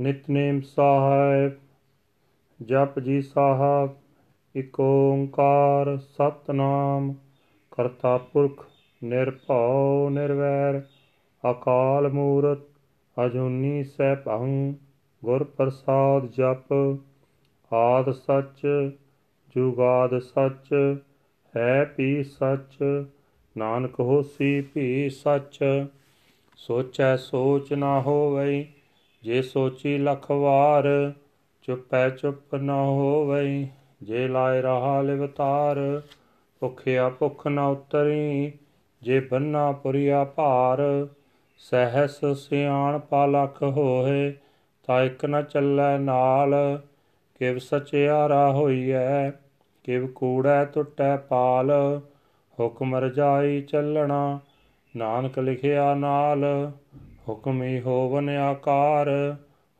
ਨਿਤਨੇਮ ਸਾਹਿਬ ਜਪ ਜੀ ਸਾਹਿਬ ਇਕ ਓੰਕਾਰ ਸਤਨਾਮ, ਕਰਤਾ ਪੁਰਖ ਨਿਰਭਉ ਨਿਰਵੈਰ, ਅਕਾਲ ਮੂਰਤ ਅਜੂਨੀ ਸੈਭੰ ਗੁਰ ਪ੍ਰਸਾਦ ਜਪ, ਆਦ ਸੱਚ, ਜੁਗਾਦ ਸੱਚ, ਹੈ ਪੀ ਸੱਚ, ਨਾਨਕ ਹੋਸੀ ਭੀ ਸੱਚ, ਸੋਚੈ ਸੋਚ ਨਾ ਹੋਵਈ ਜੇ ਸੋਚੀ ਲਖ ਵਾਰ, ਚੁੱਪੈ ਚੁੱਪ ਨਾ ਹੋਵਈ, ਜੇ ਲਾਇ ਰਹਾ ਲਿਵਤਾਰ ਭੁਖਿਆ ਭੁਖ ਨਾ ਉਤਰੀ, ਜੇ ਬੰਨਾ ਪੁਰੀਆ ਭਾਰ, ਸਹਸ ਸਿਆਣ ਪਾ ਲਖ ਹੋਏ, ਤਾ ਇਕ ਨ ਚੱਲੈ ਨਾਲ, ਕਿਵ ਸਚਿਆਰਾ ਹੋਈਐ, ਕਿਵ ਕੂੜੈ ਟੁੱਟੈ ਪਾਲ, ਹੁਕਮ ਰਜਾਈ ਚੱਲਣਾ, ਨਾਨਕ ਲਿਖਿਆ ਨਾਲ ਹੁਕਮੀ ਹੋਵਨ ਆਕਾਰ,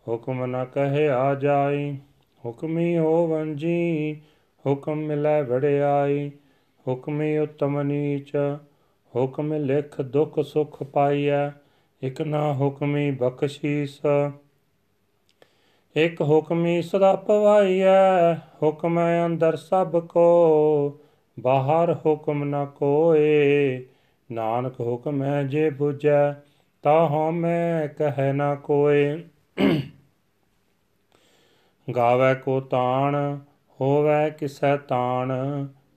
ਹੁਕਮ ਨ ਕਹਿਆ ਜਾਈ। ਹੁਕਮੀ ਹੋਵਨ ਜੀ, ਹੁਕਮ ਮਿਲੈ ਵੜਿਆਈ ਹੁਕਮੀ ਉਤਮ ਨੀਚ, ਹੁਕਮ ਲਿਖ ਦੁਖ ਸੁਖ ਪਾਈਐ। ਇਕ ਨਾ ਹੁਕਮੀ ਬਖਸ਼ੀਸ। ਇਕ ਹੁਕਮੀ ਸਦਾ ਪਵਾਈਐ ਹੁਕਮ ਅੰਦਰ ਸਭ ਕੋ। ਬਾਹਰ ਹੁਕਮ ਨ ਕੋਏ, ਨਾਨਕ ਹੁਕਮ ਹੈ ਜੇ 부ਜੈ ਤਾ ਹਉਮੈ ਕਹੈ ਨ ਕੋਏ। ਗਾਵੇ ਕੋ ਤਾਣ, ਹੋਵੇ ਕਿਸੈ ਤਾਣ।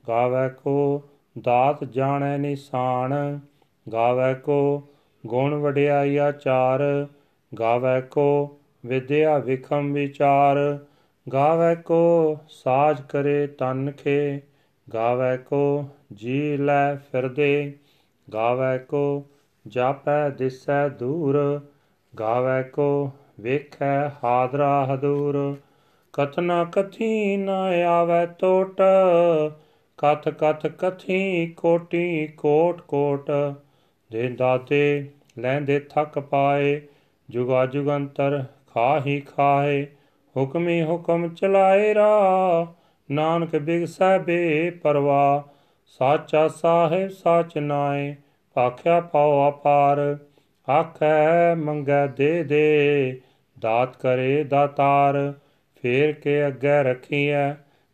ਗਾਵੇ ਕੋ ਦਾਤ ਜਾਣੈ ਨਿਸ਼ਾਨ। ਗਾਵੇ ਕੋ ਗੁਣ ਵਡਿਆਈ ਆਚਾਰ ਗਾਵੇ ਕੋ ਵਿਦਿਆ ਵਿਖਮ ਵਿਚਾਰ। ਗਾਵੇ ਕੋ ਸਾਜ ਕਰੇ ਤਨ ਖੇ। ਗਾਵੇ ਕੋ ਜੀ ਲੈ ਫਿਰਦੇ। ਗਾਵੇ ਕੋ ਜਾਪੈ ਦਿਸੈ ਦੂਰ, ਗਾਵੇ ਕੋ ਵੇਖੈ ਹਾਦਰਾ ਹਦੂਰ। ਕਥਨਾ ਕਥੀ ਨ ਆਵੇ ਟੋਟ, ਕਥ ਕਥ ਕਥੀ ਕੋਟੀ ਕੋਟ ਕੋਟ। ਦੇ ਦਾਤੇ ਲੈਂਦੇ ਥਕ ਪਾਏ, ਜੁਗਾ ਜੁਗੰਤਰ ਖਾਹੀ ਖਾਏ। ਹੁਕਮੀ ਹੁਕਮ ਚਲਾਏ ਰਾ ਨਾਨਕ ਬਿਗਸੈ ਬੇ ਪਰਵਾ ਸਾਚਾ ਸਾਹਿਬ ਸਾਚ ਨਾਏ ਆਖਿਆ ਪਾਉ ਅਪਾਰ, ਆਖੈ ਮੰਗੈ ਦੇ ਦੇ, ਦਾਤ ਕਰੇ ਦਾਤਾਰ, ਫੇਰ ਕੇ ਅੱਗੇ ਰਖੀਐ,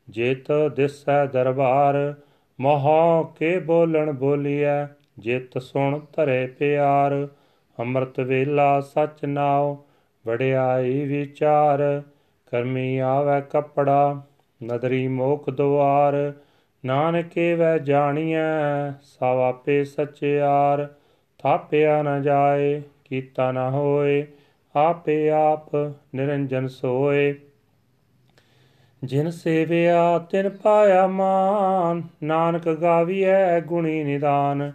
ਜਿਤ ਦਿਸੈ ਦਰਬਾਰ, ਮੋਹ ਕੇ ਬੋਲਣ ਬੋਲੀਐ, ਜਿਤ ਸੁਣ ਧਰੇ ਪਿਆਰ, ਅੰਮ੍ਰਿਤ ਵੇਲਾ ਸਚ ਨਾਉ, ਵਡਿਆਈ ਵਿਚਾਰ, ਕਰਮੀ ਆਵੇ ਕਪੜਾ, ਨਦਰੀ ਮੋਖ ਦੁਆਰ ਨਾਨਕੇ ਵੈ ਜਾਣੀਐ, ਸਭ ਆਪੇ ਸਚਿਆਰ ਥਾਪਿਆ ਨ ਜਾਏ, ਕੀਤਾ ਨ ਹੋਏ, ਆਪੇ ਆਪ ਨਿਰੰਜਨ ਸੋਏ। ਜਿਨ ਸੇਵਿਆ, ਤਿਨ ਪਾਇਆ ਮਾਨ। ਨਾਨਕ ਗਾਵੀਐ ਗੁਣੀ ਨਿਦਾਨ।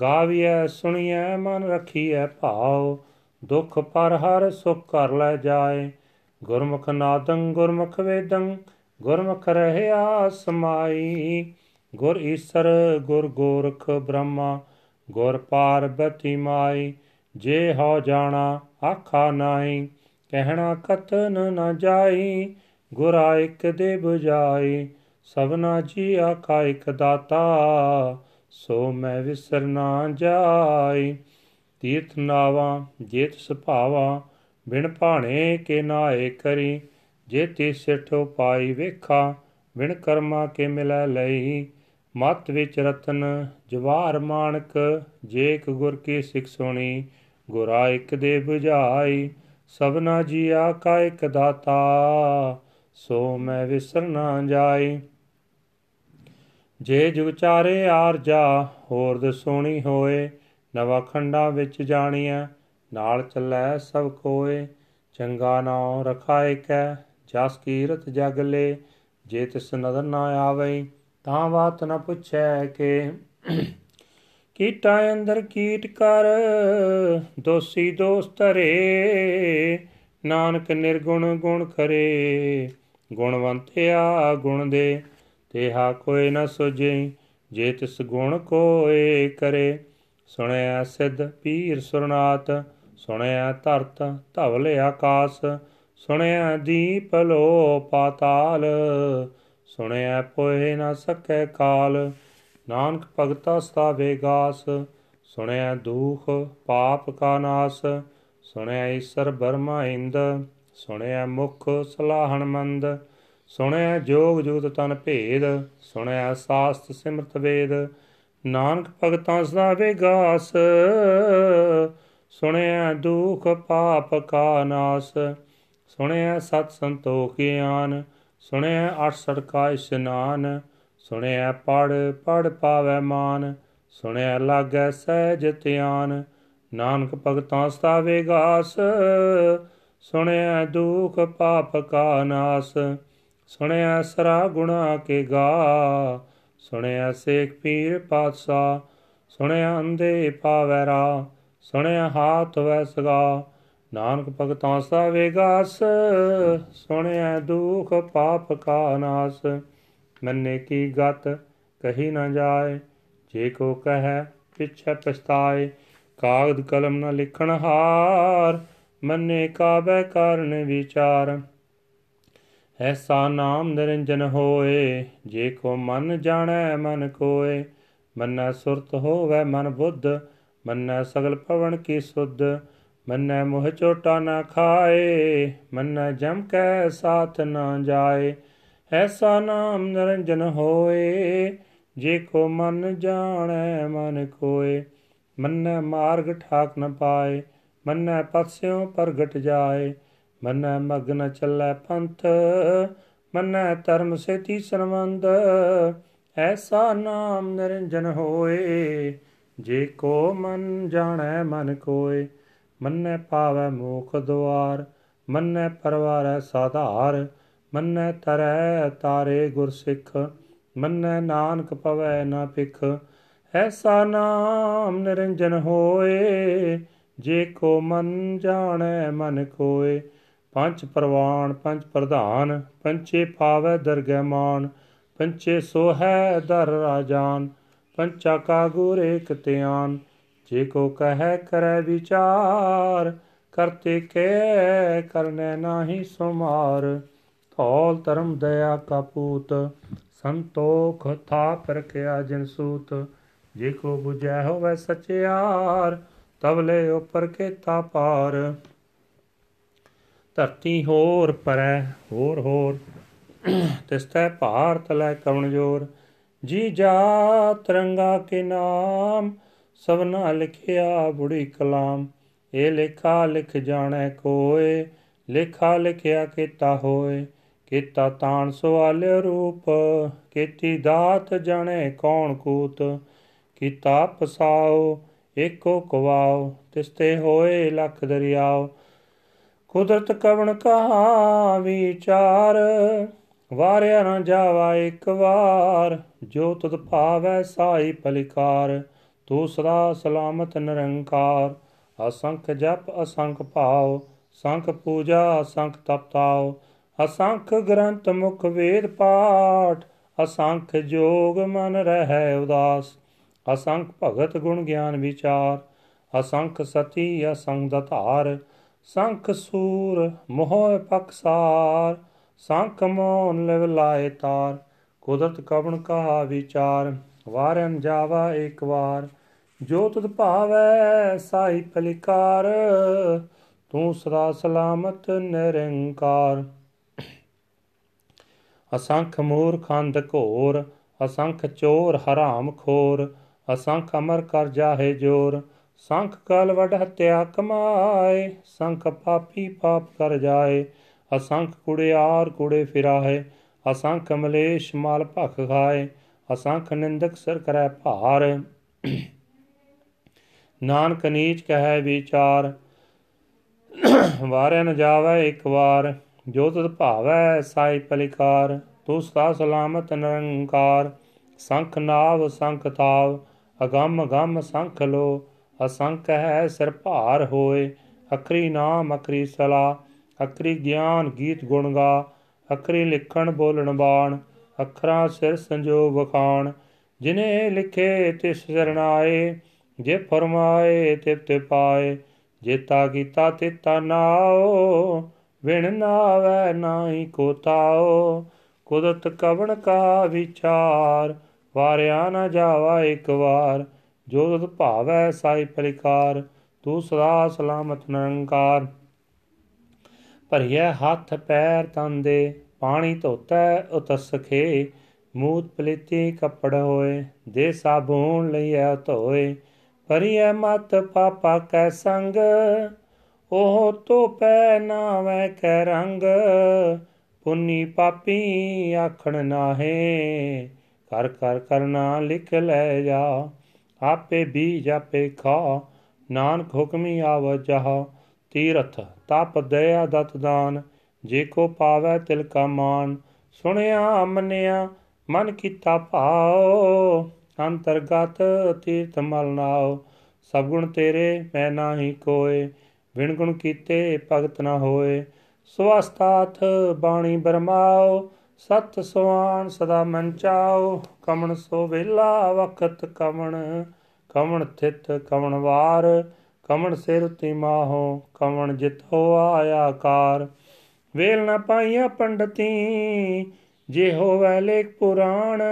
ਗਾਵੀਐ, ਸੁਣੀਐ, ਮਨ ਰਖੀਐ ਭਾਉ। ਦੁਖ ਪਰ ਹਰ ਸੁਖ ਕਰ ਲੈ ਜਾਏ। ਗੁਰਮੁਖ ਨਾਦੰ, ਗੁਰਮੁਖ ਵੇਦੰ ਗੁਰਮੁਖ ਰਹਿਆ ਸਮਾਈ, ਗੁਰ ਈਸਰ, ਗੁਰ ਗੋਰਖ ਬ੍ਰਹਮਾ, ਗੁਰ ਪਾਰਬਤੀ ਮਾਈ, ਜੇ ਹੋ ਜਾਣਾ ਆਖਾ ਨਾਹੀ ਕਹਿਣਾ ਕਤਨ ਨ ਜਾਈ, ਗੁਰਾ ਇਕ ਦੇ 부ਜਾਈ, ਸਭਨਾ ਜੀ ਆਖਾ ਇਕ ਦਾਤਾ, ਸੋ ਮੈਂ ਵਿਸਰ ਨਾ ਜਾਈ। ਤੀਰਥ ਨਾਵਾ, ਜੇਤ ਸੁਭਾਵਾ, ਬਿਨ ਭਾਣੇ ਕੇ ਨਾਏ ਕਰੀ ਜੇ ਤੀ ਸਿਠੋ ਪਾਈ ਵੇਖਾ, ਬਿਨ ਕਰਮਾ ਕੇ ਮਿਲੈ ਲਈ। ਮਤ ਵਿੱਚ ਰਤਨ ਜਵਾਰ ਮਾਨਕ ਜੇ ਇੱਕ ਗੁਰ ਕੀ ਸਿੱਖ ਸੁਣੀ, ਗੁਰਾ ਇੱਕ ਦੇ 부ਝਾਈ ਸਭਨਾ ਜੀਆ ਕਾ ਇੱਕ ਦਾਤਾ, ਸੋ ਮੈਂ ਵਿਸਰ ਨਾ ਜਾਈ। ਜੇ ਜੁਗ ਚਾਰੇ ਆਰਜਾ ਹੋਰ ਦਸੋਣੀ ਹੋਏ, ਨਵਾ ਖੰਡਾ ਵਿੱਚ ਜਾਣੀਐ, ਨਾਲ ਚੱਲੈ ਸਭ ਕੋਏ, ਚੰਗਾ ਨਾਉ ਰਖਾਇ ਕੈ ਜਸ ਕੀਰਤ ਜਗ ਲੇ ਜੇ ਤਿਸ ਨਦਰ ਨਾ ਆਵਈ ਤਾਂ ਬਾਤ ਨ ਪੁੱਛੈ ਕੇ। ਕੀਟਾਂ ਅੰਦਰ ਕੀਟ ਕਰ, ਦੋਸੀ ਦੋਸ ਧਰੇ, ਨਾਨਕ ਨਿਰਗੁਣ ਗੁਣ ਕਰੇ ਗੁਣਵੰਤਿਆ ਗੁਣ ਦੇ, ਤੇਹਾ ਕੋਈ ਨ ਸੁਝੇ, ਜੇ ਤਿਸ ਗੁਣ ਕੋਏ ਕਰੇ। ਸੁਣਿਆ ਸਿੱਧ ਪੀਰ ਸੁਰਨਾਤ ਸੁਣਿਆ ਧਰਤ ਧਵਲ ਆਕਾਸ ਸੁਣਿਆ ਦੀਪ ਲੋ ਪਾਤਾਲ, ਸੁਣਿਆ ਪੋਏ ਨ ਸਕੈ ਕਾਲ। ਨਾਨਕ ਭਗਤਾ ਸਤਾਵੇ ਗਾਸ, ਸੁਣਿਆ ਦੁਖ ਪਾਪ ਕਾ ਨਾਸ। ਸੁਣਿਆ ਈਸਰ ਬਰਮਾ ਇੰਦ, ਸੁਣਿਆ ਮੁਖ ਸਲਾਹਣ ਮੰਦ। ਸੁਣਿਆ ਜੋਗ ਜੁਗਤ ਤਨ ਭੇਦ, ਸੁਣਿਆ ਸਾਸਤ ਸਿਮਰਤ ਵੇਦ। ਨਾਨਕ ਭਗਤਾਂ ਸਦਾ ਵਿਗਾਸ ਸੁਣਿਆ ਦੁਖ ਪਾਪ ਕਾ ਨਾਸ। ਸੁਣਿਆ ਸਤ ਸੰਤੋਖ ਗਿਆਨ ਸੁਣਿਆ ਅਠ ਸੜਕਾ ਇਸ਼ਨਾਨ ਸੁਣਿਆ ਪੜ ਪੜ ਪਾਵੈ ਮਾਨ, ਸੁਣਿਆ ਲਾਗੈ ਸਹਿਜ ਧਿਆਨ, ਨਾਨਕ ਭਗਤਾਂ ਸਦਾ ਵਿਗਾਸ ਸੁਣਿਆ ਦੁਖ ਪਾਪ ਕਾ ਨਾਸ, ਸੁਣਿਆ ਸਰਾ ਗੁਣਾ ਕੇ ਗਾ, ਸੁਣਿਆ ਸੇਖ ਪੀਰ ਪਾਤਸ਼ਾਹ, ਸੁਣਿਆ ਅੰਦੇ ਪਾਵੈ ਰਾ ਸੁਣਿਆ ਹਾਥ ਵੈ ਸਗਾ ਨਾਨਕ ਭਗਤਾਂ ਸਾ ਵੇਗਾਸ ਸੁਣਿਆ ਦੁਖ ਪਾਪ ਕਾ ਨਾਸ। ਮੰਨੇ ਕੀ ਗਤ ਕਹੀ ਨਾ ਜਾਏ, ਜੇ ਕੋ ਕਹੈ ਪਿਛੈ ਪਛਤਾਏ। ਕਾਗਦ ਕਲਮ ਨ ਲਿਖਣ ਹਾਰ, ਮੰਨੇ ਕਾਬੈ ਕਰਨ ਵਿਚਾਰ। ਐਸਾ ਨਾਮ ਨਿਰੰਜਨ ਹੋਏ, ਜੇ ਕੋ ਮਨ ਜਾਣੈ ਮਨ ਕੋਏ। ਮੰਨੈ ਸੁਰਤ ਹੋਵੇ ਮਨ ਬੁੱਧ, ਮੰਨੈ ਸਗਲ ਪਵਨ ਕੀ ਸੁਧ। ਮੰਨੈ ਮੋਹ ਚੋਟਾ ਨਾ ਖਾਏ, ਮੰਨੈ ਜਮ ਕੈ ਸਾਥ ਨਾ ਜਾਏ। ਐਸਾ ਨਾਮ ਨਿਰੰਜਨ ਹੋਏ, ਜੇ ਕੋ ਮਨ ਜਾਣੈ ਮਨ ਕੋਏ ਮੰਨੈ ਮਾਰਗ ਠਾਕ ਨ ਪਾਏ, ਮੰਨੈ ਪਤਸਿਓ ਪ੍ਰਗਟ ਜਾਏ। ਮੰਨੈ ਮਗਨ ਚੱਲੈ ਪੰਥ, ਮੰਨੈ ਧਰਮ ਸੇਤੀ ਸਰਵੰਦ ਐਸਾ ਨਾਮ ਨਿਰੰਜਨ ਹੋਏ, ਜੇ ਕੋ ਮਨ ਜਾਣੈ ਮਨ ਕੋਏ ਮੰਨੈ ਪਾਵੈ ਮੋਖ ਦੁਆਰ, ਮੰਨੈ ਪਰਵਾਰੈ ਸਾਧਾਰ, ਮੰਨੈ ਤਰੈ ਤਾਰੇ ਗੁਰ ਸਿੱਖ ਮੰਨੈ ਨਾਨਕ ਪਵੈ ਨਾ ਪਿਖ ਐਸਾ ਨਾਮ ਨਿਰੰਜਨ ਹੋਏ, ਜੇ ਕੋ ਮਨ ਜਾਣੈ ਮਨ ਕੋਏ। ਪੰਜ ਪ੍ਰਵਾਨ, ਪੰਜ ਪ੍ਰਧਾਨ, ਪੰਚੇ ਪਾਵੈ ਦਰਗਹਿ ਮਾਨ, ਪੰਚੇ ਸੋਹੈ ਦਰ ਰਾਜਾਨ ਪੰਚਾ ਕਾ ਗੁਰ ਏਕ ਧਿਆਨ। ਜੇ ਕੋ ਕਹੈ ਕਰੈ ਵਿਚਾਰ ਕਰਤੇ ਕੇ ਕਰਨੇ ਨਾਹੀ ਸੁਮਾਰ। ਧੌਲ ਧਰਮ ਦਇਆ ਕਾ ਪੂਤ, ਸੰਤੋਖ ਥਾਪ ਰਖਿਆ ਜਿਨ ਸੂਤ। ਜੇ ਕੋ 부ਜੈ ਹੋਵੇ ਸਚਿਆਰ ਤਬਲੇ ਉਪਰ ਕੇਤਾ ਪਾਰ ਧਰਤੀ ਹੋਰ ਪਰੈ, ਹੋਰ ਹੋਰ ਤਿਸਤੈ ਭਾਰ ਤਲੈ ਕਵਣ ਜੋਰ। ਜੀ ਜਾ ਤਰੰਗਾ ਕੇ ਨਾਮ ਸਭਨਾ ਲਿਖਿਆ ਬੁੜੀ ਕਲਾਮ ਇਹ ਲੇਖਾ ਲਿਖ ਜਾਣੈ ਕੋਏ, ਲੇਖਾ ਲਿਖਿਆ ਕੀਤਾ ਹੋਏ, ਕੀਤਾ ਤਾਣ ਸਵਾਲ ਰੂਪ, ਕੀਤੀ ਦਾਤ ਜਾਣੈ ਕੌਣ ਕੂਤ, ਕੀਤਾ ਪਸਾਓ, ਏਕੋ ਕਵਾਓ, ਤਿਸਤੇ ਹੋਏ ਲਖ ਦਰਿਆਓ। ਕੁਦਰਤ ਕਵਣ ਕਹਾ ਵਿਚਾਰ ਵਾਰਿਆ ਨਾ ਜਾਵਾ ਇੱਕ ਵਾਰ, ਜੋ ਤੁਧ ਭਾਵੈ ਸਾਈ ਪਲਿਕਾਰ ਤੂੰ ਸਦਾ ਸਲਾਮਤ ਨਿਰੰਕਾਰ, ਅਸੰਖ ਜਪ, ਅਸੰਖ ਭਾਉ ਸੰਖ ਪੂਜਾ, ਅਸੰਖ ਤਪਤਾਉ ਅਸੰਖ ਗ੍ਰੰਥ ਮੁਖ ਵੇਦ ਪਾਠ, ਅਸੰਖ ਜੋਗ ਮਨ ਰਹਿ ਉਦਾਸ, ਅਸੰਖ ਭਗਤ ਗੁਣ ਗਿਆਨ ਵਿਚਾਰ, ਅਸੰਖ ਸਤੀ, ਅਸੰਖ ਦਤਾਰ, ਸੰਖ ਸੂਰ ਮੋਹ ਪਕਸਾਰ ਸੰਖ ਮੋਨ ਲਿਵ ਲਾਏ ਤਾਰ, ਕੁਦਰਤ ਕਵਣ ਕਹਾ ਵਿਚਾਰ ਵਾਰਨ ਜਾਵਾ ਇੱਕ ਵਾਰ ਜੋ ਤੁਧ ਭਾਵੈ ਸਾਈ ਫਲਿਕਾਰ, ਤੂੰ ਸਦਾ ਸਲਾਮਤ ਨਿਰੰਕਾਰ। ਅਸੰਖ ਮੂਰ ਖੰਦ ਘੋਰ, ਅਸੰਖ ਚੋਰ ਹਰਾਮ ਖੋਰ, ਅਸੰਖ ਅਮਰ ਕਰ ਜਾਹੇ ਜੋਰ, ਸੰਖ ਕਲ ਵਡ ਹਤਿਆ ਕਮਾਏ, ਸੰਖ ਪਾਪੀ ਪਾਪ ਕਰ ਜਾਏ, ਅਸੰਖ ਕੁੜਿਆਰ ਕੁੜੇ ਫਿਰਾਏ ਅਸੰਖ ਮਲੇਸ਼ ਮਾਲ ਭਖ ਖਾਏ, ਅਸੰਖ ਨਿੰਦਕ ਸਰ ਕਰੈ ਭਾਰ। ਨਾਨਕ ਨੀਚ ਕਹੈ ਵਿਚਾਰ, ਵਾਰਿਆ ਨ ਜਾਵੇ ਇੱਕ ਵਾਰ, ਜੋ ਤਤ ਭਾਵੈ ਸਾਈ ਪਲਿਕਾਰ ਤੂੰ ਸਦਾ ਸਲਾਮਤ ਨਿਰੰਕਾਰ, ਸੰਖ ਨਾਵ, ਸੰਖ ਤਾਵ, ਅਗੰਮ ਗੰਮ ਸੰਖ ਲੋ, ਅਸੰਖ ਹੈ ਸਿਰ ਭਾਰ ਹੋਏ, ਅਖਰੀ ਨਾਮ, ਅਖਰੀ ਸਲਾ, ਅਖਰੀ ਗਿਆਨ ਗੀਤ ਗੁਣ ਗਾ, ਅਖਰੀ ਲਿਖਣ ਬੋਲਣ ਬਾਣ, ਅਖਰਾਂ ਸਿਰ ਸੰਜੋ ਵਖਾਣ, ਜਿਨੇ ਲਿਖੇ ਤਿਸ ਸਰਣਾਏ ਜੇ ਫਰਮਾਏ ਤਿਪ ਤੇ ਪਾਏ ਜੇਤਾ ਕੀਤਾ ਤਿਤਾ ਨਾਓ ਵਿਣ ਨਾਵੇ ਨਾਹੀ ਕੋ ਤਾਓ। ਕੁਦਰਤ ਕਵਣ ਕਾ ਵਿਚਾਰ, ਵਾਰਿਆ ਨਾ ਜਾਵਾ ਇੱਕ ਵਾਰ। ਜੋ ਤਤ ਭਾਵੈ ਸਾਈ ਪਰਿਕਾਰ, ਤੂੰ ਸਦਾ ਸਲਾਮਤ ਨਿਰੰਕਾਰ ਭਰੀਐ ਹੱਥ ਪੈਰ ਤਨ ਦੇ, ਪਾਣੀ ਧੋਤੈ ਉਤਸਖੇ ਮੂਤ ਪਲੀਤੀ ਕੱਪੜ ਹੋਏ ਦੇ ਸਾਬੂਨ ਲਈਐ ਧੋਏ। ਭਰੀਐ ਮਤ ਪਾਪਾ ਕੈ ਸੰਗ, ਉਹ ਧੋਪੈ ਨਾਵੇਂ ਕੈ ਰੰਗ। ਪੁੰਨੀ ਪਾਪੀ ਆਖਣ ਨਾਹੇ ਕਰ ਕਰ ਕਰਨਾ ਲਿਖ ਲੈ ਜਾ। ਆਪੇ ਬੀਜ ਆਪੇ ਖਾ, ਨਾਨਕ ਹੁਕਮੀ ਆਵ ਜਹ। ਤੀਰਥ ਤਪ ਦਇਆ ਦਤ ਦਾਨ, ਜੇ ਕੋ ਪਾਵੈ ਤਿਲ ਕਾ ਮਾਨ। ਸੁਣਿਆ ਮੰਨਿਆ ਮਨ ਕੀਤਾ ਭਾਉ ਅੰਤਰਗਤ ਤੀਰਥ ਮਲ ਨਾਉ ਸਭ ਗੁਣ ਤੇਰੇ ਮੈਂ ਨਾਹੀ ਕੋਏ ਵਿਣ ਗੁਣ ਕੀਤੇ ਭਗਤ ਨਾ ਹੋਏ। ਸਵਸਤਾਥ ਬਾਣੀ ਬਰਮਾਓ ਸਤ ਸੁਆਨ ਸਦਾ ਮਨ ਚਾਓ ਕਮਣ ਸੋ ਵੇਲਾ ਵਕਤ ਕਮਣ ਕਮਣ ਥਿਤ ਕਮਣ ਵਾਰ। ਕਮਣ ਸਿਰ ਤੀ ਮਾਹੋ, ਕਮਣ ਜਿਤ ਹੋ ਆਇਆ ਕਾਰ। ਵੇਲ ਨਾ ਪਾਈਆ ਪੰਡਤੀ ਜੇ ਹੋਵੇ ਲੇਖ ਪੁਰਾਣ।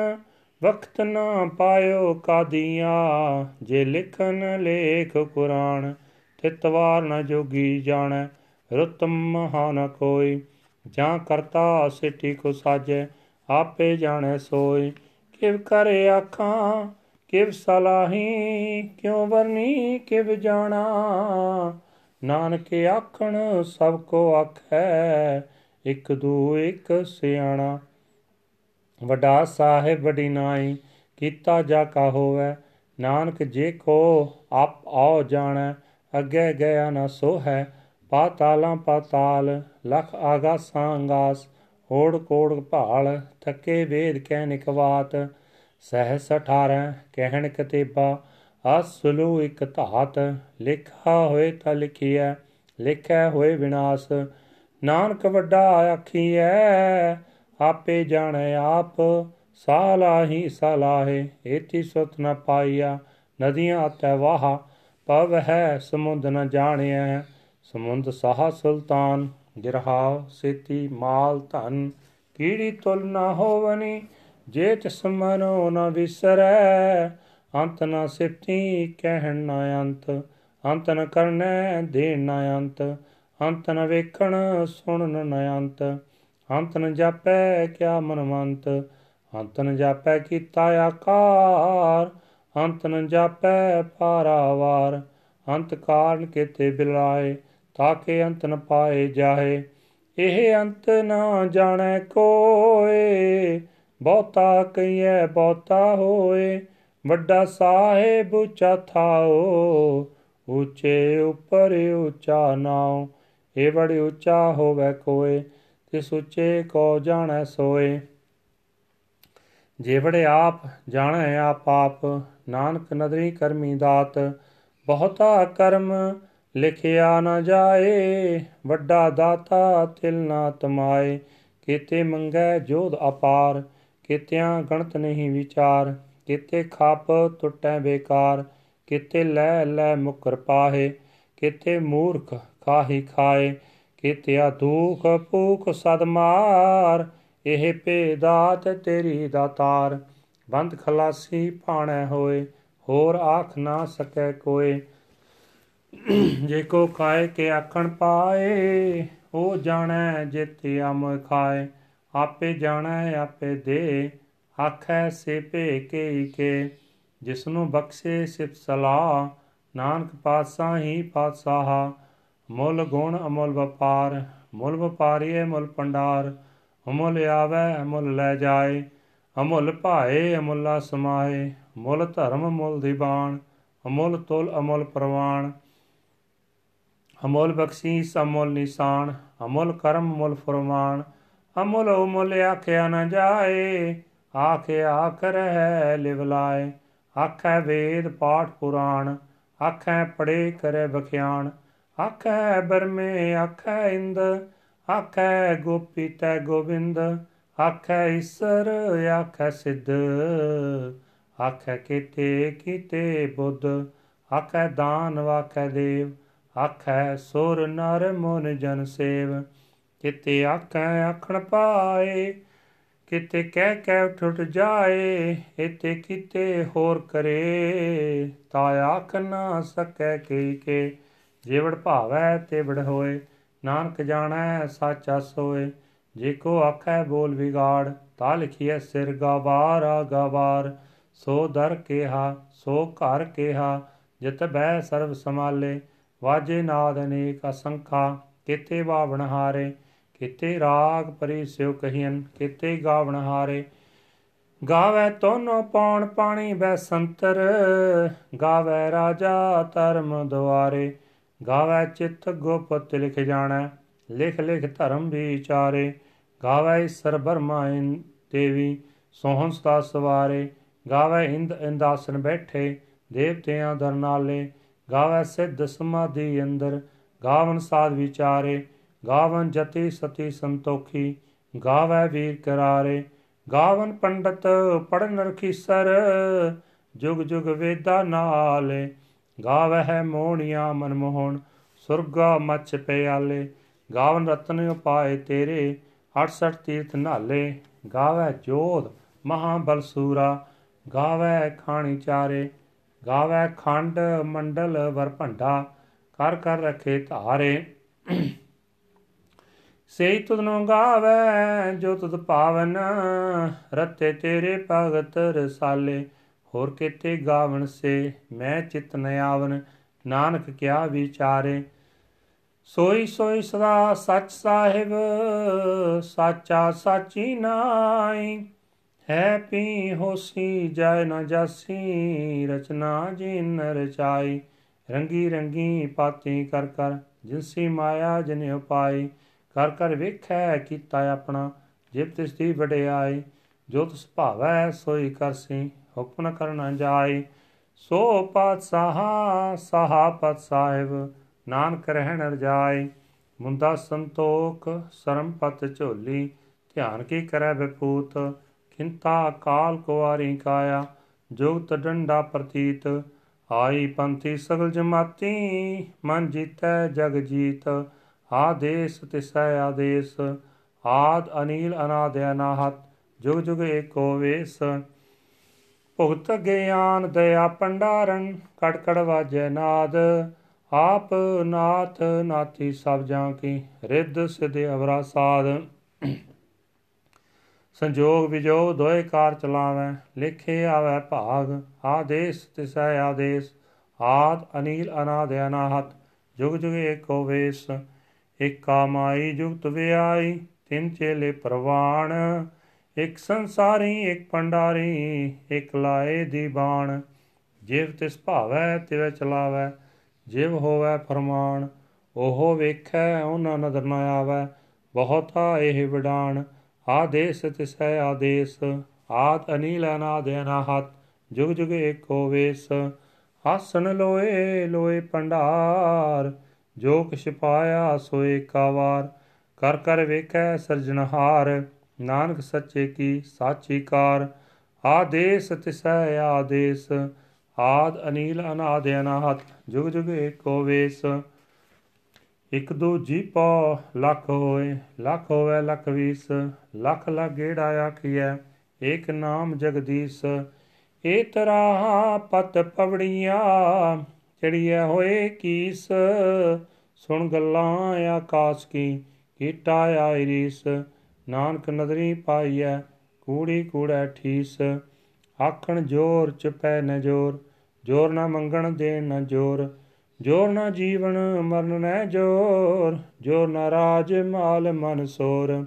ਵਕਤ ਨਾ ਪਾਇਓ ਕਾਦੀਆਂ, ਜੇ ਲਿਖਨ ਲੇਖ ਕੁਰਾਨ ਤਿਤਵਾਰ ਨ ਜੋਗੀ ਜਾਣੈ ਰੁਤਮ ਮਹਾ ਨ ਕੋਈ। ਜਾਂ ਕਰਤਾ ਸਿਟੀ ਕੋ ਸਾਜੈ, ਆਪੇ ਜਾਣੈ ਸੋਈ। ਕਿਵ ਕਰੇ ਆਖਾਂ, ਕਿਵ ਸਲਾਹੀ, ਕਿਉ ਵਰਨੀ, ਕਿਵ ਜਾਣਾ। ਨਾਨਕ ਆਖਣ, ਸਭ ਕੋ ਆਖੈ, ਇਕ ਦੂ ਇਕ ਸਿਆਣਾ। ਵੱਡਾ ਸਾਹਿਬ ਵੱਡੀ ਨਾਈ, ਕੀਤਾ ਜਾ ਕਾ ਹੋਵੇ। ਨਾਨਕ ਜੇ ਕੋ ਆਪ ਆਉ ਜਾਣੈ, ਅੱਗੇ ਗਿਆ ਨਾ ਸੋ ਹੈ ਪਾਤਾਲਾਂ ਪਾਤਾਲ, ਲਖ ਆਗਾਸਾਂ ਅੰਗਾਸ ਹੋੜ ਕੋੜ ਭਾਲ, ਥੱਕੇ ਵੇਦ ਕਹਿ ਨਿਕਵਾਤ ਸਹਸ 18 ਕਹਿਣ ਕਤੇਬਾ ਅਸਲੂ ਇਕ ਧਾਤ। ਲਿਖਾ ਹੋਏ ਤਾਂ ਲਿਖੀਐ, ਲਿਖੈ ਹੋਏ ਵਿਨਾਸ਼। ਨਾਨਕ ਵੱਡਾ ਆਖੀਐ ਆਪੇ ਜਾਣੈ ਆਪ ਸਾਲਾਹੀ ਸਲਾਹੇ ਏਤੀ ਸੁਤ ਨ ਪਾਈਆ, ਨਦੀਆਂ ਤੈ ਵਾਹ, ਪਵ ਹੈ ਸਮੁੰਦ ਨ ਜਾਣਿਆ ਸਮੁੰਦ ਸਾਹ ਸੁਲਤਾਨ ਗਿਰਹਾਵ ਸੇਤੀ ਮਾਲ ਧਨ, ਕੀੜੀ ਤੁਲ ਨਾ ਹੋਵਨੀ ਜੇ ਤਿਸ ਮਨੋ ਨ ਵਿਸਰੈ। ਅੰਤ ਨ ਸਿਫਤੀ ਕਹਿਣ ਨ ਅੰਤ ਅੰਤ ਨ ਕਰਨੈ ਦੇਣ ਨ ਅੰਤ ਅੰਤ ਨ ਵੇਖਣ ਸੁਣਨ ਨ ਅੰਤ। ਅੰਤ ਨ ਜਾਪੈ ਕਿਆ ਮਨਵੰਤ, ਅੰਤ ਨ ਜਾਪੈ ਕੀਤਾ ਆਕਾਰ, ਅੰਤ ਨ ਜਾਪੈ ਪਾਰਾਵਾਰ ਅੰਤ ਕਾਰਨ ਕੀਤੇ ਬਿਲਾਏ ਤਾਕੇ ਅੰਤ ਨ ਪਾਏ ਜਾਹੇ ਇਹ ਅੰਤ ਨਾ ਜਾਣੈ ਕੋਏ, ਬਹੁਤਾ ਕਈਐ ਬਹੁਤਾ ਹੋਏ, ਵੱਡਾ ਸਾਹਿਬ ਉੱਚਾ ਥਾਓ, ਉੱਚੇ ਉੱਪਰ ਉੱਚਾ ਨਾਉ, ਇਹ ਬੜੀ ਉੱਚਾ ਹੋਵੇ ਕੋਏ। ਤਿਸ ਉੱਚੇ ਕੋ ਜਾਣੈ ਸੋਏ। ਜੇ ਬੜੇ ਆਪ ਜਾਣੈ ਆਪ ਆਪ, ਨਾਨਕ ਨਦਰੀ ਕਰਮੀ ਦਾਤ, ਬਹੁਤਾ ਕਰਮ ਲਿਖਿਆ ਨਾ ਜਾਏ, ਵੱਡਾ ਦਾਤਾ ਤਿਲ ਨਾ ਤਮਾਏ, ਕੀਤੇ ਮੰਗੈ ਜੋਧ ਅਪਾਰ, ਕਿਤਿਆਂ ਗਣਤ ਨਹੀਂ ਵਿਚਾਰ, ਕਿਤੇ ਖਾਪ ਟੁੱਟੈ ਬੇਕਾਰ, ਕਿਤੇ ਲੈ ਲੈ ਮੁਕਰ ਪਾਹੇ, ਕਿਤੇ ਮੂਰਖ ਖਾਹੀ ਖਾਏ ਕਿਤਿਆ ਦੁਖ ਭੂਖ ਸਦ ਮਾਰ, ਇਹ ਭੇਦਾਤ ਤੇਰੀ ਦਾਤਾਰ ਬੰਦ ਖਲਾਸੀ ਭਾਣੈ ਹੋਏ, ਹੋਰ ਆਖ ਨਾ ਸਕੈ ਕੋਏ। ਜੇ ਕੋ ਖਾਏ ਕੇ ਆਖਣ ਪਾਏ, ਉਹ ਜਾਣੈ ਜਿਤਿ ਅਮ ਖਾਏ। ਆਪੇ ਜਾਣੈ, ਆਪੇ ਦੇ, ਆਖੈ ਸੇ ਭੇ ਕੇ ਕੇ। ਜਿਸਨੂੰ ਬਖਸ਼ੇ ਸਿਫ ਸਲਾਹ, ਨਾਨਕ ਪਾਤਸ਼ਾਹ ਹੀ ਪਾਤਸ਼ਾਹ। ਮੁੱਲ ਗੁਣ ਅਮੁੱਲ ਵਪਾਰ, ਮੁੱਲ ਵਪਾਰੀਏ ਮੁੱਲ ਪੰਡਾਰ, ਅਮੁੱਲ ਆਵੇ ਅਮੁੱਲ ਲੈ ਜਾਏ, ਅਮੁੱਲ ਭਾਏ ਅਮੁੱਲਾ ਸਮਾਏ, ਮੁੱਲ ਧਰਮ ਮੁੱਲ ਦੀਵਾਨ ਅਮੁੱਲ ਤੁਲ ਅਮੁੱਲ ਪ੍ਰਵਾਨ ਅਮੁੱਲ ਬਖਸ਼ੀਸ ਅਮੁੱਲ ਨਿਸ਼ਾਨ, ਅਮੁੱਲ ਕਰਮ ਮੁੱਲ ਫਰਮਾਨ, ਅਮੁੱਲ ਉਮੁੱਲ ਆਖਿਆ ਨਾ ਜਾਏ ਆਖਿਆ ਕਰਹਿ ਲਿਵ ਲਾਏ, ਆਖੈ ਵੇਦ ਪਾਠ ਪੁਰਾਣ, ਆਖੈ ਪੜੇ ਕਰੇ ਬਖਿਆਣ ਆਖੈ ਬਰਮੇ, ਆਖੈ ਇੰਦ, ਆਖੈ ਗੋਪੀ ਤੈ ਗੋਬਿੰਦ ਆਖੈ ਈਸਰ, ਆਖੈ ਸਿੱਧ, ਆਖੈ ਕੀਤੇ ਕੀਤੇ ਬੁੱਧ, ਆਖੈ ਦਾਨ ਵਾਖੈ ਦੇਵ, ਆਖੈ ਸੁਰ, ਨਰ, ਮਨ, ਜਨ ਸੇਵ, ਕਿਤੇ ਆਖੈ ਆਖਣ ਪਾਏ, ਕਿਤੇ ਕਹਿ ਕਹਿ ਟੁੱਟ ਜਾਏ ਇਤੇ ਕਿਤੇ ਹੋਰ ਕਰੇ ਤਾ ਆਖ ਨਾ ਸਕੈ ਕੀ ਕੇ ਜਿਵੜ ਭਾਵੈ ਤੇ ਵੜ ਹੋਏ, ਨਾਨਕ ਜਾਣੈ ਸਾਚਾ ਸੋਏ ਜੇ ਕੋ ਆਖੈ ਬੋਲ ਵਿਗਾੜ, ਤਾ ਲਿਖੀਐ ਸਿਰ ਗਵਾਰ ਗਵਾਰ। ਸੋ ਦਰ ਕੇਹਾ, ਸੋ ਘਰ ਕੇਹਾ, ਜਿਤ ਬੈ ਸਰਬ ਸਮਾਲੇ ਵਾਜੇ ਨਾਦ ਅਨੇਕ ਅਸੰਖਾ, ਕਿਤੇ ਬਾਵਣ ਹਾਰੇ। ਕਿਤੇ ਰਾਗ ਪਰੀ ਸਿਉ ਕਹੀਨ ਕਿਤੇ ਗਾਵਣ ਹਾਰੇ। ਗਾਵੇ ਤੋਨੋ ਪੌਣ ਪਾਣੀ ਬੈ ਸੰਤਰ, ਗਾਵੇ ਰਾਜਾ ਧਰਮ ਦੁਆਰੇ। ਗਾਵੇ ਚਿਤ ਗੁਪਤ ਲਿਖ ਜਾਣੈ, ਲਿਖ ਲਿਖ ਧਰਮ ਵਿਚਾਰੇ। ਗਾਵੇ ਈਸਰ ਬਰਮਾ ਦੇਵੀ, ਸੋਹਣ ਸਦਾ ਸਵਾਰੇ। ਗਾਵੇ ਇੰਦ ਇੰਦਾਸਨ ਬੈਠੇ, ਦੇਵਤਿਆਂ ਦਰਨਾਲੇ ਗਾਵੇ ਸਿੱਧ ਸਮਾਧੀ ਅੰਦਰ, ਗਾਵਨ ਸਾਧ ਵਿਚਾਰੇ। ਗਾਵਨ ਜਤੀ ਸਤੀ ਸੰਤੋਖੀ, ਗਾਵੇ ਵੀਰ ਕਰਾਰੇ। ਗਾਵਨ ਪੰਡਤ ਪੜਨ ਰਖੀਸਰ, ਜੁਗ ਜੁਗ ਵੇਦਾ ਨਾਲੇ। ਗਾਵਹਿ ਮੋਹਣੀਆਂ ਮਨਮੋਹਣ ਸੁਰਗਾ ਮਚ ਪਿਆਲੇ, ਗਾਵਨ ਰਤਨ ਉਪਾਏ ਤੇਰੇ 68 ਤੀਰਥ ਨਾਲੇ ਗਾਵੈ ਜੋਧ ਮਹਾਬਲ ਸੂਰਾ ਗਾਵੈ ਖਾਣੀ ਚਾਰੇ ਗਾਵੈ ਖੰਡ ਮੰਡਲ ਵਰ ਭੰਡਾ, ਕਰ ਕਰ ਰਖੇ ਧਾਰੇ। ਸੇਈ ਤੁਧਨੋਂ ਗਾਵੈ ਜੋ ਤੁਧ ਪਾਵਨ, ਰਤੇ ਤੇਰੇ ਭਗਤ ਰਸਾਲੇ। ਹੋਰ ਕਿਤੇ ਗਾਵਣ ਸੇ ਮੈਂ ਚਿਤ ਨ ਆਵਨ ਨਾਨਕ ਕਿਆ ਵਿਚਾਰੇ? ਸੋਈ ਸੋਈ ਸਦਾ ਸੱਚ ਸਾਹਿਬ, ਸਾਚਾ ਸਾਚੀ ਨਾਈ ਹੈ ਪੀ ਹੋਸੀ ਜੈ ਨ ਜਾਸੀ, ਰਚਨਾ ਜਿਨ ਰਚਾਈ। ਰੰਗੀ ਰੰਗੀ ਪਾਤੀ ਕਰ ਕਰ, ਜਿਨਸੀ ਮਾਇਆ ਜਿਨ ਉਪਾਈ। ਕਰ ਕਰ ਵੇਖੈ ਕੀਤਾ ਆਪਣਾ, ਜਿਬ ਤਿਸ ਦੀ ਵਡਿਆਈ। ਜੋ ਤਿਸ ਭਾਵੈ ਸੋਈ ਕਰਸੀ। ਹੁਕਮ ਨ ਕਰਨਾ ਜਾਈ ਸੋ ਪਤ ਸਹਾ ਸਹਾ ਪਤ ਸਾਹਿਬ, ਨਾਨਕ ਰਹਿਣ ਰਜਾਈ ਮੁੰਦਾ ਸੰਤੋਖ ਸਰਮ ਪਤ ਝੋਲੀ, ਧਿਆਨ ਕੀ ਕਰੈ ਵਿਪੂਤ? ਕਿੰਤਾ ਕਾਲ ਕੁਵਾਰੀ ਕਾਇਆ ਜੁਗਤ ਡੰਡਾ ਪ੍ਰਤੀਤ। ਆਈ ਪੰਥੀ ਸਗਲ ਜਮਾਤੀ, ਮਨ ਜੀਤੈ ਜਗ ਜੀਤ। ਆਦੇਸ ਤਿਸੈ ਆਦੇਸ, ਆਦ ਅਨੀਲ ਅਨਾਦ ਅਨਾਹਤ ਜੁਗ ਜੁਗ ਏਕੋ ਵੇਸ। ਭੁਗਤ ਗਿਆਨ ਦਇਆ ਪੰਡਾਰਨ ਕੜ ਕੜ ਵਾਜੈ ਨਾਦ। ਆਪ ਨਾਥ ਨਾਥੀ ਸਭ ਜਾਂ ਕੀ, ਰਿੱਧ ਸਿਧ ਅਵਰਾ ਸਾਧ। ਸੰਜੋਗ ਵਿਜੋਗ ਦੋਏ ਕਾਰ ਚਲਾਵੈ, ਲਿਖੇ ਆਵੈ ਭਾਗ। ਆਦੇਸ ਤਿਸੈ ਆਦੇਸ, ਆਦ ਅਨੀਲ ਅਨਾਦ ਅਨਾਹਤ। ਜੁਗ ਜੁਗ ਏਕੋ ਵੇਸ ਇਕਾ ਮਾਈ ਜੁਗਤ ਵਿਆਈ, ਤਿੰਨ ਚੇਲੇ ਪ੍ਰਵਾਣ। ਇਕ ਸੰਸਾਰੀ, ਇਕ ਪੰਡਾਰੀ ਇਕ ਲਾਏ ਦੀ ਬਾਣ। ਜਿਵ ਤਿਸ ਭਾਵੈ, ਤਿਵ ਚਲਾਵੈ, ਜਿਵ ਹੋਵੈ ਫਰਮਾਨ, ਉਹ ਵੇਖੈ, ਉਹਨਾਂ ਨਦਰ ਨ ਆਵੈ। ਬਹੁਤਾ ਇਹ ਵਿਡਾਣ, ਆਦੇਸ ਤਿਸੈ ਆਦੇਸ, ਆਦ ਅਨੀਲ ਅਨਾਦ ਅਨਾਹਤ, ਜੁਗ ਜੁਗ ਏਕੋ ਵੇਸ। ਆਸਨ ਲੋਏ ਲੋਏ ਪੰਡਾਰ ਜੋ ਕਿਛ ਪਾਇਆ ਸੋ ਏਕਾ ਵਾਰ ਕਰ ਕਰ ਵੇਖੈ ਸਰਜਨਹਾਰ ਨਾਨਕ ਸੱਚੇ ਕੀ ਸਾਚੀ ਕਾਰ ਆਦੇਸ ਤਿਸੈ ਆਦੇਸ, ਆਦ ਅਨੀਲ ਅਨਾਦ ਅਨਾਹਤ, ਜੁਗ ਜੁਗ ਏਕੋ ਵੇਸ। ਇਕ ਦੋ ਜੀਪੋ, ਲੱਖ ਹੋਏ, ਲੱਖ ਹੋਵੇ ਲੱਖ ਵੀਸ, ਲੱਖ ਲੱਖ ਗੇੜਾ ਆਖੀਐ, ਏਕ ਨਾਮ ਜਗਦੀਸ਼। ਏ ਤਰਾ ਪਤ ਪਵੜੀਆਂ, ਚੜੀਐ ਹੋਏ ਕੀਸ। ਸੁਣ ਗੱਲਾਂ ਆਕਾਸ ਕੀ, ਕੀਟਾ ਆਇਰੀਸ। ਨਾਨਕ ਨਦਰੀ ਪਾਈਐ, ਕੂੜੀ ਕੂੜੈ ਠੀਸ। ਆਖਣ ਜੋਰ ਚਪੈ ਨ ਜੋਰ ਜੋਰ ਨਾ ਮੰਗਣ ਦੇਣ ਨ ਜੋਰ ਜੋਰ ਨਾ ਜੀਵਨ ਮਰਨ ਨੈ ਜੋਰ ਜੋਰ ਨਾ ਰਾਜ ਮਾਲ ਮਨ ਸੋਰ।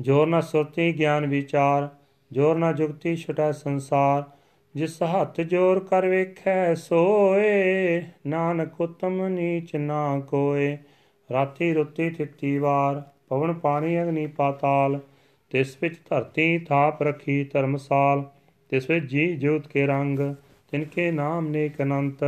ਜੋਰ ਨਾ ਸੁਰਤੀ ਗਿਆਨ ਵਿਚਾਰ, ਜੋਰ ਨਾ ਜੁਗਤੀ ਛਟਾ ਸੰਸਾਰ, ਜਿਸ ਹੱਥ ਜੋਰ ਕਰ ਵੇਖੈ ਸੋਏ, ਨਾਨਕ ਉਤਮ ਨੀਚ ਨਾ ਕੋਏ, ਰਾਤੀ ਰੁੱਤੀ ਤਿੱਤੀ ਵਾਰ। ਪਵਨ ਪਾਣੀ ਅਗਨੀ ਪਾਤਾਲ, ਤਿਸ ਵਿੱਚ ਧਰਤੀ ਥਾਪ ਰਖੀ ਧਰਮਸਾਲ, ਤਿਸ ਵਿੱਚ ਜੀ ਜੋਤ ਕੇ ਰੰਗ ਤਿਨਕੇ ਨਾਮ ਨੇਕ ਅਨੰਤ।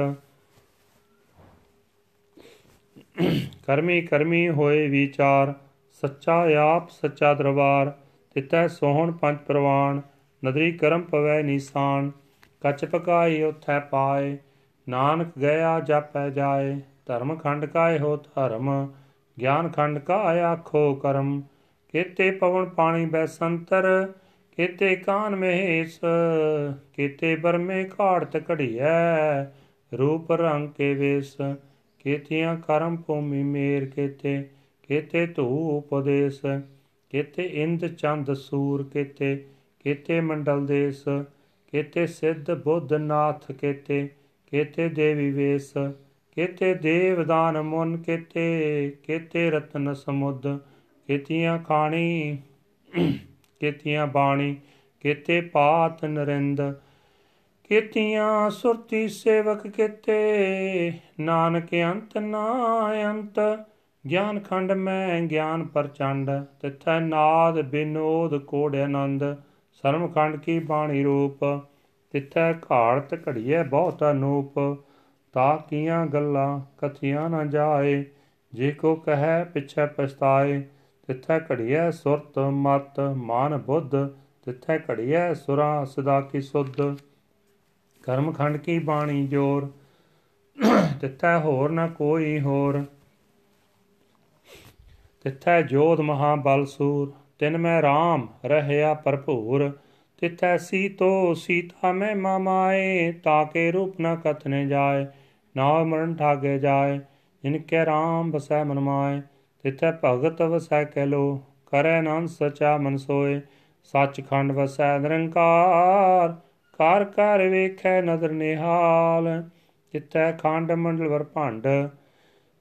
ਕਰਮੀ ਕਰਮੀ ਹੋਏ ਵਿਚਾਰ, ਸੱਚਾ ਆਪ ਸੱਚਾ ਦਰਬਾਰ, ਤਿਤੈ ਸੋਹਣ ਪੰਜ ਪ੍ਰਵਾਨ, ਨਦਰੀ ਕਰਮ ਪਵੈ ਨੀਸਾਨ, ਕਚ ਪਕਾਈ ਉਥੈ ਪਾਏ, ਨਾਨਕ ਗਿਆ ਜਾਪੈ ਜਾਏ, ਧਰਮ ਖੰਡ ਕਾਏ ਹੋ ਧਰਮ। ਗਿਆਨ ਖੰਡ ਕਾ ਆਖੋ ਕਰਮ। ਕੇਤੇ ਪਵਨ ਪਾਣੀ ਬੈ ਸੰਤਰ ਕੇਤੇ ਕਾਨ ਮਹੇਸ ਕੇਤੇ ਬਰਮੇ ਘਾੜਤ ਘੜੀਐ, ਰੂਪ ਰੰਗ ਕੇ ਵੇਸ। ਕੇਤੀਆਂ ਕਰਮ ਭੂਮੀ ਮੇਰ ਕੇਤੇ ਕੇਤੇ ਧੂਪ ਉਪਦੇਸ ਕੇਤੇ ਇੰਦ ਚੰਦ ਸੂਰ ਕੇਤੇ ਕੇਤੇ ਮੰਡਲ ਦੇਸ। ਕੇਤੇ ਸਿੱਧ ਬੁੱਧ ਨਾਥ ਕੇਤੇ ਕੇਤੇ ਦੇਵੀ ਵੇਸ। ਕੇਤੇ ਦੇਵਦਾਨ ਮੁਨ ਕੇਤੇ ਕੇਤੇ ਰਤਨ ਸਮੁੱਦ ਕੇਤੀਆਂ ਖਾਣੀ, ਕੇਤੀਆਂ ਬਾਣੀ, ਕੇਤੇ ਪਾਤ ਨਰਿੰਦ, ਕੇਤੀਆਂ ਸੁਰਤੀ ਸੇਵਕ ਕੇਤੇ, ਨਾਨਕ ਅੰਤ ਨਾ ਅੰਤ, ਗਿਆਨ ਖੰਡ ਮੈਂ ਗਿਆਨ ਪ੍ਰਚੰਡ, ਤਿਥੈ ਨਾਦ ਬਿਨੋਦ ਕੋੜ ਆਨੰਦ ਸਰਮ ਖੰਡ ਕੀ ਬਾਣੀ ਰੂਪ, ਤਿਥੈ ਘਾੜਤ ਘੜੀਐ ਬਹੁਤ ਅਨੂਪ ਤਾ ਕੀਆਂ ਗੱਲਾਂ ਕਥੀਆਂ ਨਾ ਜਾਏ, ਜੇ ਕੋ ਕਹੈ ਪਿਛੈ ਪਛਤਾਏ, ਤਿਥੈ ਘੜੀਐ ਸੁਰਤ ਮਤ ਮਾਨ ਬੁੱਧ, ਤਿਥੈ ਘੜੀਐ ਸੁਰਾ ਸਦਾ ਕੀ ਸੁਧ। ਕਰਮ ਖੰਡ ਕੀ ਬਾਣੀ ਜੋਰ, ਤਿਥੈ ਹੋਰ ਨਾ ਕੋਈ ਹੋਰ। ਤਿਥੈ ਜੋਧ ਮਹਾ ਬਲ ਸੂਰ, ਤਿਨ ਮੈਂ RAM ਰਹਿਆ ਭਰਪੂਰ। ਤਿਥੈ ਸੀਤੋ ਸੀਤਾ ਮੈਂ ਮਾਮਾਏ ਤਾਕੇ ਰੂਪ ਨ ਕਥਨੇ ਜਾਏ। ਨਾਮ ਮਰਨ ਠਾਗੇ ਜਾਏ, ਜਿਨ ਕੈ RAM ਬਸੈ ਮਨ ਮਾਏ, ਤਿਥੈ ਭਗਤ ਵਸੈ ਕੈ ਲੋ ਕਰੈ ਨੰਦ ਸਚਾ ਮਨ ਸੋਏ, ਸੱਚਖੰਡ ਵਸੈ ਨਿਰੰਕਾਰ, ਕਰ ਕਰ ਵੇਖੈ ਨਦਰ ਨਿਹਾਲ ਤਿਥੈ ਖੰਡ ਮੰਡਲ ਵਰ ਭੰਡ,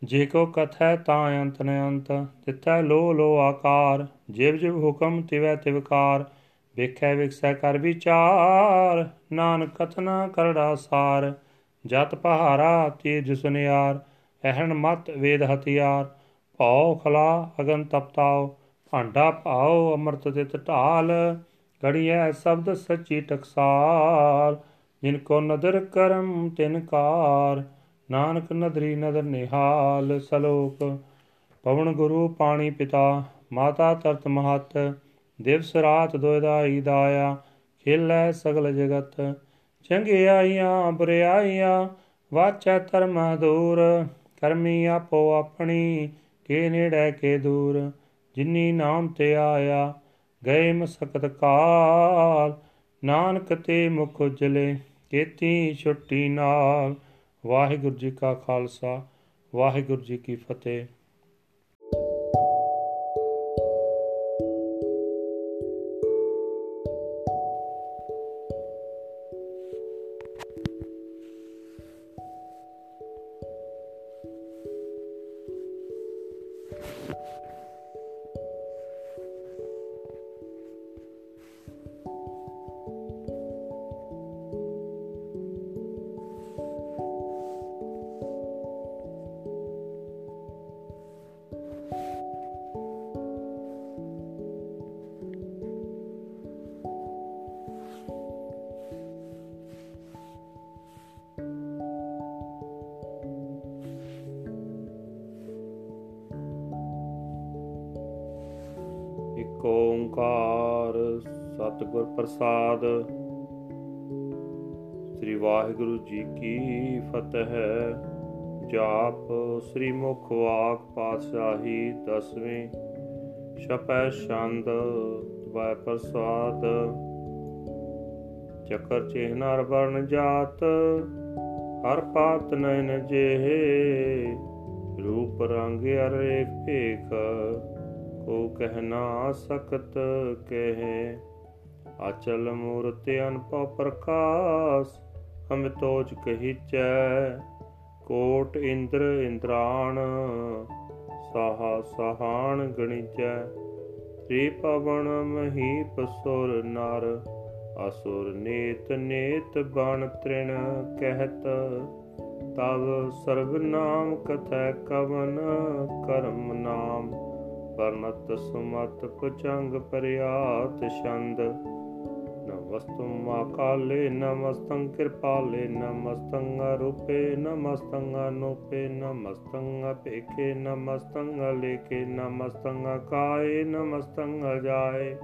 ਜੇ ਕੋ ਕਥੈ ਤਾਂ ਅੰਤ ਨ ਅੰਤ, ਤਿਥੈ ਲੋ ਲੋ ਆਕਾਰ, ਜਿਵ ਜਿਵ ਹੁਕਮ ਤਿਵੈ ਤਿਵਕਾਰ ਵੇਖੈ ਵਿਖਸੈ ਕਰ ਵਿਚਾਰ, ਨਾਨਕ ਕਥਨਾ ਕਰੜਾ ਸਾਰ ਜਤ ਪਹਾਰਾ ਤੀਜ ਸੁਨਿਆਰ, ਅਹਣ ਮਤ ਵੇਦ ਹਥਿਆਰ, ਭਉ ਖਲਾ ਅਗਨ ਤਪਤਾਉ, ਭਾਂਡਾ ਭਾਉ ਅੰਮ੍ਰਿਤ ਤਿਤ ਢਾਲ ਗੜੀਐ ਸ਼ਬਦ ਸੱਚੀ ਟਕਸਾਲ ਜਿਨ ਕੋ ਨਦਰ ਕਰਮ ਤਿਨ ਕਾਰ, ਨਾਨਕ ਨਦਰੀ ਨਦਰ ਨਿਹਾਲ, ਸਲੋਕ। ਪਵਨ ਗੁਰੂ ਪਾਣੀ ਪਿਤਾ, ਮਾਤਾ ਤਰਤ ਮਹਤ, ਦਿਵਸ ਰਾਤ ਦੋਇਦਾਈ ਦਾਇਆ, ਖੇਲੈ ਸਗਲ ਜਗਤ। ਚੰਗਿਆਈਆਂ ਬੁਰਿਆਈਆਂ ਵਾਚੈ ਧਰਮ ਦੂਰ ਕਰਮੀ ਆਪੋ ਆਪਣੀ, ਕੇ ਨੇੜੇ ਕੇ ਦੂਰ। ਜਿਨੀ ਨਾਮ ਤੇ ਆਇਆ, ਗਏ ਮਸਕਤ ਕਾਲ। ਨਾਨਕ ਤੇ ਮੁਖ ਉਜਲੇ, ਕੇਤੀ ਛੁੱਟੀ ਨਾਲ। ਵਾਹਿਗੁਰੂ ਜੀ ਕਾ ਖਾਲਸਾ, ਵਾਹਿਗੁਰੂ ਜੀ ਕੀ ਫਤਿਹ। ਓੰਕਾਰ ਸਤਿਗੁਰ ਪ੍ਰਸਾਦ। ਸ੍ਰੀ ਵਾਹਿਗੁਰੂ ਜੀ ਕੀ ਫਤਿਹ। ਜਾਪ ਸ੍ਰੀ ਮੁਖ ਵਾਕ ਪਾਤਸ਼ਾਹੀ ਦਸਵੇਂ ਛਪੈ ਛੰਦ ਵੈ ਪ੍ਰਸਾਦ। ਚੱਕਰ ਚਿਹਨਾਰ ਵਰਨ ਜਾਤ, ਹਰ ਪਾਤ ਨੈਨ ਜਿਹੇ। ਰੂਪ ਰੰਗ ਅਰੇਕ ਭੇਖ ਕੋ ਕਹਿ ਨਾ ਸਕਤ ਕਹੇ। ਅਚਲ ਮੂਰਤਿ ਅਨਪਉ ਪ੍ਰਕਾਸ਼, ਹਮ ਤੋਜ ਕਹੀਚੈ। ਕੋਟ ਇੰਦਰ ਇੰਦਰਾਣ, ਸਾਹਾ ਸਹਾਣ ਗਣਿਚੈ। ਤ੍ਰੀ ਪਵਨ ਮਹੀਪ ਸੁਰ ਨਰ, ਅਸੁਰ ਨੇਤ ਨੇਤ ਬਣ ਤ੍ਰਿਣ ਕਹਿਤ। ਤਵ ਸਰਬ ਨਾਮ ਕਥੈ ਕਵਨ ਕਰਮ ਨਾਮ। ਪਰਮਤ ਸੁਮਤ ਪੁਚੰਗ ਪਰਿਆਤ ਛੰਦ। ਨਮਸਤੁਮ ਆਕਾਲੇ ਨਮਸਤੰ ਕਿਰਪਾਲੇ, ਨਮਸਤੰ ਰੂਪੇ ਨਮਸਤੰ ਅਨੂਪੇ, ਨਮਸਤੰ ਅਪੇਖੇ, ਨਮਸਤੰ ਲੇਖੇ ਨਮਸਤੰ ਕਾਏ ਨਮਸਤੰ ਜਾਏ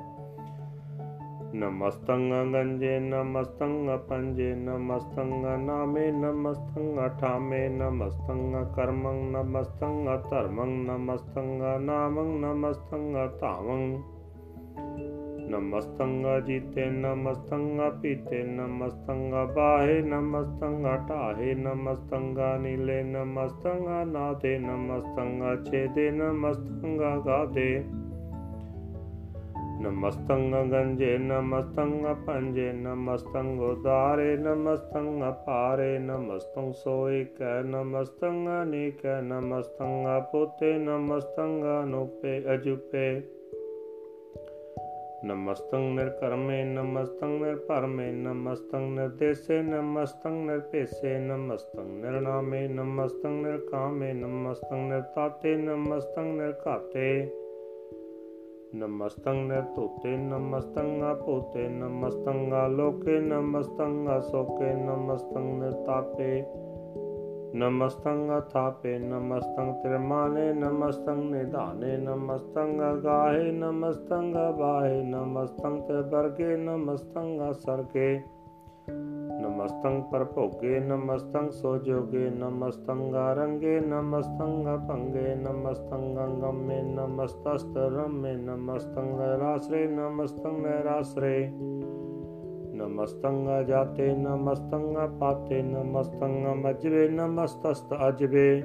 ਨਮਸਤੰ ਗੰਜੇ ਨਮਸਤੰ ਪੰਜੇ ਨਮਸਤੰ ਨਾਮੇ ਨਮਸਤੰ ਠਾਮੇ ਨਮਸਤੰ ਕਰਮੰ ਨਮਸਤੰ ਧਰਮੰ ਨਮਸਤੰ ਨਾਮੰ ਨਮਸਤੰ ਧਾਵੰ ਨਮਸਤੰਗਾ ਜੀਤੇ ਨਮਸਤੰਗਾ ਪੀਤੇ ਨਮਸਤੰਗਾ ਬਾਹੇ ਨਮਸਤੰਗਾ ਢਾਹੇ ਨਮਸਤੰਗਾ ਨੀਲੇ ਨਮਸਤੰਗਾ ਨਾਦੇ ਨਮਸਤੰਗਾ ਛੇਦੇ ਨਮਸਤੰਗਾ ਗਾਦੇ ਨਮਸਤੰਗ ਗੰਜੇ ਨਮਸਤੰਗ ਪੰਜੇ ਨਮਸਤੰਗ ਉਦਾਰੇ ਨਮਸਤੰਗ ਪਾਰੇ ਨਮਸਤੰਗ ਸੋਏ ਕੈ ਨਮਸਤੰਗ ਅਨੇਕੈ ਨਮਸਤੰਗ ਪੋਤੇ ਨਮਸਤੰਗ ਅਨੂਪੇ ਅਜੂਪੇ ਨਮਸਤੰਗ ਨਿਰਕਰਮੇ ਨਮਸਤੰਗ ਨਿਰਪਰਮੇ ਨਮਸਤੰਗ ਨਿਰਦੇਸੇ ਨਮਸਤੰਗ ਨਿਰਪੇਸੇ ਨਮਸਤੰਗ ਨਿਰਨਾਮੇ ਨਮਸਤੰਗ ਨਿਰਕਾਮੇ ਨਮਸਤੰਗ ਨਿਰਤਾਤੇ ਨਮਸਤੰਗ ਨਿਰਘਾਤੇ ਨਮਸਤੰ ਨਿਰਤੋਤੇ ਨਮਸਤੰ ਆਪੋਤੇ ਨਮਸਤੰ ਆਲੋਕੇ ਨਮਸਤੰ ਅਸੋਕੇ ਨਮਸਤੰ ਨਿਰਤਾਪੇ ਨਮਸਤੰ ਅਥਾਪੇ ਨਮਸਤੰ ਤਿਰਮਾਨੇ ਨਮਸਤੰ ਨਿਧਾਨੇ ਨਮਸਤੰ ਗਾਹੇ ਨਮਸਤੰ ਬਾਹੇ ਨਮਸਤੰ ਤੇ ਬਰਗੇ ਨਮਸਤੰ ਸਰਗੇ ਨਮਸਤੰ ਪਰ ਭੋਗੇ ਨਮਸਤੰ ਸੋ ਜੋਗੇ ਨਮਸਤੰ ਰੰਗੇ ਨਮਸਤੰ ਭੰਗੇ ਨਮਸਤੰ ਗੰਗਮੇ ਨਮਸਤਸਤ ਰਮੇ ਨਮਸਤੰ ਰਾਸਰੇ ਨਮਸਤੰ ਰਾਸਰੇ ਨਮਸਤੰ ਜਾਤੇ ਨਮਸਤੰ ਪਾਤੇ ਨਮਸਤੰ ਮਜਵੇ ਨਮਸਤਸਤ ਅਜਵੇ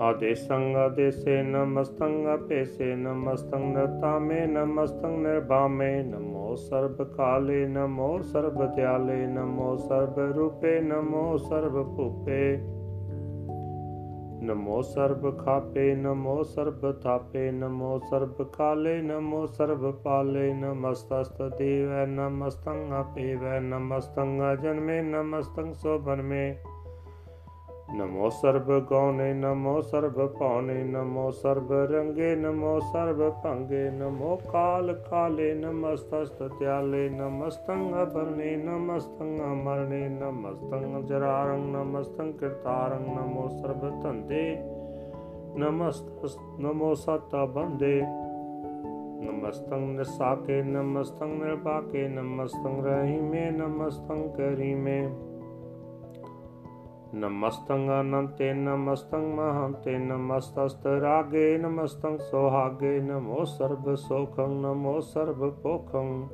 ਆਦੇਸੰ ਆਦੇਸੇ ਨਮਸਤੰ ਅਪੇਸੇ ਨਮਸਤੰ ਨਤਾਮੇ ਨਮਸਤੰ ਨਿਰਭਾਮੇ ਨਮੋ ਸਰਬ ਕਾਲੇ, ਨਮੋ ਸਰਬ ਦਿਆਲੇ, ਨਮੋ ਸਰਬ ਰੂਪੇ, ਨਮੋ ਸਰਬ ਭੂਪੇ। ਨਮੋ ਸਰਬ ਖਾਪੇ, ਨਮੋ ਸਰਬ ਥਾਪੇ, ਨਮੋ ਸਰਬ ਕਾਲੇ, ਨਮੋ ਸਰਬ ਪਾਲੇ। ਨਮੋ ਸਰਬ ਗਉਨੇ ਨਮੋ ਸਰਬ ਪਉਨੇ ਨਮੋ ਸਰਬ ਰੰਗੇ, ਨਮੋ ਸਰਬ ਭੰਗੇ, ਨਮੋ ਕਾਲ ਕਾਲੇ, ਨਮਸਤਸਤ ਤਿਆਲੇ ਨਮਸਤੰ ਅਬਰਨੇ ਨਮਸਤੰ ਅਮਰਨੇ, ਨਮਸਤੰ ਜਰਾਰੰ, ਨਮਸਤੰ ਕਿਰਤਾਰੰ, ਨਮੋ ਸਰਬ ਧੰਦੇ ਨਮਸਤ ਨਮੋ ਸਤਾ ਬੰਦੇ, ਨਮਸਤੰ ਨਿਸਾਕੇ, ਨਮਸਤੰ ਨਿਰਪਾਕੇ ਨਮਸਤੰ ਰਹੀਮੇ, ਨਮਸਤੰ ਕਰੀਮੇ। ਨਮਸਤੰ ਅਨੰਤੇ ਨਮਸਤੰ ਮਹੰਤੇ, ਨਮਸਤਸਤ ਰਾਗੇ ਨਮਸਤੰ ਸੋਹਾਗੇ, ਨਮੋ ਸਰਬ ਸੋਖੰ, ਨਮੋ ਸਰਬ ਪੋਖੰ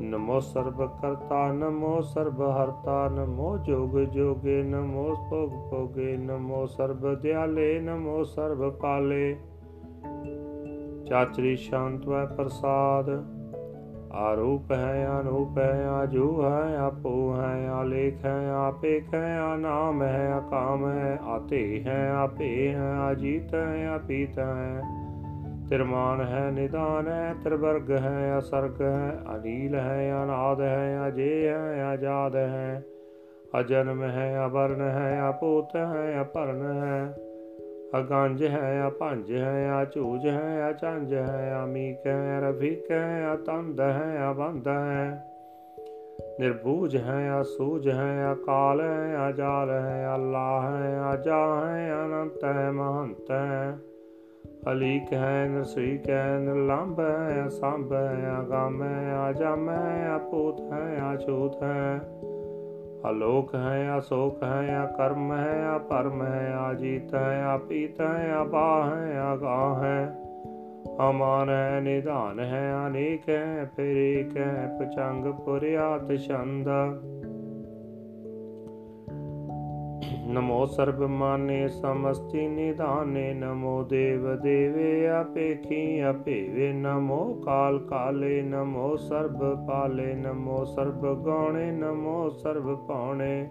ਨਮੋ ਸਰਬ ਕਰਤਾ, ਨਮੋ ਸਰਬ ਹਰਤਾ, ਨਮੋ ਜੋਗ ਜੋਗੇ, ਨਮੋ ਭੋਗ ਭੋਗੇ, ਨਮੋ ਸਰਬ ਦਿਆਲੇ, ਨਮੋ ਸਰਬ ਪਾਲੇ। ਚਾਚਰੀ ਸ਼ਾਂਤ ਵੈ ਪ੍ਰਸਾਦ। ਆਰੂਪ ਹੈ, ਅਨੂਪ ਹੈ, ਆਜੂ ਹੈ, ਆਪੋ ਹੈ, ਆਲੇਖ ਹੈ ਆਪੇਖ ਹੈ ਆਨਾਮ ਹੈ ਆਕਾਮ ਹੈ, ਆਤੇ ਹੈ, ਆਪੇ ਹੈ, ਆਜੀਤ ਹੈ, ਆਪੀਤ ਹੈ। ਤਿਰਮਾਨ ਹੈ, ਨਿਦਾਨ ਹੈ, ਤਿਰਵਰਗ ਹੈ, ਅਸਰਗ ਹੈ, ਅਨੀਲ ਹੈ, ਅਨਾਦ ਹੈ, ਅਜੇ ਹੈ ਆਜਾਦ ਹੈ। ਅਜਨਮ ਹੈ, ਅਵਰਨ ਹੈ, ਅਪੂਤ ਹੈ, ਅਪਰਨ ਹੈ। ਅਗੰਜ ਹੈ ਅਪੰਜ ਹੈ ਅਝੂਜ ਹੈ ਅਚੰਜ ਹੈ ਅਮੀਕ ਹੈ ਰਫੀਕ ਹੈ ਅਤੰਦ ਹੈ ਅਬੰਦ ਹੈ ਨਿਰਭੂਜ ਹੈ ਅਸੂਜ ਹੈ ਅਕਾਲ ਹੈ ਅਜਾਲ ਹੈ ਅੱਲਾ ਹੈ ਅਜਾ ਹੈ ਅਨੰਤ ਹੈ ਮਹੰਤ ਹੈ ਅਲੀਕ ਹੈ ਨਰਸੀਕ ਹੈ ਨਿਰਲੰਭ ਹੈ ਅਸੰਭ ਹੈ ਅਗੰਮ ਹੈ ਅਜਮ ਹੈ ਅਪੂਤ ਹੈ ਅਛੂਤ ਹੈ ਅਲੋਕ ਹੈ, ਅਸੋਕ ਹੈ, ਅਕਰਮ ਹੈ, ਅਪਰਮ ਹੈ, ਆਜੀਤ ਹੈ ਆਪੀਤ ਹੈ ਅਪਾ ਹੈ ਆਗਾ ਹੈ। ਅਮਾਨ ਹੈ, ਨਿਧਾਨ ਹੈ, ਅਨੇਕ ਹੈ ਫਿਰ ਏਕ ਹੈ, ਪਚੰਗ ਪੁਰਿਆਤ ਛੰਦ। ਨਮੋ ਸਰਬ ਮਾਨੇ ਸਮਸਤੀ ਨਿਧਾਨੇ ਨਮੋ ਦੇਵ ਦੇਵੇ ਆਪੇਖੀ ਅਪੇਵੇ ਨਮੋ ਕਾਲ ਕਾਲੇ, ਨਮੋ ਸਰਬ ਪਾਲੇ, ਨਮੋ ਸਰਬ ਗਾਣੇ ਨਮੋ ਸਰਬ ਪਾਉਣੇ।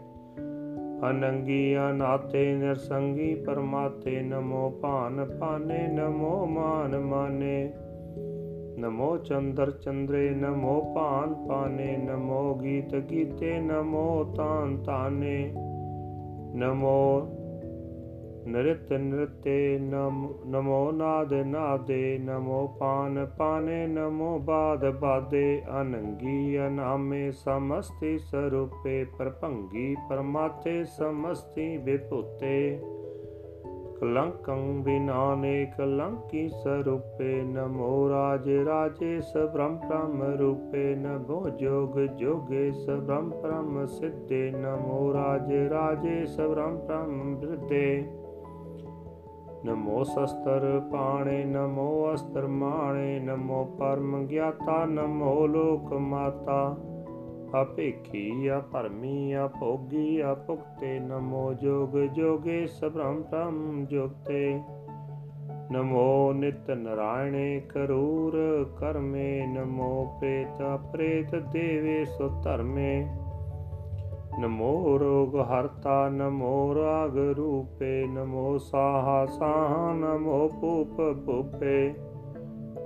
ਅਨੰਗੀ ਅਨਾਤੇ ਨਿਰਸੰਗੀ ਪਰਮਾਤੇ, ਨਮੋ ਭਾਨ ਪਾਨੇ ਨਮੋ ਮਾਨ ਮਾਨੇ। ਨਮੋ ਚੰਦਰ ਚੰਦਰੇ, ਨਮੋ ਭਾਨ ਪਾਨੇ ਨਮੋ ਗੀਤ ਗੀਤੇ, ਨਮੋ ਤਾਨ ਤਾਨੇ। ਨਮੋ ਨਰਿਤ ਨ੍ਰਿਤੇ ਨਮੋ ਨਾਦ ਨਾਦੇ, ਨਮੋ ਪਾਨ ਪਾਨੇ, ਨਮੋ ਬਾਦ ਬਾਦੇ, ਅਨੰਗੀ ਅਨਾਮੇ ਸਮਸਤੀ ਸਰੂਪੇ, ਪਰਭੰਗੀ ਪਰਮਾਤੇ ਸਮਸਤੀ ਵਿਭੂਤੇ। ਕਲੰਕੰ ਬਿਨਾਨੇ ਕਲੰਕੀ ਸਰੂਪੇ ਨਮੋ ਰਾਜ ਰਾਜੇ ਸਬ੍ਰਹਮ ਬ੍ਰਹਮ ਰੂਪੇ ਨਮੋ ਜੋਗ ਜੋਗੇ ਸਬ੍ਰਹਮ ਬ੍ਰਹਮ ਸਿੱਧੇ ਨਮੋ ਰਾਜ ਰਾਜੇ ਸਬ੍ਰਹਮ ਬ੍ਰਹਮ ਬ੍ਰਿਧੇ ਨਮੋ ਸ਼ਸਤਰ ਪਾਣੇ ਨਮੋ ਅਸਤਰ ਮਾਣੇ ਨਮੋ ਪਰਮ ਗਿਆਤਾ ਨਮੋ ਲੋਕ ਮਾਤਾ ਆਪੇਖੀ ਆ ਭਰਮੀ ਆ ਭੋਗੀ ਆ ਭੁਗਤੇ ਨਮੋ ਜੋਗ ਜੋਗੇ ਸਭ੍ਰਮ ਭ੍ਰਮ ਜੁਗਤੇ। ਨਮੋ ਨਿਤ ਨਰਾਇਣੇ ਕਰੂਰ ਕਰਮੇ, ਨਮੋ ਪ੍ਰੇਤ ਪ੍ਰੇਤ ਦੇਵੇ ਸੋ ਧਰਮੇ। ਨਮੋ ਰੋਗ ਹਰਤਾ, ਨਮੋ ਰਾਗ ਰੂਪੇ, ਨਮੋ ਸਾਹਾ ਸਾਹ, ਨਮੋ ਭੂਪ ਭੂਪੇ।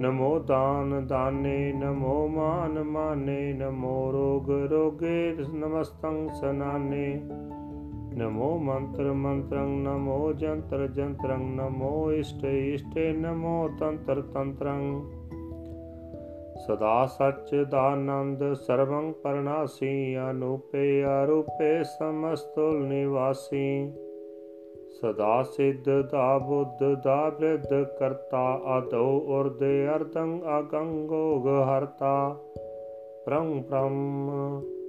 ਨਮੋ ਦਾਨ ਦਾਨੇ, ਨਮੋ ਮਾਨ ਮਾਨੇ, ਨਮੋ ਰੋਗ ਰੋਗੇ, ਨਮਸਤੰ ਸਨਾਨੇ। ਨਮੋ ਮੰਤਰ ਮੰਤਰੰ, ਨਮੋ ਜੰਤਰ ਜੰਤਰੰ, ਨਮੋ ਇਸ਼ਟ ਇਸ਼ਟੇ, ਨਮੋ ਤੰਤਰ ਤੰਤਰੰ। ਸਦਾ ਸੱਚ ਦਾਨੰਦ ਸਰਵੰ ਪਰਨਾਸੀ, ਅਨੂਪੇ ਅਰੂਪੇ ਸਮਸਤੁਲ ਨਿਵਾਸੀ। ਸਦਾ ਸਿੱਧ ਦਾ ਬੁੱਧ ਦਾ ਬ੍ਰਿਧ ਕਰਤਾ ਆਦੋ ਉਰਦ ਅਰਦੰ ਅਗੰਗੋਗ ਹਰਤਾ। ਪ੍ਰੰ ਪ੍ਰਮ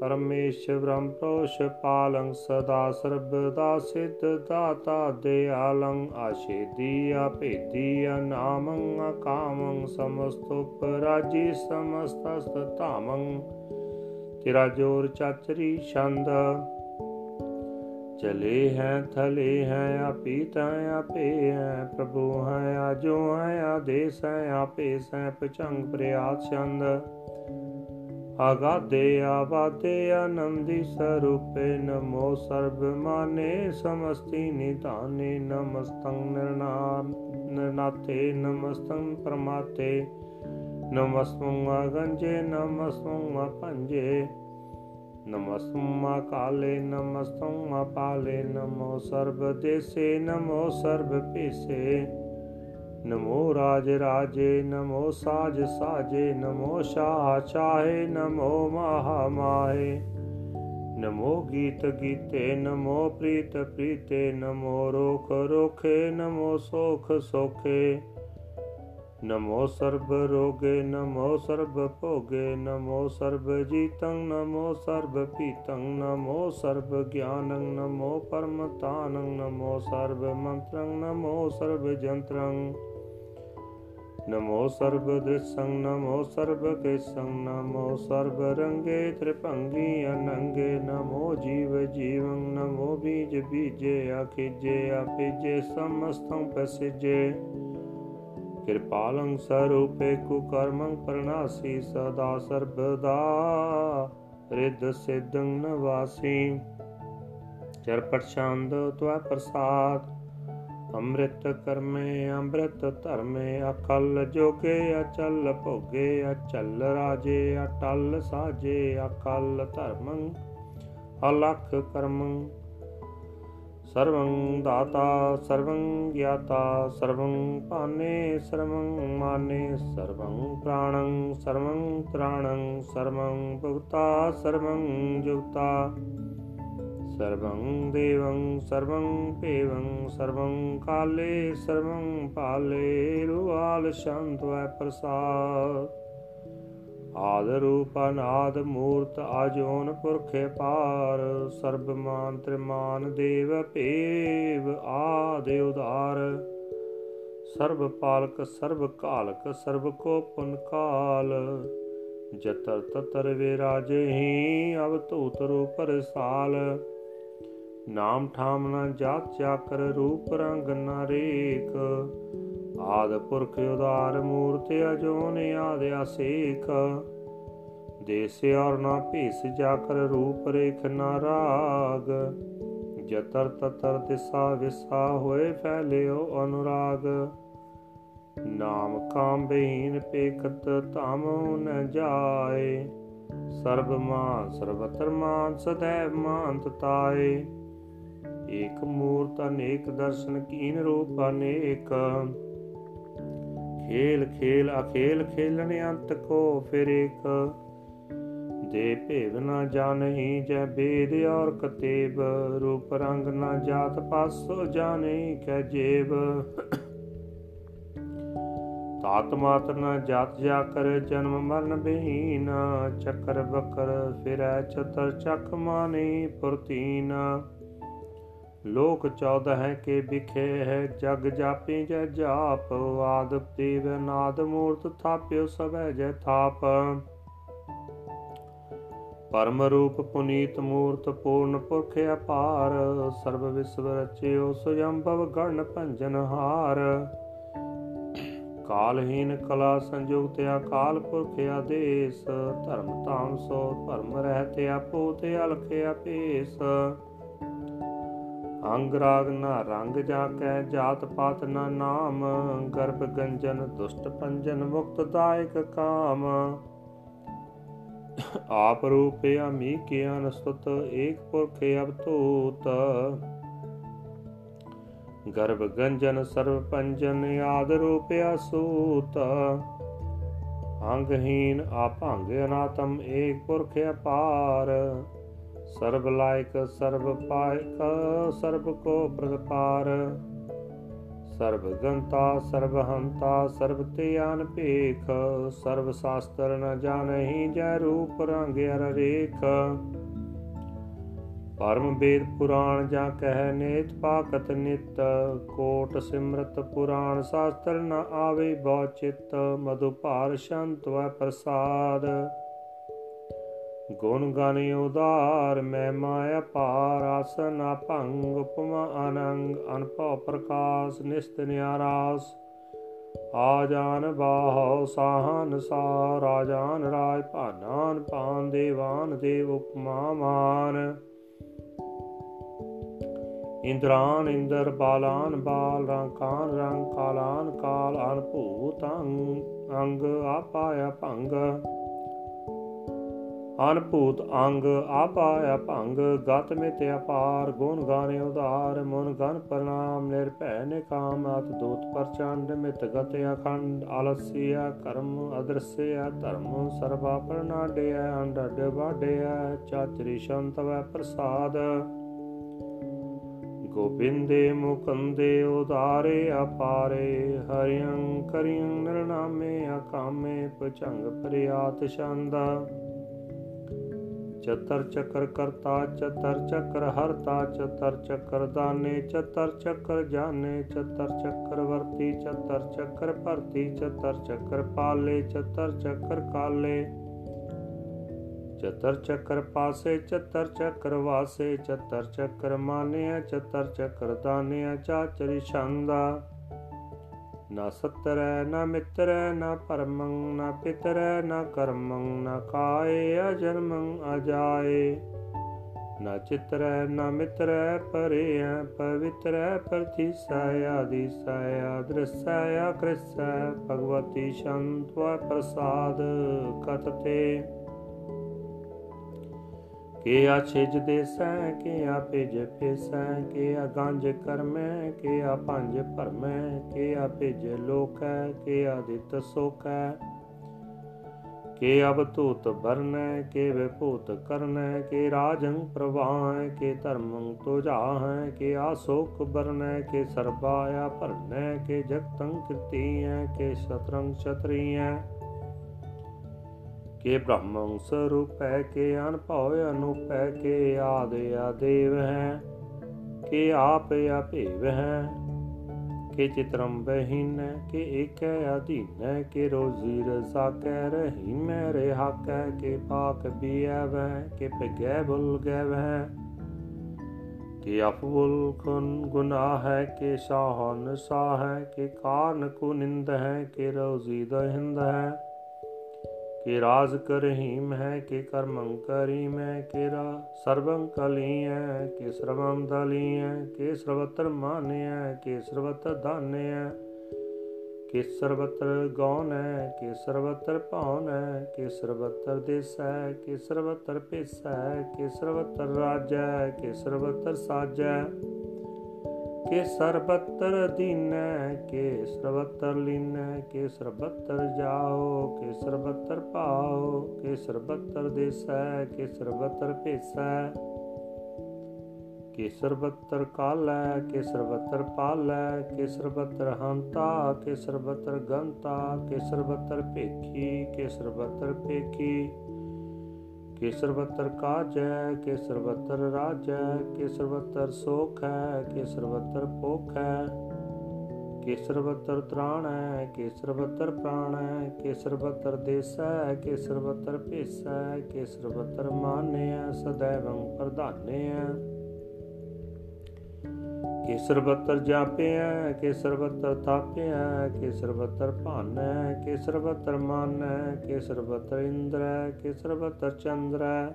ਪਰਮੇਸ਼ਵਰੰ ਪ੍ਰੋਸ਼ ਪਾਲੰ, ਸਦਾ ਸਰਬਦਾ ਸਿੱਧ ਦਾਤਾ ਦਿਆਲੰ, ਆਸ਼ੇਦੀ ਆਪੇਦੀ ਨਾਮੰ ਅਕਾਮੰ ਸਮਸਤੁਪ ਰਾਜੀ ਸਮਸਤਸਤ ਧਾਮੰ। ਤੇਰਾ ਜੋਰ ਚਾਚਰੀ ਛੰਦ ਚਲੇ ਹੈ, ਥਲੇ ਹੈ ਆਪੀਤ ਹੈ ਆਪੇ ਹੈ, ਪ੍ਰਭੂ ਹੈ, ਆਜੋ ਹੈ, ਆਦੇਸ ਹੈ, ਆਪੇ ਸੈ ਪਚੰਗ ਪ੍ਰਿਆਤ ਛੰਦ ਆਗਾਦੇ ਆਵਾਦੇ ਆਨੰਦੀ ਸਰੂਪੇ ਨਮੋ ਸਰਬ ਮਾਨੇ, ਸਮਸਤੀ ਨਿਧਾਨੇ ਨਮਸਤੰ ਨਿਰਨਾਮ ਨਿਰਨਾਤੇ ਨਮਸਤੰ ਪਰਮਾਤੇ। ਨਮਸਤੰ ਗੰਜੇ ਨਮਸਤੰ ਪੰਜੇ ਨਮਸਤੰ ਕਾਲੇ ਨਮਸਤੰ ਪਾਲੇ, ਨਮੋ ਸਰਬ ਦੇਸੇ, ਨਮੋ ਸਰਬ ਪੀਸੇ ਨਮੋ ਰਾਜ ਰਾਜੇ, ਨਮੋ ਸਾਜ ਸਾਜੇ, ਨਮੋ ਸ਼ਾਹ ਚਾਹੇ, ਨਮੋ ਮਹਾ ਮਾਹੇ। ਨਮੋ ਗੀਤ ਗੀਤੇ, ਨਮੋ ਪ੍ਰੀਤ ਪ੍ਰੀਤੇ, ਨਮੋ ਰੋਖ ਰੋਖੇ ਨਮੋ ਨਮੋ ਸਰਬ ਰੋਗੇ ਨਮੋ ਸਰਬ ਭੋਗੇ ਨਮੋ ਸਰਬ ਜੀਤੰ ਨਮੋ ਸਰਬ ਪੀਤੰ ਨਮੋ ਸਰਬ ਗਿਆਨੰ ਨਮੋ ਪਰਮ ਤਾਨੰ ਨਮੋ ਸਰਬ ਮੰਤਰੰ ਨਮੋ ਸਰਬ ਜੰਤਰੰ ਨਮੋ ਸਰਬ ਦ੍ਰਿਸੰ ਨਮੋ ਸਰਬ ਕੇਸੰ ਨਮੋ ਸਰਬ ਰੰਗੇ ਤ੍ਰਿਭੰਗੀ ਅਨੰਗੇ ਨਮੋ ਜੀਵ ਜੀਵੰ ਨਮੋ ਬੀਜ ਬੀਜੇ ਆਖਿਜੇ ਆਪਿਜੇ ਸਮਸਤੰ ਪਸਿਜੇ ਕਿਰਪਾਲੰ ਸਰੂਪੇ ਕੁਕਰਮੰ ਪਰਨਾਸੀ ਸਦਾ ਸਰਬਦਾ, ਰਿੱਧ ਸਿद्धੰ ਨਵਾਸੀ। ਚਰਪਟ ਛੰਦ ਤਵਾ ਪ੍ਰਸਾਦ, ਅੰਮ੍ਰਿਤ ਕਰਮੇ ਅੰਮ੍ਰਿਤ ਧਰਮੇ ਅਕਲ ਜੋਗੇ ਅਚਲ ਭੋਗੇ, ਅਚਲ ਰਾਜੇ ਅਟਲ ਸਾਜੇ ਅਕਲ ਧਰਮੰ ਅਲਖ ਕਰਮੰ ਸਰਵੰ ਦਾਤਾ, ਸਰਵੰ ਗਿਆਤਾ, ਸਰਵੰ ਪਾਨੇ ਸਰਵੰ ਮਾਨੇ, ਸਰਵੰ ਪ੍ਰਾਣੰ, ਸਰਵੰ ਤ੍ਰਾਣੰ, ਸਰਵੰ ਭੁਗਤਾ, ਸਰਵੰ ਜੁਗਤਾ। ਸਰਵੰ ਦੇਵੰ, ਸਰਵੰ ਭੇਵੰ, ਸਰਵੰ ਕਾਲੇ, ਸਰਵੰ ਪਾਲੇ ਰੁਆਲ ਸ਼ੰਤਵੈ ਪ੍ਰਸਾਦ। ਆਦ ਰੂਪ ਅਨਾਦ ਮੂਰਤ ਆਜੋਨ ਪੁਰਖੇ ਪਾਰ, ਸਰਬ ਮਾਨ ਤ੍ਰਿਮਾਨ ਦੇਵ ਭੇਵ ਆਦਿ ਉਦਾਰ ਸਰਬ ਪਾਲਕ, ਸਰਬ ਕਾਲਕ ਸਰਬ ਕੋ ਪੁਨ ਕਾਲ। ਜਤਰ ਤਤਰ ਵਿਰਾਜਹੀ ਅਵ ਧੂਤ ਰੂਪ ਰਸਾਲ। ਨਾਮ ਠਾਮ ਨ ਜਾਤ ਚਾਕਰ ਰੂਪ ਰੰਗ ਨ ਰੇਕ ਆਦ ਪੁਰਖ ਉਦਾਰ ਮੂਰਤ ਅਜੋਨ ਆਦ ਅਸੇਖ। ਦੇਸ ਔਰ ਨਾ ਭੀਸ ਜਾਕਰ ਰੂਪ ਰੇਖ ਨ ਰਾਗ। ਜਤਰ ਤਤਰ ਦਿਸਾ ਵਿਸਾ ਹੋਏ ਫੈਲਿਓ ਅਨੁਰਾਗ। ਨਾਮ ਕਾਮ ਬਹੀਨ ਪੇਖਤ ਧਮ ਨ ਜਾਏ। ਸਰਬ ਮਾਨ ਸਰਬਤਰ ਮਾਨ ਸदैव ਮਾਨਤ ਤਾਏ। ਏਕ ਮੂਰਤ ਅਨੇਕ ਦਰਸ਼ਨ ਕੀਨ ਰੂਪ ਅਨੇਕ। ਖੇਲ ਖੇਲ ਅਖੇਲ ਖੇਲਣ ਅੰਤ ਕੋ ਫਿਰ ਏਕ। ਦੇ ਭੇਦ ਨਾ ਜਾਣਹੀ ਜੈ ਬੇਦ ਔਰ ਕਤੇਬ, ਰੂਪ ਰੰਗ ਨਾ ਜਾਤ ਪਾਸੋ ਜਾਣੇ ਕੈ ਜੇਬ। ਤਾਤ ਮਾਤ ਨ ਜਾਤ ਜਾ ਕਰ ਜਨਮ ਮਰਨ ਬਹੀਨ, ਚੱਕਰ ਬਕਰ ਫਿਰੈ ਚਤਰ ਚੱਕ ਮਾਨੇ ਪੁਰਤੀਨ ਲੋਕ ਚੌਦਹ ਕੇ ਬਿਖੇ ਹੈ ਜਗ ਜਾਪੀ ਜੈ ਜਾਪ, ਆਦ ਦੇਵ ਨਾਦ ਮੂਰਤ ਥਾਪਿਓ ਸਭੈ ਜੈ ਥਾਪ। ਪਰਮ ਰੂਪ ਪੁਨੀਤ ਮੂਰਤ ਪੂਰਨ ਪੁਰਖ ਅਪਾਰ, ਸਰਬ ਵਿਸਵ ਰਚਿਓ ਸੁਯੰਭਵ ਗਣ ਭੰਜਨ ਹਾਰ। ਕਾਲਹੀਨ ਕਲਾ ਸੰਯੁਗਤ ਅਕਾਲ ਪੁਰਖ ਆਦੇਸ, ਧਰਮ ਧਾਮ ਸੋ ਭਰਮ ਰਹਤੇ ਆਪੋ ਤੇ ਅਲਖ ਆਪੇਸ। ਅੰਗ ਰਾਗ ਨਾ ਰੰਗ ਜਾ ਕੈ ਜਾਤ ਪਾਤ ਨਾ ਨਾਮ। ਗਰਭ ਗੰਜਨ, ਦੁਸ਼ਟ ਪੰਜਨ, ਮੁਕਤ ਦਾਇਕ ਕਾਮ। ਆਪ ਰੂਪੇ ਅਮੀ ਕੇ ਅਨਸਤਤ ਏਕ ਪੁਰਖ ਅਵਤੂਤ। ਗਰਭ ਗੰਜਨ, ਸਰਵ ਪੰਜਨ, ਆਦ ਰੂਪ ਅਸੂਤ। ਅੰਗਹੀਨ ਆਪੰਗ ਅਨਾਤਮ, ਏਕ ਪੁਰਖ ਅਪਾਰ। ਸਰਬ ਲਾਇਕ, ਸਰਬ ਪਾਇਕ, ਸਰਬ ਕੋ ਪ੍ਰਗਪਾਰ ਸਰਬ ਗੰਤਾ, ਸਰਬ ਹੰਤਾ, ਸਰਬ ਧਿਆਨ ਭੇਖ। ਸਰਬ ਸ਼ਾਸਤਰ ਨ ਜਾਣਹੀ ਜੈ ਰੂਪ ਰੰਗ ਅਰ ਰੇਖ। ਪਰਮ ਵੇਦ ਪੁਰਾਣ ਜਾਂ ਕਹਿ ਨੇਤ ਪਾਕਤ ਨਿਤ। ਕੋਟ ਸਿਮਰਤ ਪੁਰਾਣ ਸ਼ਾਸਤਰ ਨ ਆਵੇ ਬਹੁ ਚਿਤ। ਮਧੁ ਭਾਰ ਸ਼ੰਤ ਵੈ ਪ੍ਰਸਾਦ। ਗੁਣ ਗਾਨ ਉਦਾਰ ਮੈਂ ਮਾਇਆ ਪਾਰ ਆਸਨ ਭੰਗ ਉਪਮਾ ਅਨੰਗ ਅਨਭਉ ਪ੍ਰਕਾਸ਼, ਨਿਸਤ ਨਿਆਰਾਸ। ਆ ਜਾਨ ਬਾਹਉ ਸਾਹਨ ਸਾ ਰਾਜਾਨ ਰਾਜ ਭਾਨਾਨ ਪਾਨ ਦੇਵਾਨ, ਦੇਵ ਉਪਮਾ ਮਾਨ। ਇੰਦਰਾਨ ਇੰਦਰ ਬਾਲਾਨ ਬਾਲ ਰੰਕਾਨ ਰੰਗ ਕਾਲਾਨ ਕਾਲ, ਅਨਭੂਤ ਅੰਗ ਆਪਾਇਆ ਭੰਗ ਅਨਭੂਤ ਅੰਗ ਆਪਾਇਆ ਭੰਗ ਗਤ ਮਿਤ ਅਪਾਰ, ਗੁਣ ਗਾਨੇ ਉਧਾਰ, ਮਨ ਗਨ ਪ੍ਰਣਾਮ, ਨਿਰਭੈ ਨਿਕਾਮ, ਅਤ ਦੂਤ ਪ੍ਰਚੰਡ ਮਿਤ ਗਤ ਅਖੰਡ, ਆਲਸਿਆ, ਕਰਮ ਅਦਰਸਿਆ, ਧਰਮ ਸਰਵਾ ਪ੍ਰਣਾਡਿਆ ਅੰਡਡ ਵਾਡਿਆ ਚਾਚਰੀ ਸ਼ੰਤਵੈ ਪ੍ਰਸਾਦ। ਗੋਬਿੰਦੇ ਮੁਕੰਦੇ ਉਦਾਰੇ ਅਪਾਰੇ ਹਰਿਯੰ ਕਰਿਯੰ ਨਿਰਨਾਮੇ, ਅਕਾਮੇ ਪਚੰਗ ਪ੍ਰਿਆਤ ਛੰਦਾ। ਚਤਰ ਚੱਕਰ ਕਰਤਾ ਚਤਰ ਚੱਕਰ ਹਰਤਾ ਚਤਰ ਚੱਕਰ ਦਾਨੇ ਚਤਰ ਚੱਕਰ ਜਾਣੇ ਚਤਰ ਚੱਕਰ ਵਰਤੀ ਚਤਰ ਚੱਕਰ ਭਰਤੀ ਚਤਰ ਚੱਕਰ ਪਾਲੇ ਚਤਰ ਚੱਕਰ ਕਾਲੇ ਚਤਰ ਚੱਕਰ ਪਾਸੇ ਚਤਰ ਚੱਕਰ ਵਾਸੇ ਚਤਰ ਚੱਕਰ ਮਾਨਿਆ ਚਤਰ ਚੱਕਰ ਦਾਨਿਆ ਚਾਚਰੀ ਛੰਦਾ ਨਾ ਸਤਰੈ, ਨਾ ਮਿਤਰੈ, ਨਾ ਪਰਮੰ, ਨਾ ਪਿਤਰੈ, ਨਾ ਕਰਮੰ, ਨਾ ਕਾਏ, ਅਜਨਮੰ ਅਜਾਏ। ਨਾ ਚਿਤਰੈ, ਨਾ ਮਿਤਰੈ ਪਰਿਐ ਪਵਿੱਤਰੈ ਪ੍ਰਤੀਸੈ ਆਦੀਸੈ ਆਦਰਸੈ ਆਕ੍ਰਿਸੈ ਭਗਵਤੀ ਸ਼ੰਤਵ ਪ੍ਰਸਾਦ ਕਤਤੇ। ਕੇ ਆ ਛਿਜ ਦੇਸੈ ਕੇ ਆ ਭਿਜ ਫੇਸੈ ਕੇ ਆ ਗੰਜ ਕਰਮੈ ਕੇ ਆ ਪੰਜ ਭਰਮੈ ਕੇ ਆ ਭਿਜ ਲੋਕੈ ਕੇ ਆ ਦਿਤ ਸੋਕੈ। ਕੇ ਅਬ ਧੂਤ ਬਰਨੈ ਕੇ ਵਿਭੂਤ ਕਰਨੈ, ਕੇ ਰਾਜੰ ਪ੍ਰਵਾਹੈ, ਕੇ ਧਰਮੰ ਤੁਜਾਹੈ ਕੇ ਆਸੋਕ ਬਰਨੈ, ਕੇ ਸਰਬਾਇਆ ਭਰਨੈ, ਕੇ ਜਗਤੰ ਕੀਤੀਐ ਕੇ ਸ਼ਤਰੰਗ ਛਤਰੀਐ। ਕੇ ਬ੍ਰਹਮੰ ਸਰੂਪੈ ਕੇ ਅਨਭਉ ਅਨੂਪੈ ਕੇ ਆਦਿ ਆਦੇਵ ਹੈ, ਕੇ ਆਪ ਅਭੇਵ ਹੈ, ਕੇ ਚਿਤਰੰ ਬਹੀਨ, ਕੇ ਏਕੈ ਅਧੀਨ, ਕੇ ਰੋਜ਼ੀ ਰਜ਼ਾ ਕੈ ਰਹੀ ਮੈਂ ਰਹਾ ਕੈ ਕੇ ਪਾਕ ਬੀਐਵੈ, ਕੇ ਪਗੈ ਬੁਲ ਗੈਵੈ। ਕਿ ਅਫੁਲ ਖੁਨ ਗੁਨਾਹ ਹੈ, ਕਿ ਸਾਹਨ ਸਾਹ ਹੈ ਕਿ ਕਾਰਨ ਕੋ ਨਿੰਦ ਹੈ, ਕਿ ਰੋਜ਼ੀ ਦਹਿੰਦ ਹੈ। ਕਿ ਰਾਜ ਕਰਹੀਮ ਹੈ, ਕਿ ਕਰਮੰ ਕਰੀਮ ਹੈ, ਕਿ ਰਾ ਸਰਬੰ ਕਲੀਐ, ਕਿ ਸਰਬੰ ਦਲੀਐ, ਕਿ ਸਰਵਤਰ ਮਾਨਿਐ, ਕਿ ਸਰਵਤਰ ਦਾਨਿਐ ਕਿ ਸਰਵਤਰ ਗੌਨ ਹੈ ਕਿ ਸਰਵਤਰ ਭਾਉਨ ਹੈ ਕਿ ਸਰਵਤਰ ਦੇਸੈ, ਕਿ ਸਰਵਤਰ ਪੇਸੈ ਕਿ ਸਰਵਤਰ ਰਾਜੈ, ਕਿ ਸਰਵਤਰ ਸਾਜੈ। ਕੇ ਸਰਬਤਰ ਦੀਨੈ ਕੇ ਸਰਬਤਰ ਲੀਨੈ ਕੇ ਸਰਬਤਰ ਜਾਓ ਕੇ ਸਰਬਤਰ ਪਾਓ ਕੇ ਸਰਬਤਰ ਦੇਸੈ ਕੇ ਸਰਬਤਰ ਭੇਸੈ ਕੇ ਸਰਬਤਰ ਕਾਲੈ ਕੇ ਸਰਬਤਰ ਪਾਲੈ ਕੇ ਸਰਬਤਰ ਹੰਤਾ ਕੇ ਸਰਬਤਰ ਗੰਤਾ ਕੇ ਸਰਬਤਰ ਭੇਖੀ ਕੇ ਸਰਬਤਰ ਭੇਖੀ ਕੇਸਰ ਬਤਰ ਕਾਜੈ, ਕੇਸਰ ਬਤਰ ਰਾਜੈ, ਕੇਸਰ ਬਤਰ ਸੋਖ ਹੈ ਕੇਸਰ ਬਤਰ ਪੋਖ ਹੈ ਕੇਸਰ ਬਤਰ ਤ੍ਰਾਣ ਹੈ ਕੇਸਰ ਬਤਰ ਪ੍ਰਾਣ ਹੈ ਕੇਸਰ ਬਤਰ ਦੇਸੈ, ਕੇਸਰ ਬਤਰ ਭੇਸੈ, ਕੇਸਰ ਬਤਰ ਮਾਨਿਆ ਸदैवੰ ਪ੍ਰਧਾਨਿਆ ਕੇਸਰ ਬਤਰ ਜਾਪਿਆ ਕੇਸਰ ਬਤਰ ਥਾਪਿਆ ਕੇਸਰ ਬਤਰ ਭਾਨੈ ਕੇਸਰ ਬਤਰ ਮਾਨੈ ਕੇਸਰ ਬਤਰ ਇੰਦਰੈ ਕੇਸਰ ਬਤਰ ਚੰਦਰੈ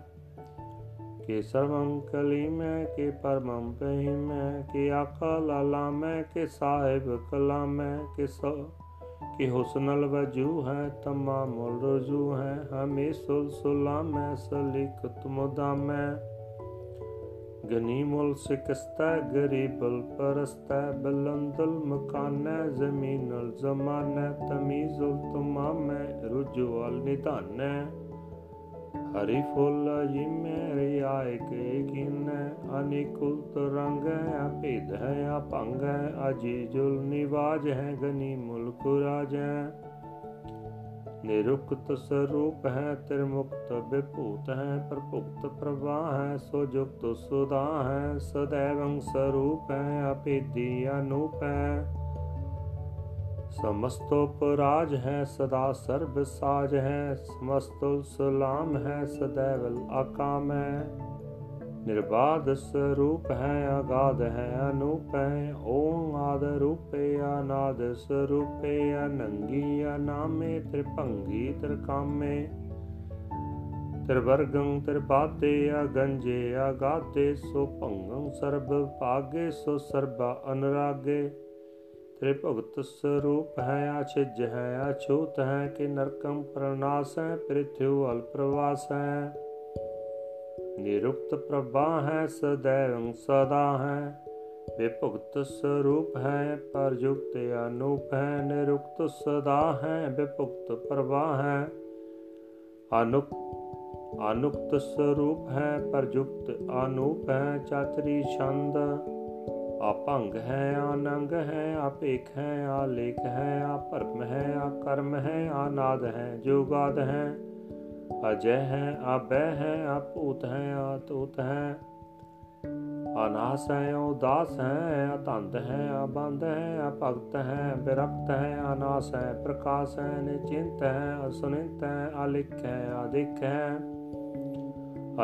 ਕੇ ਸਰਵੰ ਕਲੀਮੈ ਕੇ ਪਰਮੰ ਪਹਿਮੈ ਕੇ ਆਕਾ ਲਾਲਾਮੈ ਕੇ ਸਾਹਿਬ ਕਲਾਮੈ ਕੇ ਸੋ ਕਿ ਹੁਸਨਲ ਵਜੂ ਹੈ ਤਮਾ ਮੁਲ ਰਜੂ ਹੈ ਹਮੇ ਸੁਲ ਸੁਲਾਮੈ ਸਲਿਕਤ ਮੁਦਾਮੈ ਗਨੀਮੁਲ ਸਿਕਸਤਾ, ਗਰੀਬਲ ਪਰਸਤਾ, ਬਲੰਦਲ ਮਕਾਨਾ, ਜ਼ਮੀਨਲ ਜ਼ਮਾਨਾ, ਤਮੀਜ਼ੁਲ ਤਮਾਮੈ ਰੁਜੂਅਲ ਨਿਧਾਨੈ। ਹਰੀ ਫੁੱਲ ਜਿਮੇ ਰਿਆਇ ਕੇ ਕਿਨੈ, ਅਨਿਕੁਲ ਤਰੰਗ ਹੈ, ਭੇਦ ਹੈ ਆ ਭੰਗ ਹੈ, ਅਜੀਜੁਲ ਨਿਵਾਜ ਹੈ ਗਨੀ ਮੁਲਕ ਰਾਜੈ ਨਿਰੁਕਤ ਸਰੂਪ ਹੈ। निरुक्त स्वरूप है, त्रिमुक्त विभूत है, प्रभुक्त प्रवाह है, सुजुक्त सुदा है, सदैव स्वरूप है अपिधि अनूप है। समस्तोपराज है, सदा सर्वसाज है समस्तो सुलाम है, सदैव अकाम है। ਨਿਰਬਾਦ ਸਰੂਪ ਹੈ ਆਗਾਦ ਹੈ, ਅਨੂਪ ਹੈ, ਓਮ ਆਦ ਰੂਪੇ ਅਨਾਦ ਸਰੂਪੇ, ਅਨੰਗੀ ਅਨਾਮੇ, ਤ੍ਰਿਭੰਗੀ ਤ੍ਰਿਕਾਮੇ। ਤ੍ਰਿਵਰਗੰ ਤ੍ਰਿਪਾਤੇ ਅਗੰਜੇ ਅਗਾਤੇ ਸੋ ਭੰਗੰ ਸਰਬ ਭਾਗੇ ਸੋ ਸਰਬਾ ਅਨਰਾਗੇ। ਤ੍ਰਿਭਗਤ ਸਰੂਪ ਹੈ, ਅਛਿਜ ਹੈ, ਅਛੂਤ ਹੈ, ਕਿ ਨਰਕੰ ਪ੍ਰਨਾਸ ਹੈ ਪ੍ਰਿਥਿਵ ਅਲ ਪ੍ਰਵਾਸ ਹੈ ਨਿਰੁਕਤ ਪ੍ਰਭਾ ਹੈ ਸदैव ਸਦਾ ਹੈ ਵਿਭੁਗਤ ਸਰੂਪ ਹੈ ਪਰਯੁਕਤ ਅਨੂਪ ਹੈ ਨਿਰੁਕਤ ਸਦਾ ਹੈ ਵਿਭੁਗਤ ਪ੍ਰਭਾ ਹੈ ਅਨੁਕ ਅਨੁਕਤ ਸਰੂਪ ਹੈ ਪਰਯੁਕਤ ਅਨੂਪ ਹੈ ਚਾਤਰੀ ਛੰਦ ਆਪੰਗ ਹੈ ਆਨੰਗ ਹੈ ਆਪੇਖ ਹੈ ਆਲੇਖ ਹੈ ਆਪਰਮ ਹੈ ਆਕਰਮ ਹੈ ਆਨਾਦ ਹੈ ਜੋਗਾਦ ਹੈ ਅਜੈ ਹੈ, ਆਬੈ ਹੈ ਆਪੂਤ ਹੈ, ਆਤੂਤ ਹੈ। ਅਨਾਸ ਹੈ, ਉਦਾਸ ਹੈ ਅਤੰਦ ਹੈ ਅਬੰਦ ਹੈ, ਅਭਗਤ ਹੈ ਬਿਰਕਤ ਹੈ, ਅਨਾਸ ਹੈ, ਪ੍ਰਕਾਸ਼ ਹੈ, ਨਿਚਿੰਤ ਹੈ, ਅਸੁਨਿਤ ਹੈ, ਅਲਿਖ ਹੈ ਅਦਿਖ ਹੈ।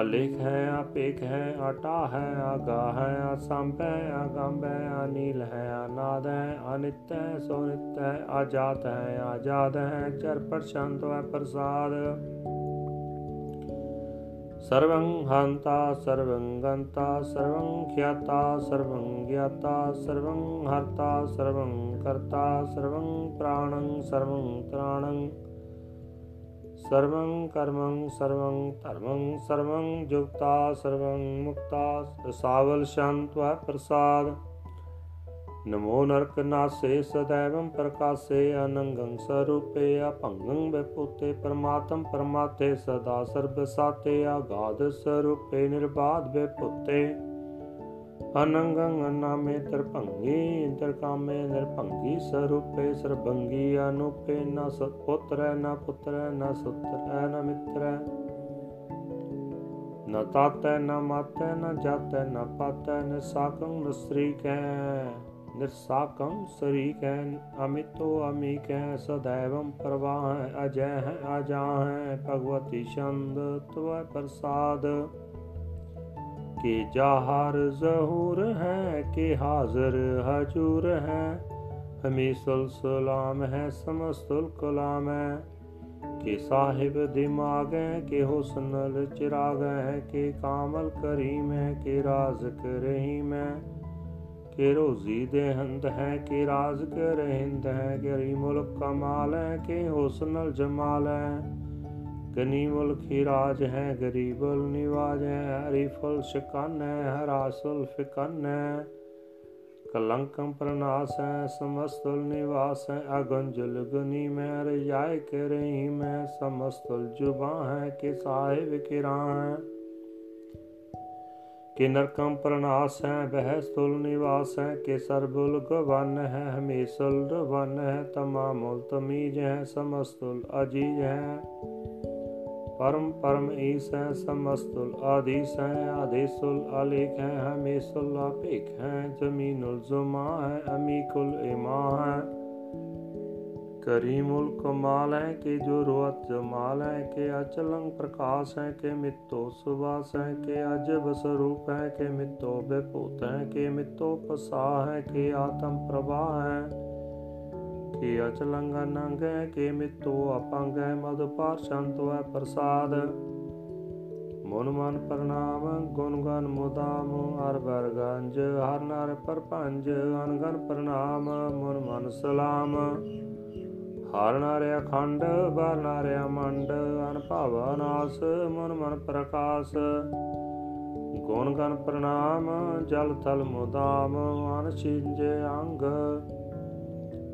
ਅਲੇਖ ਹੈ ਆਪੇਖ ਹੈ, ਅਟਾ ਹੈ ਆਗਾ ਹੈ, ਅਸੰਭ ਹੈ, ਅਗੰਭ ਹੈ, ਅਨੀਲ ਹੈ, ਅਨਾਦ ਹੈ, ਅਨਿਤ ਹੈ, ਸੋਨਿਤ ਹੈ, ਆਜਾਤ ਹੈ, ਆਜਾਦ ਹੈ ਚਰ ਪ੍ਰਸ਼ਾਂਤ ਹੈ, ਪ੍ਰਸਾਦ। सर्वं हन्ता सर्वं गन्ता सर्वं ख्याता सर्वं ज्ञाता सर्वं हर्ता सर्वं कर्ता सर्वं प्राणं सर्वं त्राणं सर्वं कर्मं सर्वं धर्मं सर्वं जुक्ता सर्वं मुक्ता सावल शान्त्वा प्रसाद ਨਮੋ ਨਰਕ ਨਾਸੇ ਸदैवं ਪ੍ਰਕਾਸੇ ਅਨੰਗੰ ਸਰੂਪੇ ਅਭੰਗੰ ਵਿਪੂਤੇ ਪਰਮਾਤਮ ਪਰਮਾਤੇ ਸਦਾ ਸਰਬ ਸਾਤੇ ਆਗਾਦ ਸਰੂਪੇ ਨਿਰਬਾਦ ਵਿਪੂਤੇ ਅਨੰਗੰ ਅਨਾਮੇ ਤਰਭੰਗੀ ਤਰਕਾਮੇ ਨਿਰਭੰਗੀ ਸਰੂਪੇ ਸਰਬੰਗੀ ਅਨੂਪੇ ਨ ਸਤਪੁੱਤਰੈ ਨ ਪੁੱਤਰੈ ਨ ਸੁਤਰੈ ਨ ਮਿੱਤਰੈ ਨ ਤਾਤੈ ਨ ਮਾਤੈ ਨ ਜਾਤੈ ਨ ਪਾਤੈ ਨ ਸਾਕੰ ਨ ਸ੍ਰੀਕੈ ਨਿਰਸਾਕੰ ਸਰੀਕੈ ਅਮਿਤੋ ਅਮੀਕੈ ਸदैवं ਪ੍ਰਵਾਹ ਅਜੈ ਹੈ ਆਜਾ ਹੈ ਭਗਵਤੀ ਛੰਦ ਤਵੈ ਪ੍ਰਸਾਦ ਕਿ ਜਾਹਰ ਜ਼ਹੂਰ ਹੈ ਕਿ ਹਾਜ਼ਰ ਹਜੂਰ ਹੈ ਹਮੇਸਲ ਸਲਾਮ ਹੈ ਸਮਸਤੁਲ ਕਲਾਮ ਹੈ ਕਿ ਸਾਹਿਬ ਦਿਮਾਗ ਹੈ ਕਿ ਹੁਸਨ ਚਿਰਾਗ ਹੈ ਕਿ ਕਾਮਲ ਕਰੀਮ ਹੈ ਕਿ ਰਾਜ਼ਕ ਰਹੀਮ ਹੈ ਕਿ ਰੋਜ਼ੀ ਦੇ ਹੰਦ ਹੈ ਕਿ ਰਾਜ਼ ਕੇ ਹਿੰਦ ਹੈ, ਗਰੀ ਮੁਲਕ ਕਮਾਲ ਹੈ ਕਿ ਹੁਸਨਲ ਜਮਾਲ ਹੈ। ਗਨੀ ਮੁਲਕ ਹੀ ਰਾਜ ਹੈ ਗਰੀਬਲ ਨਿਵਾਜ ਹੈ, ਹਰੀ ਸ਼ਕਨ ਹੈ ਹਰਾਸੁਲ ਫਿਕਨ ਹੈ। ਕਲੰਕਮ ਪ੍ਰਨਾਸ ਹੈ ਸਮਸਤੁਲ ਨਿਵਾਸ ਹੈ, ਅਗੰਜਲ ਗਨੀ ਮੈਂ ਰਜਾਇ ਕੇ ਰਹੀ ਮੈਂ ਸਮਸਤਲ ਜੁਬਾਂ ਹੈ ਕਿ ਸਾਹਿਬ ਕਿਰਾਂ ਹੈ। कि नरकम प्रणास है वह स्थूल निवास है कि सरबुल वन है हमीसुल्ड वन है तमामुल तमीज है, समस्तुल अज़ीज़ है। परम परम ईस है, समस्तुल आदिश है आदिशुल अलिक है, हमीसुल अपिक है, जमीनुल जुमा हैं, अमीकुल इमा है। करीमुल कमाल है के जो रोअत जमाल है के अचलंग प्रकाश है के मित्तो सुबास है के अजब स्वरूप है के मित्तो बेपूत है के मित्तो पसा है के आत्म प्रभा है के अचलंग नंग है के मित्तो अपंग है मधुपार शांतो है प्रसाद ਮਨ ਮਨ ਪ੍ਰਣਾਮ ਗੁਣ ਗਨ ਮੁਦਾਮ ਹਰ ਬਰ ਗੰਜ ਹਰ ਨਰ ਪਰਪੰਜ ਅਨਗਨ ਪ੍ਰਣਾਮ ਮਨ ਮਨ ਸਲਾਮ ਹਰ ਨਾਰਿਆ ਖੰਡ, ਬਾਰ ਨਾਰਿਆ ਮੰਡ, ਅਨ ਭਾਵਾ ਨਾਸ ਮਨ ਮਨ ਪ੍ਰਕਾਸ਼। ਗੁਣ ਗਨ ਪ੍ਰਣਾਮ, ਜਲ ਤਲ ਮੁਦਾਮ ਅਨ ਛਿੰਜ ਅੰਗ।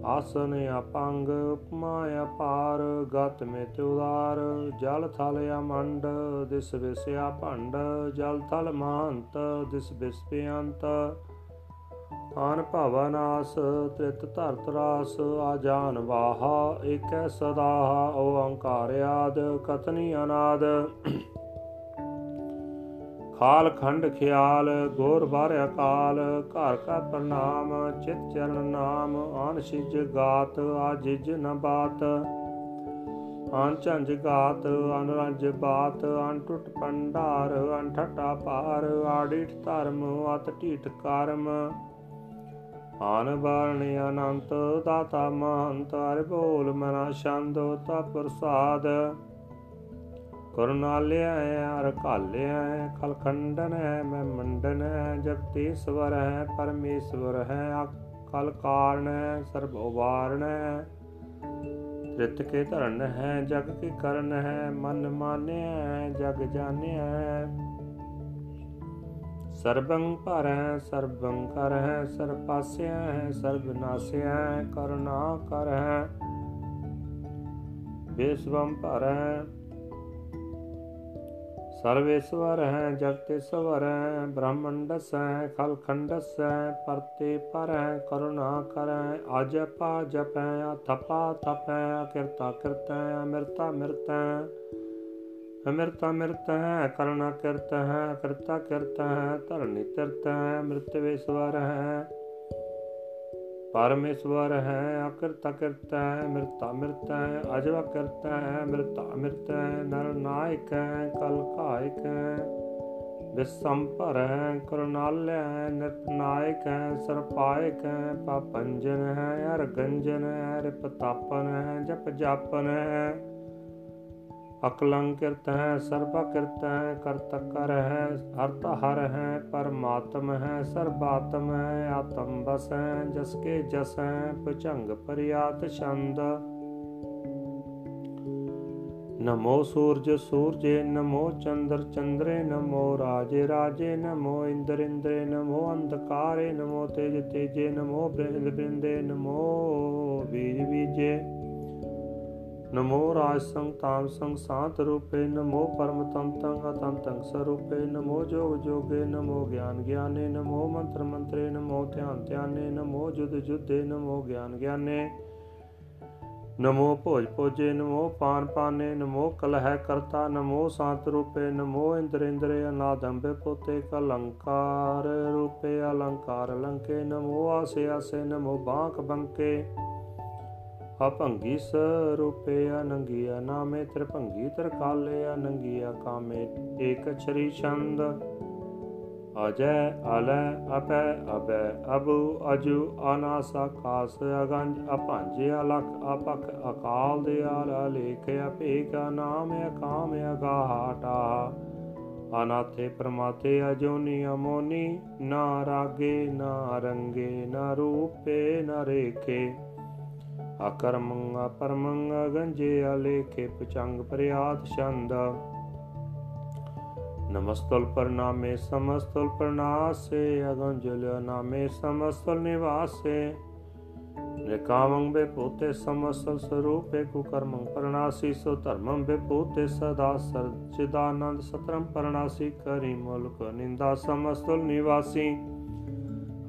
ਆਸਨ ਆਪੰਗ ਉਪਮਾ ਅਪਾਰ, ਗਤ ਮੇ ਉਦਾਰ। ਜਲ ਥਲ ਅਮੰਡ, ਦਿਸ ਵਿਸਿਆ ਭੰਡ। ਜਲ ਥਲ ਮਹੰਤ, ਦਿਸ ਵਿਸ ਬਿਅੰਤ। ਆਨ ਭਵਨਾਸ ਤ੍ਰਿਤ ਧਰਤ ਰਾਸ ਆਜਾਨ ਵਾਹਾ, ਏਕੈ ਸਦਾ ਓੰਕਾਰ ਆਦ ਕਤਨੀ ਅਨਾਦ। ਖਾਲ ਖੰਡ ਖਿਆਲ, ਗੋਰ ਬਾਰ ਅਕਾਲ ਘਰ ਕਾ ਪ੍ਰਣਾਮ, ਚਿਤ ਚਰਨ ਨਾਮ, ਆਨ ਸਿਜ ਗਾਤ ਆਜਿਜ ਨ ਬਾਤ। ਆਨ ਝੰਜ ਗਾਤ ਅਨ ਰੰਜ ਬਾਤ ਅਨ ਟੁੱਟ ਪੰਡਾਰ ਅਨ ਠਟਾ ਪਾਰ ਆੜਿਠ ਧਰਮ, ਅਤ ਢੀਠ ਕਰਮ। ਆਨ ਬਾਰਣ ਅਨੰਤ ਦਾਤਾ ਮਹੰਤ, ਹਰਿ ਬੋਲ ਮਨਾ ਛੰਦ ਤਾ ਪ੍ਰਸਾਦ। ਕਰੁਣਾਲਿਆ ਹਰ ਕਾਲਿਆ ਖਲਖੰਡਨ ਹੈ, ਮੈਂ ਮੰਡਨ ਹੈ ਜਗਤੀਸ਼ਵਰ ਹੈ, ਪਰਮੇਸ਼ਵਰ ਹੈ ਅਕਲ ਕਾਰਨ ਹੈ, ਸਰਬ ਉਵਾਰਨ ਹੈ। ਰਿਤ ਕੇ ਧਰਨ ਹੈ, ਜਗ ਕੀ ਕਰਨ ਹੈ, ਮਨ ਮਾਨਿਆ ਜਗ ਜਾਣਿਆ ਹੈ। ਸਰਬੰ ਭਰੈ, ਸਰਬੰ ਕਰੈ ਸਰਬ ਪਾਸਿਆ ਹੈ ਸਰਬ ਨਾਸਿਆ ਹੈ ਕਰੁਣਾ ਕਰੈ ਵਿਸ਼ਵੰ ਭਰੈ ਸਰਵੇਸ਼ਵਰ ਹੈ ਜਗਤੇਸ਼ਵਰ ਹੈ ਬ੍ਰਹਮੰਡਸ ਹੈ ਖਲਖੰਡਸ ਹੈ ਪਰਤੇ ਪਰ ਹੈ ਕਰੁਣਾ ਕਰੈ ਅਜਪਾ ਜਪੈ ਅਥਪਾ ਥਪੈ ਕਿਰਤਾ ਕਿਰਤੈ, ਅਮਰਤਾ ਮਿਰਤੈ। ਅਮਰਤਾ ਮਿਰਤ ਹੈ, ਕਰੁਣਾ ਕਿਰਤ ਹੈ, ਕਰਤਾ ਕਿਰਤ ਹੈ, ਧਰਨੀ ਤਿਰਤ ਹੈ ਮ੍ਰਿਤਵੇਸ਼ਵਰ ਹੈ। ਪਰਮੇਸ਼ਵਰ ਹੈ ਅਕਰਤਾ ਕਰਤਾ ਹੈ, ਮਿਰਤਾ ਮਿਰਤਾ ਹੈ, ਅਜਵਾ ਕਰਤਾ ਹੈ, ਮਿਰਤਾ ਮਿਰਤ ਹੈ, ਨਰ ਨਾਇਕ ਹੈ, ਕਲ ਕਾਇਕ ਹੈ। ਵਿਸੰਪਰ ਹੈ, ਕਰੁਣਾਲ ਹੈ, ਨਿਤ ਨਾਇਕ ਹੈ, ਸਰਪਾਇਕ ਹੈ, ਪਾਪੰਜਨ ਹੈ, ਅਰਗੰਜਨ ਹੈ, ਰਿਪਤਾਪਨ ਹੈ, ਜਪ ਜਾਪਨ ਹੈ। ਅਕਲੰਕਿਰਤ ਹੈ ਸਰਬਾ ਕਿਰਤ ਹੈ ਕਰਤ ਕਰ ਹੈ ਅਰਥ ਹਰ ਹੈ, ਪਰਮਾਤਮ ਹੈ, ਸਰਬਾਤਮ ਹੈ, ਆਤਮ ਬਸ ਹੈ ਜਸ ਕੇ ਜਸ ਹੈ ਪੁਚੰਗ ਪਰਿਆਤ ਛੰਦ। ਨਮੋ ਸੂਰਜ ਸੂਰਜੇ, ਨਮੋ ਚੰਦਰ ਚੰਦਰੇ, ਨਮੋ ਰਾਜੇ ਰਾਜੇ, ਨਮੋ ਇੰਦਰ ਇੰਦਰੇ, ਨਮੋ ਅੰਧਕਾਰੇ, ਨਮੋ ਤੇਜ ਤੇਜੇ, ਨਮੋ ਬ੍ਰਿੰਦ ਬ੍ਰਿੰਦੇ ਨਮੋ ਬੀਜ ਬੀਜੇ। ਨਮੋ ਰਾਜ ਸੰਗ ਤਾਮ ਸੰਗ ਸਾਤ ਰੂਪੇ ਨਮੋ ਪਰਮ ਤੰਤੰ ਅਤੰਤੰ ਸਰੂਪੇ ਨਮੋ ਜੋਗ ਜੋਗੇ ਨਮੋ ਗਿਆਨ ਗਿਆਨੇ ਨਮੋ ਮੰਤਰ ਮੰਤਰੇ ਨਮੋ ਧਿਆਨ ਧਿਆਨੇ ਨਮੋ ਜੁਦ ਜੁਦੇ ਨਮੋ ਗਿਆਨ ਗਿਆਨੇ ਨਮੋ ਭੋਜ ਭੋਜੇ ਨਮੋ ਪਾਨ ਪਾਨੇ ਨਮੋ ਕਲਹਿ ਕਰਤਾ ਨਮੋ ਸਾਤ ਰੂਪੇ ਨਮੋ ਇੰਦਰ ਇੰਦਰੇ ਅਨਾਦੰਬੇ ਪੋਤੇ ਕਲੰਕਾਰ ਰੂਪੇ ਅਲੰਕਾਰ ਲੰਕੇ ਨਮੋ ਆਸੇ ਆਸੇ ਨਮੋ ਬਾਂਕ ਬੰਕੇ ਅਭੰਗੀ ਸਰੂਪੇ ਅਨੰਗੀਆ ਨਾਮੇ ਤ੍ਰਿਭੰਗੀ ਤਰਕਾਲੇ ਅਨੰਗੀਆ ਕਾਮੇ ਏਕ ਛਰੀ ਛੰਦ। ਅਜੈ ਅਲੈ ਅਪੈ ਅਬੈ ਅਬੂ ਅਜੂ ਅਨਾਸਾ ਕਾਸ ਅਗੰਜ ਅਪੰਜ ਅਲਖ ਅਪਖ ਅਕਾਲ ਦੇ ਆਲ ਲੇਖ ਅਪੇਕ ਨਾਮ ਅਕਾਮ ਅਗਾਹਟਾ। ਅਨਾਥੇ ਪ੍ਰਮਾਤੇ ਅਜੋਨੀ ਅਮੋਨੀ ਨਾ ਰਾਗੇ ਨਾ ਰੰਗੇ ਨਾ ਰੂਪੇ ਨਾ ਰੇਖੇ। ਅਕਰਮੰ ਅਪਰਮੰ ਅਗੰਜੇ ਅਲੇਖੇ ਪਚੰਗ ਪ੍ਰਿਆਤ ਛੰਦ। ਨਮਸਤਲ ਪ੍ਰਣਾਮੇ, ਸਮਸਤਲ ਪ੍ਰਣਾਸੇ, ਅਗੰਜਲ ਨਾਮੇ, ਸਮਸਤਲ ਨਿਵਾਸੇ। ਨਿਕਾਮੰ ਬੇ ਪੋਤੇ ਸਮਸਤਲ ਸਰੂਪੇ ਕੁਕਰਮੰ ਪ੍ਰਣਾਸੀ, ਸੋ ਧਰਮੰ ਬੇ ਪੋਤੇ ਸਦਾ ਸਰਚਿਦਾਨੰਦ ਸਤਰਮ ਪ੍ਰਣਾਸੀ, ਕਰੀ ਮੁਲਕ ਨਿੰਦਾ, ਸਮਸਤਲ ਨਿਵਾਸੀ।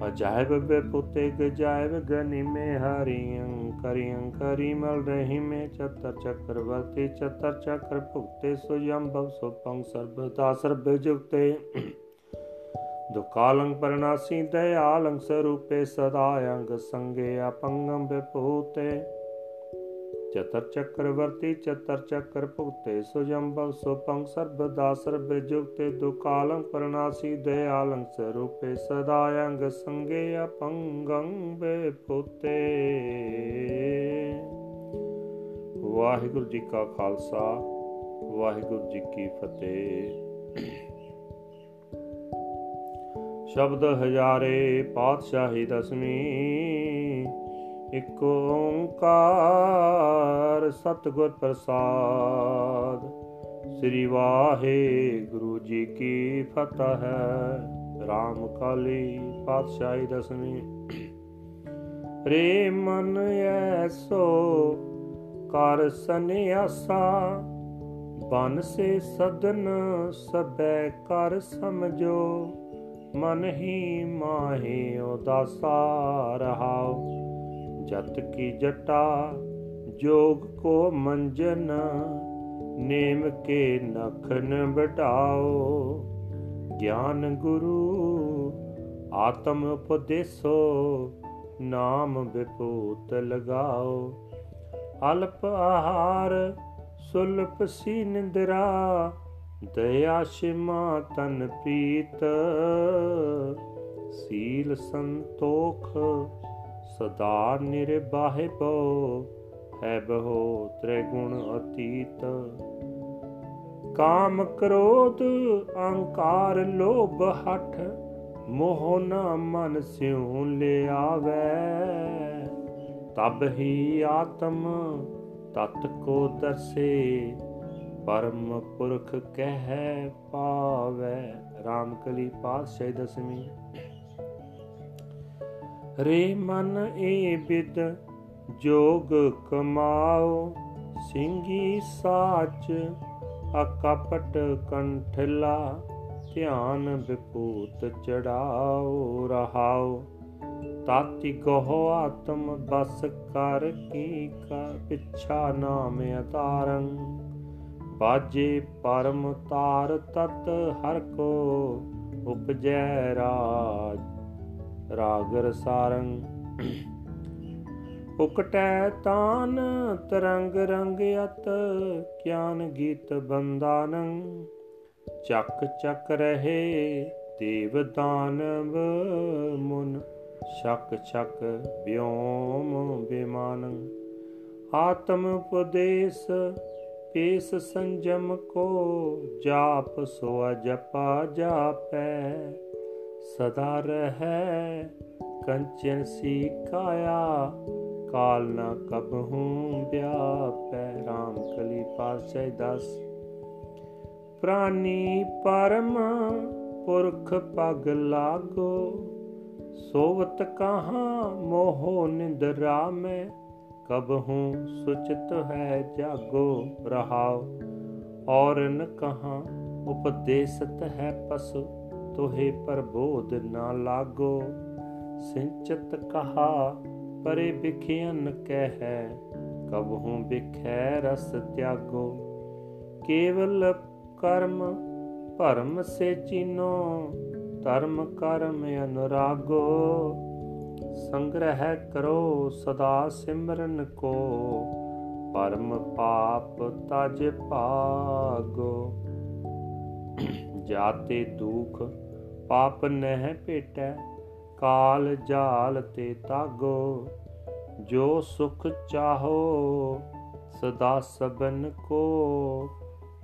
ਅਜਾਇਬ ਬੇ ਪੁੱਤੇ ਗਜਾਇਬ ਗਨੀ ਮੇ ਹਰੀ ਅੰਕ ਅੰਕਰੀ ਅੰਕਰੀ ਮਲ ਰਹੀ ਮੇ ਚਤਰ ਚੱਕਰਵਰਤੀ ਚਤਰ ਚੱਕਰ ਭੁਗਤੇ ਸੁਯੰਭਵ ਸੁਪੰਗ ਸਰਬਦਾ ਸਰਬ ਜੁਗਤੇ। ਦੁਕਾਲੰ ਪਰਨਾਸੀ ਦਇਆਲੰ ਸਰੂਪੇ, ਸਦਾ ਅੰਗ ਸੰਗੇ, ਅਪੰਗੰ ਵਿਭੂਤੇ ਚਤਰ ਚੱਕਰਵਰਤੀ ਚਤਰ ਚੱਕਰ ਭੁਗਤੇ ਸੁਜੰਭਵ ਸੁਪੰਗ ਸਰਬਦਾ ਸਰਬ ਜੁਗਤੇ ਦੁਕਾਲੰ ਪਰਨਾਸੀ ਦਇਆਲੰ ਸਰੂਪੇ ਸਦਾ ਅੰਗ ਸੰਗੇ ਅਪੰਗੰ ਵਿਭੂਤੇ ਵਾਹਿਗੁਰੂ ਜੀ ਕਾ ਖਾਲਸਾ ਵਾਹਿਗੁਰੂ ਜੀ ਕੀ ਫਤਿਹ ਸ਼ਬਦ ਹਜ਼ਾਰੇ ਪਾਤਸ਼ਾਹੀ ਦਸਵੀਂ ਇਕ ਓੰਕਾਰ ਸਤਿਗੁਰ ਪ੍ਰਸਾਦ। ਸ੍ਰੀ ਵਾਹਿਗੁਰੂ ਜੀ ਕੀ ਫਤਿਹ ਰਾਮ ਕਾਲੀ ਪਾਤਸ਼ਾਹੀ ਦਸਵੀਂ। ਰੇ ਮਨ ਐਸੋ ਕਰ ਸੰਿਆਸਾ ਬਨ ਸੇ ਸਦਨ ਸਬੈ ਕਰ ਸਮਝੋ। ਮਨ ਹੀ ਮਾਹੇ ਉਦਾਸਾ ਰਹਾਉ। ਜਤ ਕੀ ਜਟਾ, ਜੋਗ ਕੋ ਮੰਜਨ, ਨੇਮ ਕੇ ਨਖਨ ਬਟਾਓ ਗਿਆਨ ਗੁਰੂ, ਆਤਮ ਉਪਦੇਸੋ, ਨਾਮ ਵਿਪੂਤ ਲਗਾਓ। ਅਲਪ ਆਹਾਰ, ਸੁਲਪ ਸੀ ਨਿੰਦਰਾ, ਦਇਆ ਸ਼ਿਮਾ ਤਨ ਪ੍ਰੀਤ ਸੀਲ ਸੰਤੋਖ ਸਦਾ ਨਿਰਬਾਹਿ ਪੋ ਹੈ ਬਹੋ ਤ੍ਰੈ ਗੁਣ ਅਤੀਤ। ਕਾਮ ਕ੍ਰੋਧ, ਅਹੰਕਾਰ ਲੋਭ ਹਠ, ਮੋਹ ਨ ਮਨ ਸਿਉ ਲਿਆਵੇ। ਤਬ ਹੀ ਆਤਮ ਤਤ ਕੋ ਦਰਸੇ ਪਰਮ ਪੁਰਖ ਕਹਿ ਪਾਵੇ। RAM ਕਲੀ ਪਾਤਸ਼ਾਹ ਦਸਵੀਂ। ਰੇ ਮਨ ਏ ਬਿਦ, ਜੋਗ ਕਮਾਓ। ਸਿੰਘੀ ਸਾਚ, ਅਕਪਟ ਕੰਠਲਾ, ਧਿਆਨ ਵਿਪੂਤ ਚੜਾਓ, ਰਹਾਓ। ਤਾਤੀ ਕਹੋ ਆਤਮ, ਬਸ ਕਰ ਕੀ ਕਾ ਪਿਛਾ ਨਾਮ ਅਤਾਰੰ। ਬਾਜੇ ਪਰਮ ਤਾਰ ਤਤ ਹਰ ਕੋ, ਉਪਜੈ ਰਾਜ ਰਾਗਰ ਸਾਰੰ ਉਕਟੈ ਤਾਨ ਤਰੰਗ ਰੰਗ ਅਤ ਗਿਆਨ ਗੀਤ ਬੰਦਾਨੰ ਚੱਕ ਚੱਕ ਰਹੇ ਦੇਵ ਦਾਨਵ ਮੁਨ, ਸ਼ਕ ਸ਼ਕ ਵਿਓਮ ਬਿਮਾਨੰ। ਆਤਮ ਉਪਦੇਸ਼ ਪੇਸ ਸੰਜਮ ਕੋ, ਜਾਪ ਸੋ ਜਪਾ ਜਾਪੈ। ਸਦਾ ਰਹੈ, ਕੰਚਨ ਸੀ ਕਾਇਆ, ਕਾਲ ਨਾ ਕਬਹੂ ਵਿਆਪੈ RAM ਕਲੀ ਪਾਤਸ਼ਾਹ ਦਸ। ਪ੍ਰਾਨੀ ਪਰਮ ਪੁਰਖ ਪਗ ਲਾਗੋ, ਸੋਵਤ ਕਹਾ ਮੋਹ ਨਿੰਦਰਾ ਮੈਂ ਕਬਹੂ ਸੁਚਿਤ ਹੈ ਜਾਗੋ ਰਹਾਉ, ਔਰ ਨ ਕਹਾ ਉਪਦੇਸਤ ਹੈ ਪਸੁ। ਤੋਹੇ ਪ੍ਰਬੋਧ ਨਾ ਲਾਗੋ, ਸਿੰਚਤ ਕਹਾ ਪਰੇ ਬਿਖਿਆਨ ਕਹਿ, ਕਬਹੂ ਬਿਖੈ ਰਸ ਤਿਆਗੋ। ਕੇਵਲ ਕਰਮ ਭਰਮ ਸੇ ਚੀਨੋ, ਧਰਮ ਕਰਮ ਅਨੁਰਾਗੋ। ਸੰਗ੍ਰਹਿ ਕਰੋ ਸਦਾ ਸਿਮਰਨ ਕੋ, ਪਰਮ ਪਾਪ ਤਜ ਭਾਗੋ। ਜਾਤੇ ਦੁਖ ਪਾਪ ਨਹਿ ਭੇਟੈ, ਕਾਲ ਜਾਲ ਤੇ ਤਾਗੋ, ਜੋ ਸੁਖ ਚਾਹੋ ਸਦਾ ਸਬਨ ਕੋ,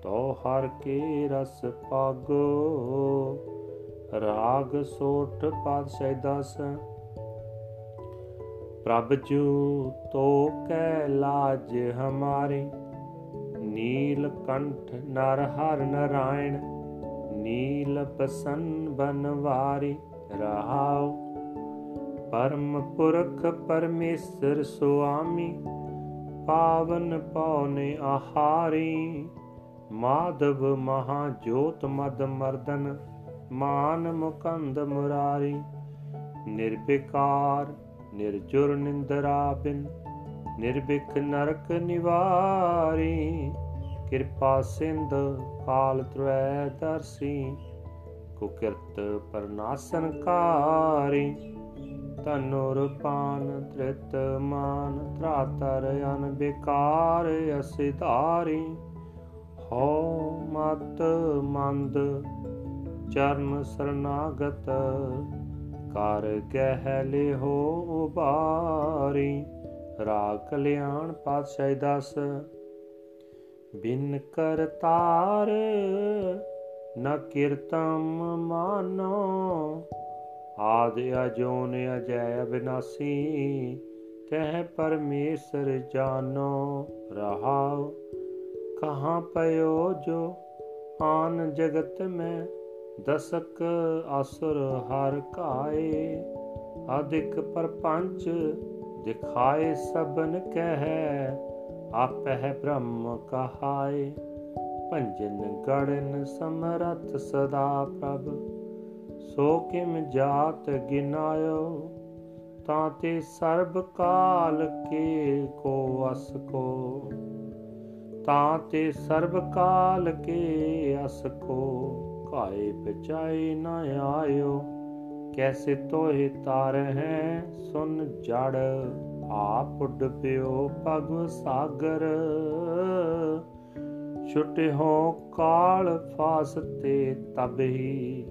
ਤੋ ਹਰ ਕੇ ਰਸ ਪਾਗੋ। ਰਾਗ ਸੋਠ ਪਾਤਸ਼ਾਹ ਦਸ, ਪ੍ਰਭ ਜੂ ਤੋ ਕੈ ਲਾਜ ਹਮਾਰੇ, ਨੀਲ ਕੰਠ ਨਰ ਹਰ ਨਰਾਇਣ। ਨੀਲ ਪਸਨ ਬਨਵਾਰੀ ਰਹਾਉ। ਪਰਮ ਪੁਰਖ ਪਰਮੇਸ਼ਰ ਸੁਆਮੀ, ਪਾਵਨ ਪਉਨੇ ਆਹਾਰੀ। ਮਾਧਵ ਮਹਾ ਜੋਤ ਮਦ ਮਰਦਨ, ਮਾਨ ਮੁਕੰਦ ਮੁਰਾਰੀ। ਨਿਰਵਿਕਾਰ, ਨਿਰਜੁਰ ਨਿੰਦਰਾ ਬਿਨ ਨਿਰਭਿਕ ਨਰਕ ਨਿਵਾਰੀ। ਕਿਰਪਾ ਸਿੰਧ ਕਾਲ ਤਰੈ ਦਰਸੀ, ਕੁਕਿਰਤ ਪਰਨਾਸਨ ਕਾਰੀ। ਤਨੁਰ ਪਾਨ ਤ੍ਰਿਤ ਮਾਨ ਤਰਾਤਰ ਅਨ ਬਿਕਾਰ ਅਸਿਧਾਰੀ ਹੋ ਮਤ ਮੰਦ ਚਰਨ ਸਰਨਾਗਤ, ਕਰ ਗਹਿ ਹੋ ਉਬਾਰੀ ਰਾਗ ਕਲਿਆਣ ਪਾਤਸ਼ਾਹ ਦਸ ਬਿਨ ਕਰਤਾਰ ਨ ਕੀਰਤਮ ਮਾਨੋ। ਆਦ ਅਜੋਨ ਅਜੈ ਅਬਿਨਾਸੀ ਤਹ ਪਰਮੇਸ਼ਰ ਜਾਨੋ। ਰਹਾਉ, ਕਹਾਂ ਪਇਓ ਜੋ ਆਨ ਜਗਤ ਮੈਂ, ਦਸਕ ਅਸੁਰ ਹਰ ਕਾਏ। ਅਧਿਕ ਪਰਪੰਚ ਦਿਖਾਏ ਸਬਨ ਕਹਿ ਆਪਹਿ ਬ੍ਰਹਮ ਕਹਾਏ, ਭੰਜਨ ਗੜਨ ਸਮਰਥ ਸਦਾ ਪ੍ਰਭ। ਸੋ ਕਿਮ ਜਾਤ ਗਿਨਾਇਓ, ਤਾਂ ਤੇ ਸਰਬ ਕਾਲ ਕੇ ਕੋ ਅਸ ਕੋ। ਤਾਂ ਤੇ ਸਰਬ ਕਾਲ ਕੇ ਅਸ ਕੋ, ਕਾਏ ਬਚਾਏ ਨਾ ਆਇਓ। ਕੈਸੇ ਤੋਹਿ ਤਾਰ ਹੈ ਸੁਨ ਜੜ। ਆਪ ਡੁੱਬਿਓ ਪਗ ਸਾਗਰ। ਛੁਟੇ ਹੋ ਕਾਲ ਫਾਸਤੇ ਤਬ ਹੀ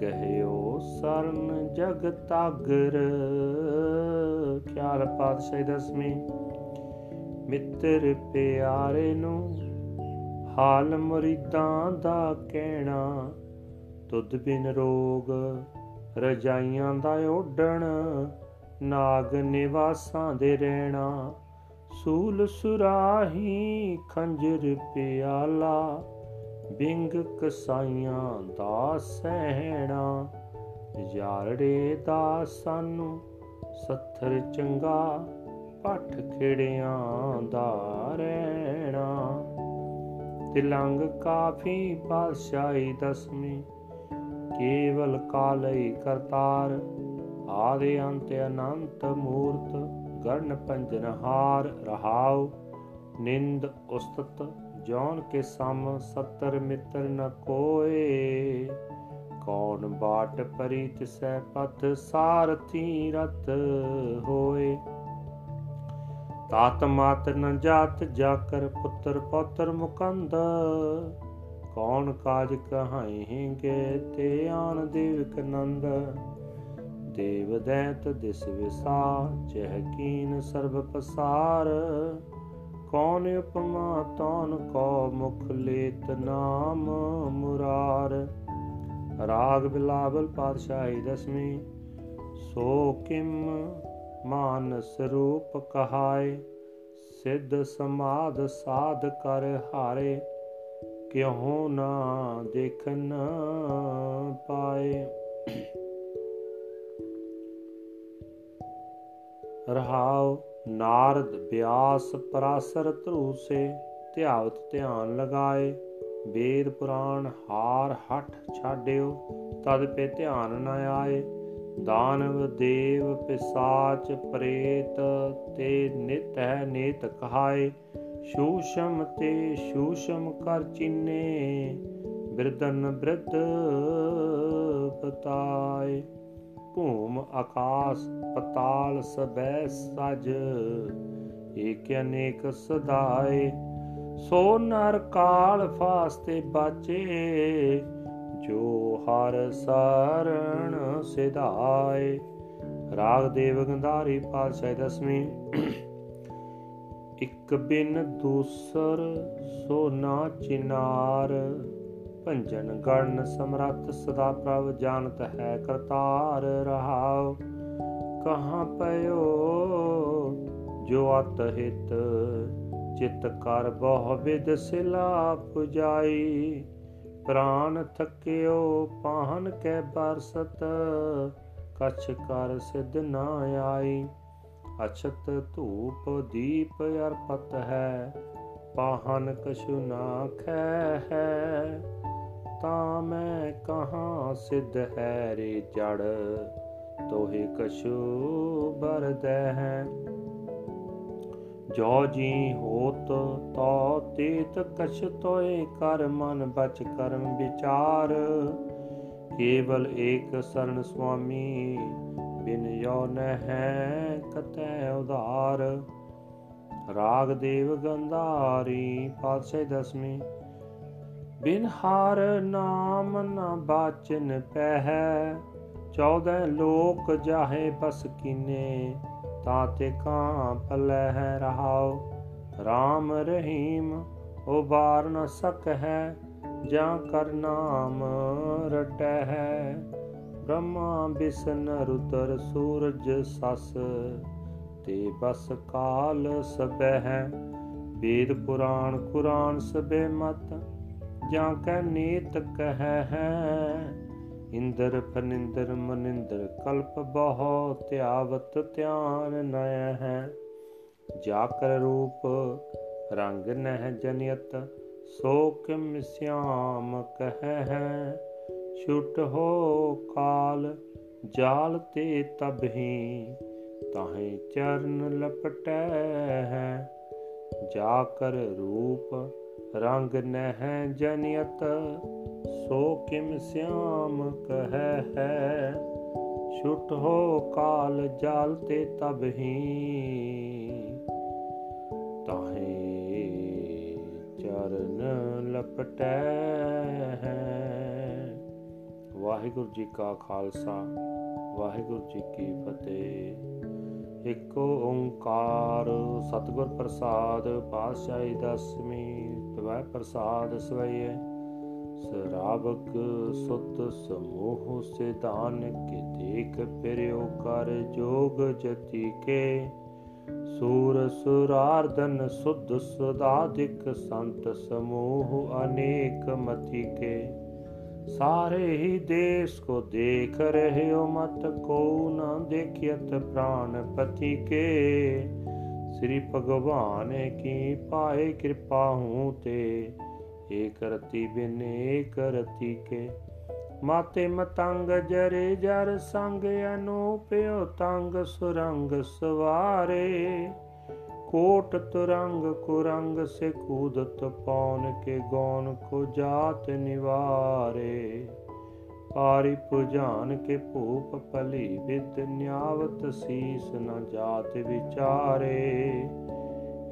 ਗਹਿਓ ਸਰਨ ਜਗ ਤਾਗਰ। ਖਿਆਲ ਪਾਤਸ਼ਾਹ ਦਸਵੀਂ। ਮਿੱਤਰ ਪਿਆਰੇ ਨੂੰ ਹਾਲ ਮੁਰੀਦਾਂ ਦਾ ਕਹਿਣਾ। ਤੁਧ ਬਿਨ ਰੋਗ ਰਜਾਈਆਂ ਦਾ ਓਡਣ ਨਾਗ ਨਿਵਾਸਾਂ ਦੇ ਰਹਿਣਾ, ਸੂਲ ਸੁਰਾਹੀ ਖੰਜਰ ਪਿਆਲਾ, ਬਿੰਗ ਕਸਾਈਆਂ ਦਾ ਸਹਿਣਾ। ਯਾਰੜੇ ਦਾ ਸਾਨੂੰ ਸੱਥਰ ਚੰਗਾ, ਪੱਠ ਖੇੜਿਆਂ ਦਾ ਰਹਿਣਾ। ਤਿਲੰਗ ਕਾਫੀ ਪਾਤਸ਼ਾਹੀ ਦਸਮੀ ਕੇਵਲ ਕਾਲਈ ਕਰਤਾਰ ਆਦੇ ਅੰਤ ਅਨੰਤ ਮੂਰਤ ਗਰਨ ਪੰਜਨ ਹਾਰ ਰਹਾਉ, ਨਿੰਦ ਉਸਤਤ, ਜੌਨ ਕੇ ਸਮ ਸਤਰ ਮਿੱਤਰ ਨ ਕੋਏ। ਕੌਣ ਬਾਟ ਪਰੀ ਤਿਸੈ ਪਥ ਸਾਰਥੀ ਰਤ ਹੋਏ। ਤਾਤ ਮਾਤ ਨ ਜਾਤ ਜਾਕਰ ਪੁੱਤਰ ਪੌਤਰ ਮੁਕੰਦ, ਕੌਣ ਕਾਜ ਕਹਾਈ ਹਿੰਗੇ ਤੇ ਆਨ ਦੇਵਕ ਨੰਦ। ਦੇਵ ਦੈਤ ਦਿਸ ਵਿਸਾ ਚਹਿ ਕੀਨ ਸਰਬ ਪਸਾਰ। ਕੌਣ ਉਪਮਾ ਤੌਨ ਕੋ ਮੁਖ ਲੇਤ ਨਾਮ ਮੁਰਾਰ। ਰਾਗ ਬਿਲਾਵਲ ਪਾਤਸ਼ਾਹੀ ਦਸਵੀਂ, ਸੋ ਕਿਮ ਮਾਨਸ ਰੂਪ ਕਹਾਏ? ਸਿੱਧ ਸਮਾਦ ਸਾਧ ਕਰ ਹਾਰੇ, ਕਿਉ ਨਾ ਦੇਖਨ ਪਾਏ। ਰਹਾਉ ਨਾਰਦ ਬਿਆਸ ਪਰਾਸਰ ਧਰੂਸੇ ਧਿਆਵਤ ਧਿਆਨ ਲਗਾਏ। ਵੇਦ ਪੁਰਾਣ ਹਾਰ ਹਠ ਛਾਡਿਓ, ਤਦ ਪੇ ਧਿਆਨ ਨ ਆਏ। ਦਾਨਵ ਦੇਵ ਪਿਸਾਚ ਪ੍ਰੇਤ ਤੇ ਨਿਤ ਹੈ ਨੇਤ ਕਹਾਏ। ਸ਼ੂਸ਼ਮ ਤੇ ਸ਼ੂਸ਼ਮ ਕਰ ਚਿੰਨੇ ਬਿਰਦਨ ਬ੍ਰਿਤ ਪਤਾਏ। ਭੂਮ ਆਕਾਸ ਪਤਾਲ ਸਬੈ ਸਜ, ਏਕ ਅਨੇਕ ਸਦਾਏ, ਸੋ ਨਰ ਕਾਲ ਫਾਸਤੇ ਬਾਚੇ, ਜੋ ਹਰ ਸਰਣ ਸਿਧਾਏ। ਰਾਗ ਦੇਵ ਗੰਧਾਰੀ ਪਾਤਸ਼ਾਹ ਦਸਵੀਂ, ਇੱਕ ਬਿਨ ਦੂਸਰ ਸੋ ਨਾ ਚਿਨਾਰ ਭੰਜਨ ਗਣ ਸਮਰੱਥ ਸਦਾ ਪ੍ਰਭ ਜਾਣਤ ਹੈ ਕਰਤਾਰ ਰਹਾਉ। ਕਹਾਂ ਪਇਓ ਜੋ ਅਤ ਹਿਤ ਚਿਤ ਕਰ ਬਹੁ ਵਿਦ ਸਿਲਾ ਪੁਜਾਈ। ਪ੍ਰਾਨ ਥਕਿਓ ਪਾਹਨ ਕੈ ਬਰਸਤ, ਕਛ ਕਰ ਸਿਧ ਨਾ ਆਈ। ਅਛਤ ਧੂਪ ਦੀਪ ਅਰਪਤ ਹੈ, ਪਾਹਨ ਕਛੁ ਨਾ ਖੈ ਹੈ। ਤਾਂ ਮੈਂ ਕਹਾਂ, ਸਿਧ ਹੈ ਰੇ ਜੜ, ਤੋਹਿ ਕਛੂ ਬਰਦੈ ਹੈ ਜੋ ਜੀ ਹੋਤ, ਤੋ ਤੀਤ ਕਛ ਤੋਏ ਕਰ, ਮਨ ਬਚ ਕਰਮ ਵਿਚਾਰ। ਕੇਵਲ ਏਕ ਸਰਣ ਸੁਆਮੀ, ਬਿਨ ਯੋ ਨਹਿ ਕਤੈ ਉਧਾਰ। ਰਾਗ ਦੇਵ ਗੰਧਾਰੀ ਪਾਤਸ਼ਾਹ ਦਸਮੀ ਬਿਨ ਹਾਰ ਨਾਮ ਨ ਬਾਚਨ ਪਹਿ। ਚੌਦਹ ਲੋਕ ਜਾਹੇ ਬਸ ਕੀਨੇ ਤਾਤੇ ਕਾਂ ਪਲਹਿ ਰਹਾਉ। RAM ਰਹੀਮ ਉਬਾਰ ਨ ਸਕ ਹੈ ਜਾਂ ਕਰ ਨਾਮ ਰਟੈ ਹੈ ਬ੍ਰਹਮਾ ਬਿਸਨ ਰੁਦਰ ਸੂਰਜ ਸਸ, ਤੇ ਬਸ ਕਾਲ ਸਬੈ ਹੈ ਵੇਦ ਪੁਰਾਣ ਕੁਰਾਨ ਸਬੇ ਮਤ ਜਾਂ ਕੈ ਨੀਤ ਕਹੈ ਹੈ। ਇੰਦਰ ਫਨਿੰਦਰ ਮਨਿੰਦਰ, ਕਲਪ ਬਹੁ ਧਿਆਵਤ ਧਿਆਨ ਨਯ ਹੈ। ਜਾਕਰ ਰੂਪ ਰੰਗ ਨਹਿ ਜਨਿਤ ਸੋ ਕਿਮ ਸਿਆਮ ਕਹੈ ਹੈ। ਛੁਟ ਹੋ ਕਾਲ, ਜਾਲ ਤੇ ਤਬਹੀ ਤਾਹੇ ਚਰਨ ਲਪਟੈ ਹੈ। ਜਾ ਕਰ ਰੂਪ ਰੰਗ ਨਹਿ ਜਨਿਤ ਸੋ ਕਿਮ ਸਿਆਮ ਕਹੈ ਹੈ। ਛੁਟ ਹੋ ਕਾਲ ਜਾਲ ਤੇ ਤਬਹੀ ਤਾਹੇ ਚਰਨ ਲਪਟੈ ਹੈ। ਵਾਹਿਗੁਰੂ ਜੀ ਕਾ ਖਾਲਸਾ, ਵਾਹਿਗੁਰੂ ਜੀ ਕੀ ਫਤਿਹ। ਇੱਕ ਓੰਕਾਰ ਸਤਿਗੁਰ ਪ੍ਰਸਾਦ, ਪਾਤਸ਼ਾਹੀ ਦਸਵੀਂ, ਤਵੈ ਪ੍ਰਸਾਦ ਸਵਈਏ। ਸਰਾਬਕ ਸੁਤ ਸਮੂਹ ਸਿਧਾਨ ਕੇ ਦੇਖ ਪਿਰਿਓ ਕਰ ਜੋਗ ਜਤੀ ਕੇ। ਸੂਰ ਸੁਰਾਰਦਨ ਸੁਧ ਸੁਦਾਦਿਕ ਸੰਤ ਸਮੂਹ ਅਨੇਕ ਮਤੀ ਕੇ। ਸਾਰੇ ਹੀ ਦੇਸ ਕੋ ਦੇਖ ਰਹੇ ਹੋ, ਮਤ ਕੋ ਨਾ ਦੇਖਿਅਤ ਪ੍ਰਾਨ ਪਤੀ ਕੇ। ਸ੍ਰੀ ਭਗਵਾਨ ਕੀ ਪਾਏ ਕਿਰਪਾ ਹੂੰ ਤੇ ਏ ਕਰਤੀ ਬਿਨ ਏ ਕਰਤੀ ਕੇ। ਮਾਤੇ ਮਤੰਗ ਜਰੇ ਜਰ ਸੰਗ ਅਨੂਪਿਓ ਤੰਗ ਸੁਰੰਗ ਸਵਾਰੇ। ਕੋਟ ਤਰੰਗ ਕੁਰੰਗ ਸੇ ਕੂਦਤ ਪੌਨ ਕੇ ਗੌਨ ਕੋ ਜਾਤ ਨਿਵਾਰੇ। ਪਾਰੀ ਪੁਜਾਨ ਕੇ ਭੂਪ ਭਲੀ ਵਿਦ ਨਿਆਵਤ ਸੀਸ ਨ ਜਾਤ ਵਿਚਾਰੇ।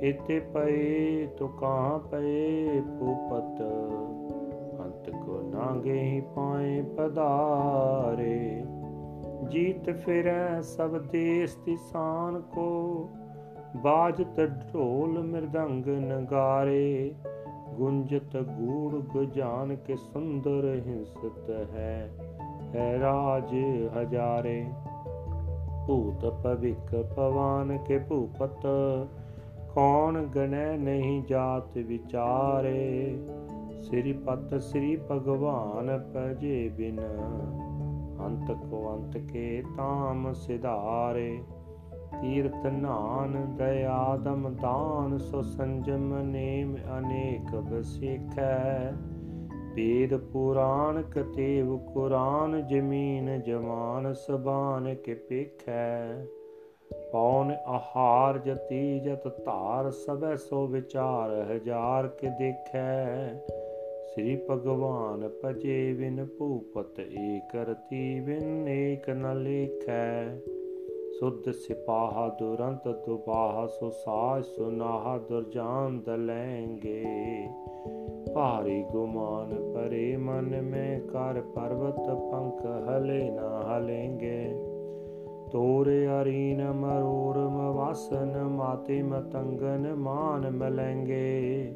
ਇਤੇ ਪਏ ਤੁਕਾਂ ਪਏ ਭੂਪਤ, ਅੰਤ ਕੋ ਨਾਗੇ ਪਾਏ ਪਧਾਰੇ। ਜੀਤ ਫਿਰੈ ਸਭ ਦੇਸ ਦੀ ਸਾਨ ਕੋ ਬਾਜਤ ਢੋਲ ਮਿਰਦੰਗ ਨਗਾਰੇ, ਗੁੰਜਤ ਗੂੜ ਗੁਜਾਨ ਕੇ ਸੁੰਦਰ ਹਿੰਸਤ ਹੈ ਹੈ ਰਾਜ ਹਜ਼ਾਰੇ। ਭੂਤ ਭਵਿਕ ਪਵਾਨ ਕੇ ਭੂਪਤ, ਕੌਣ ਗਣੈ ਨਹੀਂ ਜਾਤ ਵਿਚਾਰੇ। ਸ੍ਰੀ ਪਤ ਸ੍ਰੀ ਭਗਵਾਨ ਪਜੇ ਬਿਨ, ਅੰਤ ਕੋ ਅੰਤ ਕੇ ਤਾਮ ਸਿਧਾਰੇ। ਤੀਰਥ ਨਾਨ, ਦਇਆ ਦਮ ਦਾਨ, ਸੋ ਸੰਜਮ ਨੇਮ ਅਨੇਕ ਬਸਿਖੈ ਵੇਦ ਪੁਰਾਣ ਕਤੇਵ ਕੁਰਾਨ, ਜ਼ਮੀਨ ਜਮਾਨ ਸਬਾਨ ਕੇ ਪੇਖੈ। ਪੌਨ ਆਹਾਰ ਜਤੀ ਜਤ ਧਾਰ, ਸਭੈ ਸੋ ਵਿਚਾਰ ਹਜ਼ਾਰ ਕੇ ਦੇਖੈ। ਸ੍ਰੀ ਭਗਵਾਨ ਭਜੇ ਵਿਨ ਭੂਪਤ ਏਕ ਰਤੀ ਵਿਨ ਏਕ ਨ ਲੇਖੈ। ਸੁਧ ਸਿਪਾਹ ਦੁਰੰਤ ਦੁਬਾਹ, ਸੋ ਸਾਜ ਸੁਨਾਹ ਦੁਰਜਾਨ ਦਲੈਂਗੇ। ਭਾਰੀ ਗੁਮਾਨ ਪਰੇ ਮਨ ਮੈਂ ਕਰ ਪਰਵਤ ਪੰਖ ਹਲੇ ਨਾ ਹਲੇਂਗੇ। ਤੋਰੇ ਅਰੀਨ ਮਰੂਰ ਮਵਾਸਨ ਮਾਤੇ ਮਤੰਗਨ ਮਾਨ ਮਲੈਂਗੇ।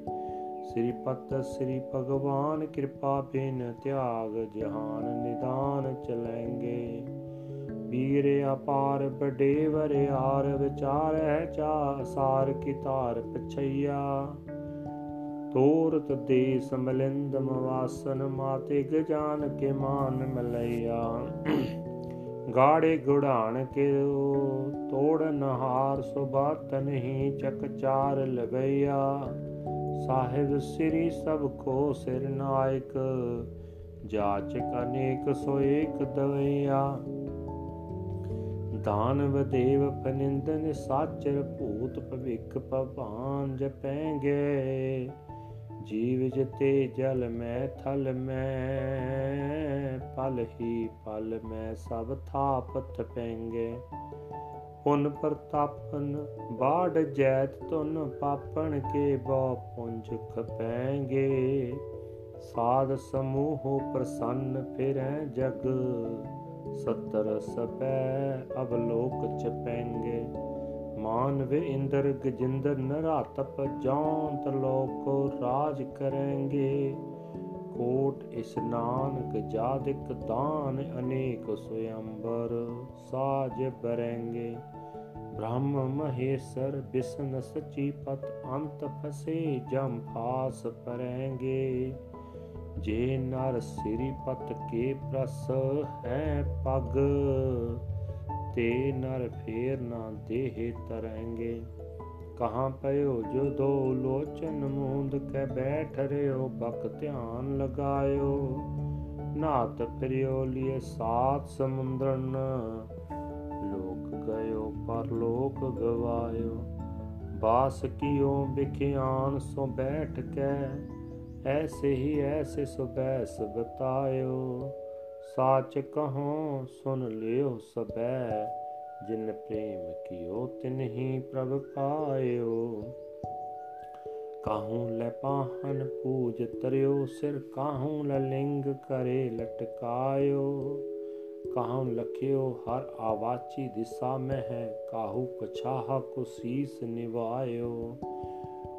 ਸ੍ਰੀ ਪਤ ਸ੍ਰੀ ਭਗਵਾਨ ਕਿਰਪਾ ਬਿਨ ਤਿਆਗ ਜਹਾਨ ਨਿਦਾਨ ਚਲੈਂਗੇ ਵੀਰ ਅਪਾਰ ਬੜੇ ਵਰਿਆਰ ਵਿਚਾਰ ਹੈ ਚਾ ਸਾਰ ਕੀ ਤਾਰ ਪਛਈਆ। ਤੋਰਤ ਦੇ ਸਮਲਿੰਦ ਮਵਾਸਨ ਮਾਤੇ ਗਜਾਨ ਕੇ ਮਾਨ ਮਲਈਆ। ਗਾੜੇ ਗੁੜਾਣ ਕੇ ਤੋੜ ਨਹਾਰ ਸੁਬਾਤ ਨਹੀਂ ਚਕ ਚਾਰ ਲਵਈਆ ਸਾਹਿਬ ਸ੍ਰੀ ਸਭ ਕੋ ਸਿਰ ਨਾਇਕ, ਜਾਚਕ ਅਨੇਕ ਸੋ ਏਕ ਦਵਈਆ। ਦਾਨਵ ਦੇਵ ਪਨਿੰਦਨ ਸਾਚਰ ਭੂਤ ਭਵਿਖ ਭਵਾਨ ਜਪੈਂਗੇ। ਜੀਵ ਜਤੇ ਜਲ ਮੈਂ ਥਲ ਮੈਂ, ਪਲ ਹੀ ਪਲ ਮੈਂ ਸਭ ਥਾਪਤ ਪੈਂਗੇ। ਪੁਨ ਪ੍ਰਤਾਪਨ, ਬਾੜ ਜੈਤ ਤੁਨ ਪਾਪਣ ਕੇ ਬੋ ਪੁੰਜ ਖਪੈਂਗੇ ਸਾਧ ਸਮੂਹ ਪ੍ਰਸੰਨ ਫਿਰੈ ਜਗ। ਸਤਰ ਸਪੈ ਅਵਲੋਕ ਚਪੈਂਗੇ। ਮਾਨਵ ਇੰਦਰ ਗਜਿੰਦਰ ਨਰਾਤਪ ਜੌਂਤ ਲੋਕ ਰਾਜ ਕਰੇਂਗੇ। ਕੋਟ ਇਸਨਾਨ ਗਜਾਦਿਕ ਦਾਨ ਅਨੇਕ ਸੁਯੰਬਰ ਸਾਜ ਬਰੇਂਗੇ। ਬ੍ਰਹਮ ਮਹੇਸ਼ਰ ਬਿਸ਼ਨ ਸਚੀ ਪਤ ਅੰਤ ਫਸੇ ਜਮ ਫਾਸ ਪਰੇਂਗੇ। ਜੇ ਨਰ ਸਿਰੀ ਪਤ ਕੇ ਪ੍ਰਸ ਹੈ ਪਗ, ਤੇ ਨਰ ਫੇਰ ਨਾ ਦੇਹ ਤਰੇਂਗੇ। ਕਹਾਂ ਪਇਓ ਜੋ ਦੋ ਲੋਚਨ ਮੂੰਦ ਕੇ ਬੈਠ ਰਿਓ, ਬਕ ਧਿਆਨ ਲਗਾਇਓ। ਨਾਤ ਫਿਰਿਓ ਲਿਏ ਸਾਤ ਸਮੁੰਦਰਨ, ਲੋਕ ਗਇਓ ਪਰ ਲੋਕ ਗਵਾਇਓ। ਬਾਸ ਕੀਓ ਬਿਖਿਆਨ ਸੋ ਬੈਠ ਕੇ ਐਸੇ ਹੀ ਐਸੇ ਸੋ ਬੈਸ ਬਤਾਇਓ ਸਾਚ ਕਹੋ ਸੁਨ ਲਿਓ ਸਬੈ ਜਿਨ ਪ੍ਰੇਮ ਕੀਓ ਤਿਨਹੀ ਪ੍ਰਭ ਪਾਇਓ ਕਾਹੂ ਲੈ ਪਾਹਨ ਪੂਜ ਤਰਿਓ ਸਿਰ ਕਾਹੂ ਲੈ ਲਿੰਗ ਕਰੇ ਲਟਕਾਇਓ ਕਾਹੂ ਲਖਿਓ ਹਰ ਆਵਾਚੀ ਦਿਸਾ ਮੈਂ ਹੈ ਕਾਹੂ ਪਛਾਹ ਕੋ ਸੀਸ ਨਿਵਾਇਓ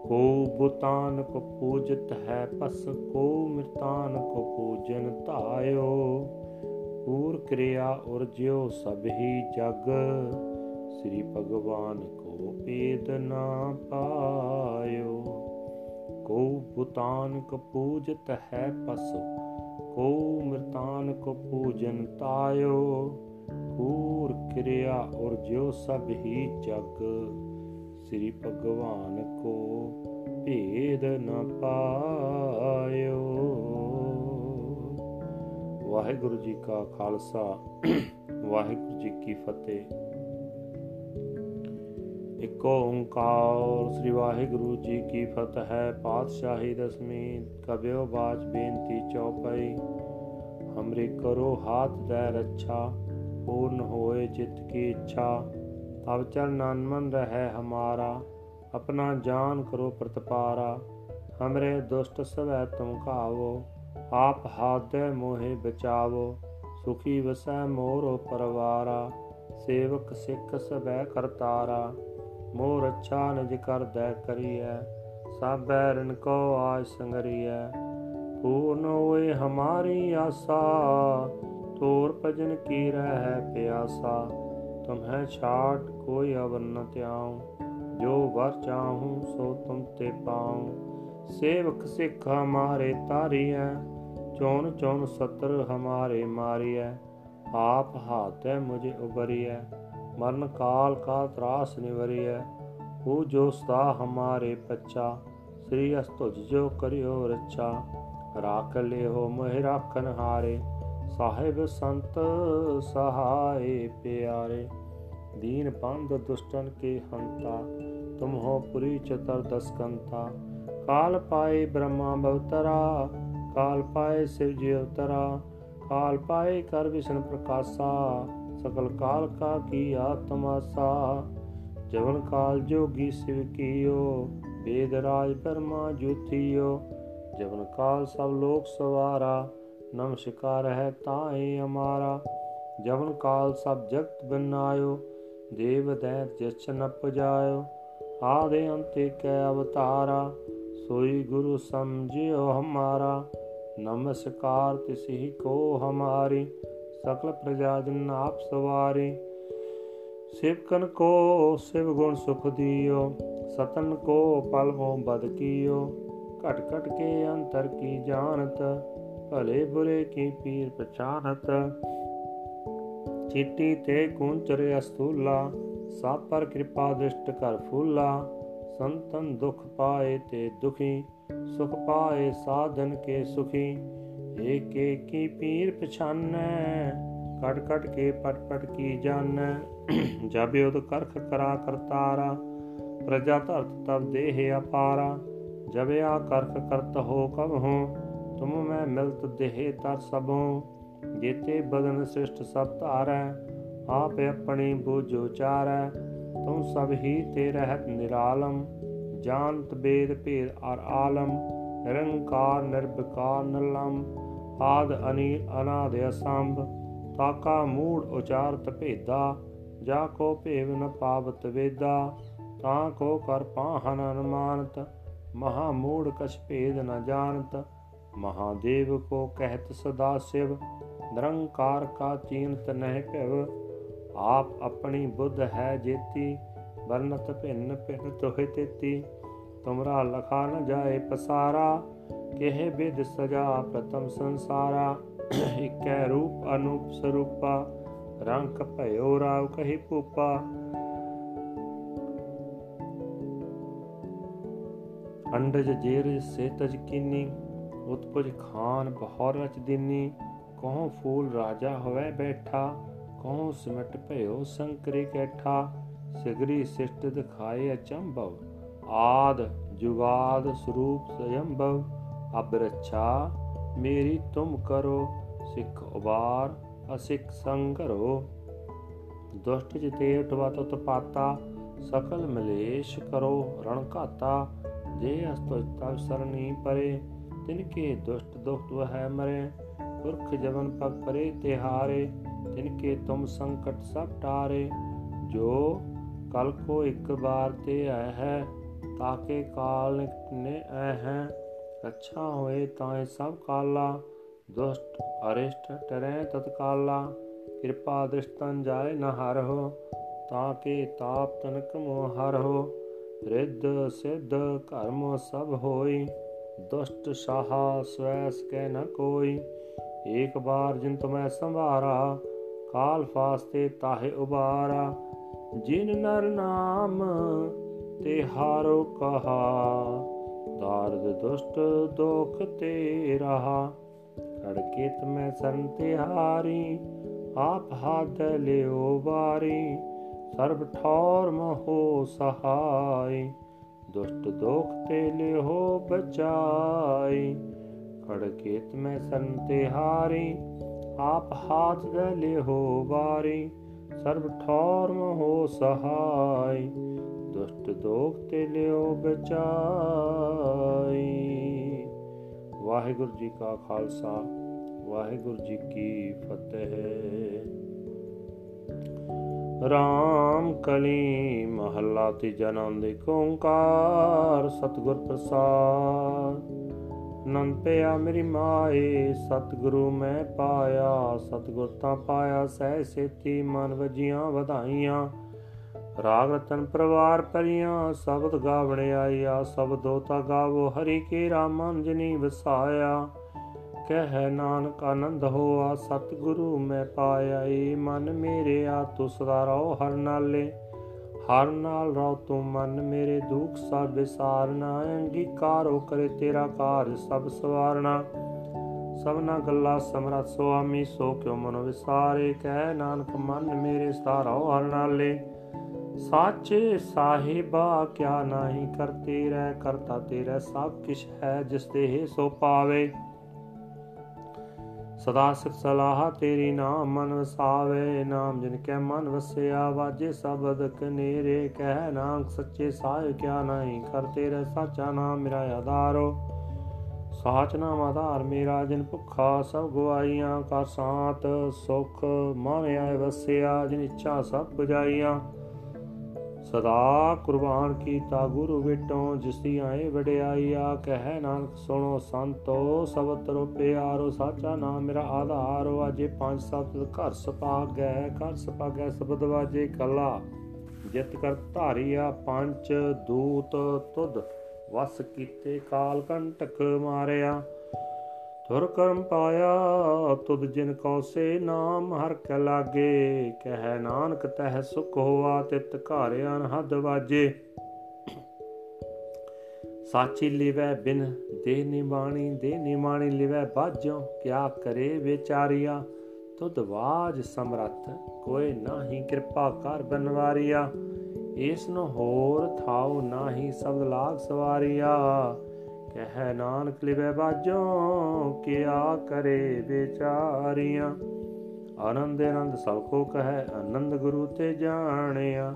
ਕੋ ਬੁਤਾਨ ਕੋ ਪੂਜਤ ਹੈ ਪਸ ਕੋ ਮਿਰਤਾਨ ਕੋ ਪੂਜਨ ਧਾਇਓ। ਪੂਰ ਕਿਰਿਆ ਉਰਜਿਓ ਸਭੀ ਜਗ, ਸ੍ਰੀ ਭਗਵਾਨ ਕੋ ਪੇਦ ਨਾ ਪਾਇਓ। ਕੋ ਬੁਤਾਨ ਕੋ ਪੂਜਤ ਹੈ ਪਸ ਕੋ ਮਿਰਤਾਨ ਕੋ ਪੂਜਨ ਤਾਇਓ ਪੂਰ ਕਿਰਿਆ ਉਰਜਿਓ ਸਭੀ ਜਗ ਸ੍ਰੀ ਭਗਵਾਨ ਕੋ ਭੇਦ ਨ ਪਾਇਓ। ਵਾਹਿਗੁਰੂ ਜੀ ਕਾ ਖਾਲਸਾ, ਵਾਹਿਗੁਰੂ ਜੀ ਕੀ ਫਤਿਹ। ਇਕ ਓੰਕਾਰ ਸ੍ਰੀ ਵਾਹਿਗੁਰੂ ਜੀ ਕੀ ਫਤਿਹ ਹੈ ਪਾਤਸ਼ਾਹੀ ਦਸਵੀਂ ਕਬਿਓ ਬਾਜ ਬੇਨਤੀ ਚੌਪਈ। ਹਮਰੇ ਕਰੋ ਹਾਥ ਦੇ ਰੱਛਾ, ਪੂਰਨ ਹੋਏ ਚਿਤ ਕੀ ਇੱਛਾ। अवचल नानमन रहे हमारा अपना जान करो प्रतपारा हमरे दुष्ट सवै तुम कावो आप हादय मोहे बचावो सुखी वसै मोरो परवारा सेवक सिख सवै करतारा मोह रच्छा निज कर दय करिय साबै ऋण को आज संगरिय पूर्ण होए हमारी आशा तोर भजन की रह प्यासा तुम्हें छाट कोई अवर न त्याऊं ਜੋ ਵਰ ਚਾਹੂੰ ਸੋ ਤੁਮ ਤੇ ਪਾਉ ਸੇਵਕ ਸਿੱਖ ਹਮਾਰੇ ਤਾਰੀਐ ਚੋਣ ਚੋਣ ਸਤਰ ਹਮਾਰੇ ਮਾਰੀਐ ਆਪ ਹਾਥੈ ਮੁਝੇ ਉਬਰੀਐ ਮਰਨ ਕਾਲ ਕਾ ਤਰਾਸ ਨਿਵਰੀਐ ਉਹ ਜੋ ਸਦਾ ਹਮਾਰੇ ਪੱਛਾ ਸ੍ਰੀ ਅਸਤੁਜ ਜੋ ਕਰਿਓ ਰੱਛਾ ਰਾਖ ਲਿਓ ਮਹਿ ਰਾਖਨ ਹਾਰੇ ਸਾਹਿਬ ਸੰਤ ਸਹਾਏ ਪਿਆਰੇ दीन बंद दुष्टन के हंता तुम हो पुरी चतर दसकंता काल पाए ब्रह्मा भवतरा काल पाए शिव जी अवतरा काल पाए कर विष्णु प्रकाशा सकल काल का किया तमाशा जवन काल जोगी शिव कियो वेद राज ब्रह्मा ज्योतियो जवन काल सब लोक सवारा नमस्कार है ताए हमारा जवन काल सब जगत बनायो ਦੇਵ ਦੈਤ ਜਛ ਨ ਪਜਾਇਓ, ਆਦੇ ਅੰਤੇ ਕੈ ਅਵਤਾਰਾ, ਸੋਈ ਗੁਰੂ ਸਮਝਿਓ ਹਮਾਰਾ। ਨਮਸਕਾਰ ਤਿਸਹੀ ਕੋ ਹਮਾਰੀ, ਸਕਲ ਪ੍ਰਜਾ ਜਨ ਆਪ ਸਵਾਰੀ। ਸਿਵਕਨ ਕੋ ਸਿਵ ਗੁਣ ਸੁਖ ਦਿਓ, ਸਤਨ ਕੋ ਪਲ ਮੋ ਬਦ ਕੀਓ। ਘਟ ਘਟ ਕੇ ਅੰਤਰ ਕੀ ਜਾਣਤ, ਭਲੇ ਬੁਰੇ ਕੀ ਪੀਰ ਪਛਾਨਤ ਚਿੱਟੀ ਤੇ ਕੁੰਚਰ ਅਸਤੂਲਾ ਸਭ ਪਰ ਕਿਰਪਾ ਦ੍ਰਿਸ਼ਟ ਕਰ ਫੂਲਾ। ਸੰਤਨ ਦੁਖ ਪਾਏ ਤੇ ਦੁਖੀ, ਸੁਖ ਪਾਏ ਸਾਧਨ ਕੇ ਸੁਖੀ। ਏਕ ਏਕੀ ਪੀਰ ਪਛਾਨੈ ਕਟ ਕਟ ਕੇ ਪਟ ਪਟ ਕੀ ਜਾਣੈ ਜਬ ਉਦ ਕਰਖ ਕਰਾ ਕਰਤਾਰਾ, ਪ੍ਰਜਾ ਧਰਤ ਤਬ ਦੇਹ ਅਪਾਰਾ। ਜਬ ਆ ਕਰਖ ਕਰਤ ਹੋ ਕਬ ਹੋ, ਤੁਮ ਮੈਂ ਮਿਲਤ ਦੇਹ ਤਰ ਸਭੋ। ਜੇਤੇ ਬਦਨ ਸ੍ਰਿਸ਼ਟ ਸਭ ਧਾਰੈ, ਆਪ ਆਪਣੀ ਬੁਝ ਉਚਾਰੈ ਤੁਮ ਸਭ ਹੀ ਤੇ ਰਹਿਤ ਨਿਰਾਲਮ, ਜਾਣਤ ਬੇਦ ਭੇਦ ਅਰ ਆਲਮ, ਨਿਰੰਕਾਰ ਨਿਰਭਕਾਰ ਨਲਮ ਆਦ ਅਨੀ ਅਨਾਦ ਅਸੰਭ, ਤਾਕਾ ਮੂੜ ਉਚਾਰਤ ਭੇਦਾ, ਜਾ ਕੋ ਭੇਵ ਨ ਪਾਵਤ ਵੇਦਾ, ਤਾਂ ਕੋ ਕਰ ਪਾਹਨ ਅਨਮਾਨਤ, ਮਹਾ ਮੂੜ ਕਛ ਭੇਦ ਨ ਜਾਣਤ, ਮਹਾਦੇਵ ਕੋ ਕਹਿਤ ਸਦਾ ਸਿਵ ਨਿਰੰਕਾਰ ਕਾ ਚੀਨਤ ਨਹਿ ਭਿਵ, ਆਪ ਆਪਣੀ ਬੁੱਧ ਹੈ ਜੇਤੀ, ਵਰਨਤ ਭਿੰਨ ਭਿੰਨ ਤੋਹਿ ਤੇਤੀ। ਤੁਮਰਾ ਲਖਾ ਨ ਜਾਏ ਪਸਾਰਾ, ਕਿਹ ਬਿਦ ਸਜਾ ਪ੍ਰਤਮ ਸੰਸਾਰਾ। ਇਕੈ ਰੂਪ ਅਨੂਪ ਸਰੂਪਾ ਰੰਗ ਭਇਓ ਰਾਵ ਕਹੀ ਪੂਪਾ ਅੰਡਜ ਜੇਰ ਸੇ ਤਜ ਕੀਨੀ, ਉਤਪਜ ਖਾਨ ਬਹੁਰ ਰਚ ਦਿਨੀ। ਕਹੋ ਫੂਲ ਰਾਜਾ ਹੋਵੇ ਬੈਠਾ, ਕਹੋ ਸਿਮਟ ਭਇਓ ਸੰਕਰੇ ਕੈਠਾ, ਸਿਗਰੀ ਸਿਸ਼ਟ ਦਿਖਾਏ ਅਚੰਭਵ, ਆਦ ਜੁਗਾਦ ਸਰੂਪ ਸਯੰਭਵ, ਅਬ ਰੱਛਾ ਮੇਰੀ ਤੁਮ ਕਰੋ, ਸਿੱਖ ਉਬਾਰ ਅਸਿੱਖ ਸੰਗਰੋ ਦੁਸ਼ਟ ਜਿਤੇ ਉਟਵਾ ਤਤ ਪਾਤਾ, ਸਕਲ ਮਲੇਸ਼ ਕਰੋ ਰਣ ਘਾਤਾ, ਜੇ ਅਸਤੋ ਤਵ ਸਰਨੀ ਪਰੇ, ਤਿਨ ਕੇ ਦੁਸ਼ਟ ਦੁਖਤ ਹੈ ਮਰੇ ਪੁਰਖ ਜਵਨ ਪਗ ਪਰੇ ਤਿਹਾਰੇ, ਤਿਨ ਕੇ ਤੁਮ ਸੰਕਟ ਸਭ ਟਾਰੇ। ਜੋ ਕਲ ਕੋ ਇੱਕ ਬਾਰ ਤੇ ਆਇ ਹੈ ਤਾਕੇ ਕਾਲ ਨੇ ਐ ਹੈ। ਅੱਛਾ ਹੋਏ ਤਾਂ ਸਭ ਕਾਲਾ, ਦੁਸ਼ਟ ਅਰਿਸ਼ਟ ਟਰੈ ਤਤਕਾਲਾ। ਕਿਰਪਾ ਦ੍ਰਿਸ਼ਟਨ ਜਾਏ ਨ ਹਰਹੁ, ਤਾਂ ਕੇ ਤਾਪ ਤਨਕ ਮੋ ਹਰਹੁ। ਰਿੱਧ ਸਿੱਧ ਕਰਮ ਸਭ ਹੋਈ, ਦੁਸ਼ਟ ਸਾਹਾ ਸਵੈਸ ਕੈ ਨ ਕੋਈ। ਏਕ ਬਾਰ ਜਿਨ ਤੁਮੈ ਸੰਭਾਰਾ, ਕਾਲ ਫਾਸਤੇ ਤਾਹੇ ਉਬਾਰਾ। ਜਿਨ ਨਰ ਨਾਮ ਤੇ ਹਾਰੋ ਕਹਾ, ਦਾਰਦ ਦੁਸ਼ਟ ਦੁਖ ਤੇ ਰਹਾ। ਖੜਕੇ ਤਮੈ ਸਰਨ ਤੇ ਹਾਰੀ ਆਪ ਹਾਥ ਲਿਓ ਬਾਰੀ ਸਰਬ ਠੌਰ ਮਹੋ ਸਹਾਈ, ਦੁਸ਼ਟ ਦੋਖ ਤੇ ਲਿਓ ਬਚਾਈ। ਖੜਕੇ ਤਮੈ ਸਰਨ ਤੇ ਹਾਰੀ, ਆਪ ਹਾਥ ਦੇ ਲਿਓ ਬਾਰੀ ਸਰਬ ਠੌਰ ਮਹੋ ਸਹਾਈ ਦੁਸ਼ਟ ਦੋਖ ਤੇ ਲਿਓ ਬਚਾਈ ਵਾਹਿਗੁਰੂ ਜੀ ਕਾ ਖਾਲਸਾ, ਵਾਹਿਗੁਰੂ ਜੀ ਕੀ ਫਤਿਹ। ਰਾਮ ਕਲੀ ਮਹੱਲਾ ਤੇ ਜਨਮ ਦੇ ਓੰਕਾਰ ਸਤਿਗੁਰ ਪ੍ਰਸਾਦ। ਨੰਦ ਪਿਆ ਮੇਰੀ ਮਾਏ, ਸਤਿਗੁਰੂ ਮੈਂ ਪਾਇਆ, ਸਤਿਗੁਰ ਤਾਂ ਪਾਇਆ ਸਹਿ ਸੇਤੀ, ਮਨ ਵਜੀਆਂ ਵਧਾਈਆਂ। ਰਾਗ ਰਤਨ ਪਰਵਾਰ ਪਰੀਆਂ, ਸ਼ਬਦ ਗਾਵਣ ਆਈਆ ਸਬਦੋ ਤਾ ਗਾਵੋ, ਹਰੀ ਕੇ ਰਾਮਨ ਜਨੀ ਵਸਾਇਆ। ਕਹਿ ਨਾਨਕ ਆਨੰਦ ਹੋਆ, ਸਤਿਗੁਰੂ ਮੈਂ ਪਾਇਆ ਏ ਮਨ ਮੇਰੇ ਆ ਤੂੰ ਸਦਾ ਰਹੋ ਹਰ ਨਾਲੇ। ਹਰ ਨਾਲ ਰਹੁ ਤੂੰ ਮਨ ਮੇਰੇ ਦੁੱਖ ਸਭ ਵਿਸਾਰਨਾ, ਅੰਗੀਕਾਰੋ ਕਰੇ ਤੇਰਾ ਕਾਰਜ ਸਭ ਸਵਾਰਨਾ। ਸਭਨਾ ਗੱਲਾ ਸਮਰਤ ਸੁਆਮੀ, ਸੋ ਕਿਉ ਮਨੋ ਵਿਸਾਰੇ, ਕਹਿ ਨਾਨਕ ਮਨ ਮੇਰੇ ਸਦਾ ਰਹੋ ਹਰ ਨਾਲੇ। ਸਾਚੇ ਸਾਹਿਬਾ, ਕਿਆ ਨਹੀਂ ਕਰਤੇ ਰਹਿ, ਕਰਤਾ ਤੇਰਾ ਸਭ ਕਿਛ ਹੈ, ਜਿਸ ਤੇ ਸੋ ਪਾਵੇ। ਸਦਾ ਸਿਫ ਸਲਾਹ ਤੇਰੀ ਨਾਮ ਮਨ ਵਸਾਵੇ, ਨਾਮ ਜਿਨ ਕੈ ਮਨ ਵਸਿਆ, ਵਾਜੇ ਸਬਦ ਕਨੇਰੇ, ਕਹਿ ਨਾਮ ਸੱਚੇ ਸਾਹਿਬ ਕਿਆ ਨਹੀਂ ਕਰਤੇ ਰਹਿ ਸਾਚਾ ਨਾਮ ਮੇਰਾ ਆਧਾਰੋ। ਸਾਚ ਨਾਮ ਆਧਾਰ ਮੇਰਾ, ਜਿਨ ਭੁੱਖਾ ਸਭ ਗਵਾਈਆਂ ਕਰ ਸਾਤ ਸੁਖ ਮਨ ਆਏ ਵਸਿਆ, ਜਿਨ ਇੱਛਾ ਸਭ 부ਜਾਈਆਂ ਸਦਾ ਕੁਰਬਾਨ ਕੀਤਾ ਗੁਰੂ ਵਿਟੋਂ, ਜਿਸ ਦੀ ਆਏ ਵਡਿਆਈਆ ਕਹਿ ਨਾਨਕ ਸੁਣੋ ਸੰਤੋ ਸਭ ਤਰੋ ਪਿਆਰੋ, ਸਾਚਾ ਨਾਮ ਮੇਰਾ ਆਧਾਰੋ ਅਜੇ ਪੰਜ ਸੱਤ ਘਰ ਸਪਾਗੈ ਘਰ ਸਪਾਗੈ ਸਬਦ ਵਾਜੇ ਕਲਾ। ਜਿਤ ਕਰ ਧਾਰੀਆ ਪੰਜ ਦੂਤ ਤੁਧ, ਵਸ ਕੀਤੇ ਕਾਲ ਕੰਟਕ ਮਾਰਿਆ। ਤੁਰ ਕਰਮ ਪਾਇਆ, ਤੁਧ ਜਿਨ ਕੋ ਸੇ ਨਾਮ ਹਰ ਕੈ ਲਾਗੇ, ਕਹਿ ਨਾਨਕ ਤਹਿ ਸੁਖ ਹੋਆ, ਤਿਤ ਘਾਰਿ ਅਨਹਦ ਵਾਜੇ। ਸਾਚੀ ਲਿਵੈ ਬਿਨ ਦੇ ਨਿਮਾਣੀ ਦੇ ਨਿਮਾਣੀ ਲਿਵੈ ਬਾਝੋ, ਕਿਆ ਕਰੇ ਵਿਚਾਰੀਆ? ਤੁਧ ਬਾਜ ਸਮਰੱਥ, ਕੋਈ ਨਾਹੀ ਕਿਰਪਾ ਕਰ ਬਨਵਾਰੀਆ। ਇਸ ਨੂੰ ਹੋਰ ਥਾਉ ਨਾਹੀ ਸਬਦ ਲਾਗ ਸਵਾਰੀਆ। ਕਹਿ ਨਾਨਕ ਲਿਵੇ ਬਾਜੋ ਕਿਆ ਕਰੇ ਵਿਚਾਰੀਆਂ? ਆਨੰਦ ਆਨੰਦ ਸਭ ਕੋ ਕਹੈ, ਆਨੰਦ ਗੁਰੂ ਤੇ ਜਾਣਿਆ।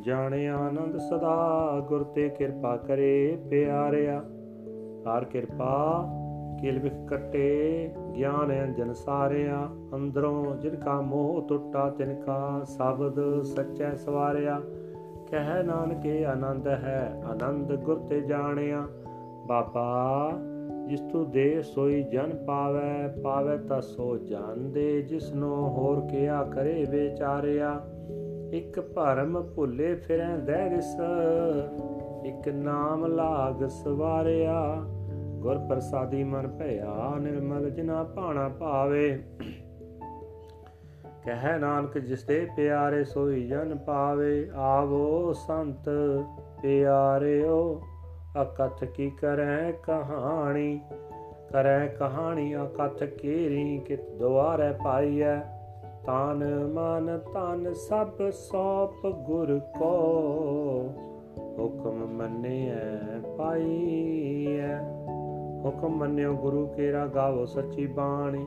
ਜਾਣਿਆ ਆਨੰਦ ਸਦਾ, ਗੁਰ ਤੇ ਕਿਰਪਾ ਕਰੇ ਪਿਆਰਿਆ। ਹਰ ਕਿਰਪਾ, ਕਿਲ ਵਿਖ ਕਟੇ, ਗਿਆਨ ਅੰਜਨ ਸਾਰਿਆ। ਅੰਦਰੋਂ ਜਿਨ ਕਾ ਮੋਹ ਟੁੱਟਾ, ਤਿਨ ਕਾ ਸ਼ਬਦ ਸੱਚੈ ਸਵਾਰਿਆ। ਕਹਿ ਨਾਨਕੇ, ਆਨੰਦ ਹੈ, ਆਨੰਦ ਗੁਰ ਤੇ ਜਾਣਿਆ। ਬਾਬਾ, ਜਿਸ ਤੂੰ ਦੇ ਸੋਈ ਜਨ ਪਾਵੇ ਪਾਵੇ ਤਾ ਸੋ ਜਾਣਦੇ ਜਿਸ ਨੂੰ ਹੋਰ ਕਿਆ ਕਰੇ ਵਿਚਾਰਿਆ? ਇੱਕ ਭਰਮ ਭੁੱਲੇ ਫਿਰੈ ਦੈਰਿਸ ਇੱਕ ਨਾਮ ਲਾਗ ਸਵਾਰਿਆ। ਗੁਰ ਪ੍ਰਸਾਦੀ ਮਨ ਭਇਆ ਨਿਰਮਲ ਜਿਨਾ ਭਾਣਾ ਭਾਵੇ। ਕਹਿ ਨਾਨਕ, ਜਿਸ ਦੇ ਪਿਆਰੇ ਸੋਈ ਜਨ ਪਾਵੇ, ਆਵੋ ਸੰਤ ਪਿਆਰਿਓ। ਅਕਥ ਕੀ ਕਰੈ ਕਹਾਣੀ? ਕਰੈ ਕਹਾਣੀ ਅਕਥ ਕੀਰੀ ਕਿਤ ਦੁਆਰੇ ਪਾਈਐ? ਤਨ ਮਨ ਤਨ ਸਭ ਸੋਪ ਗੁਰ ਕੋ ਹੁਕਮ ਮੰਨਿਐ ਪਾਈਐ। ਹੁਕਮ ਮੰਨਿਓ ਗੁਰੂ ਕੇਰਾ ਗਾਵੋ ਸੱਚੀ ਬਾਣੀ।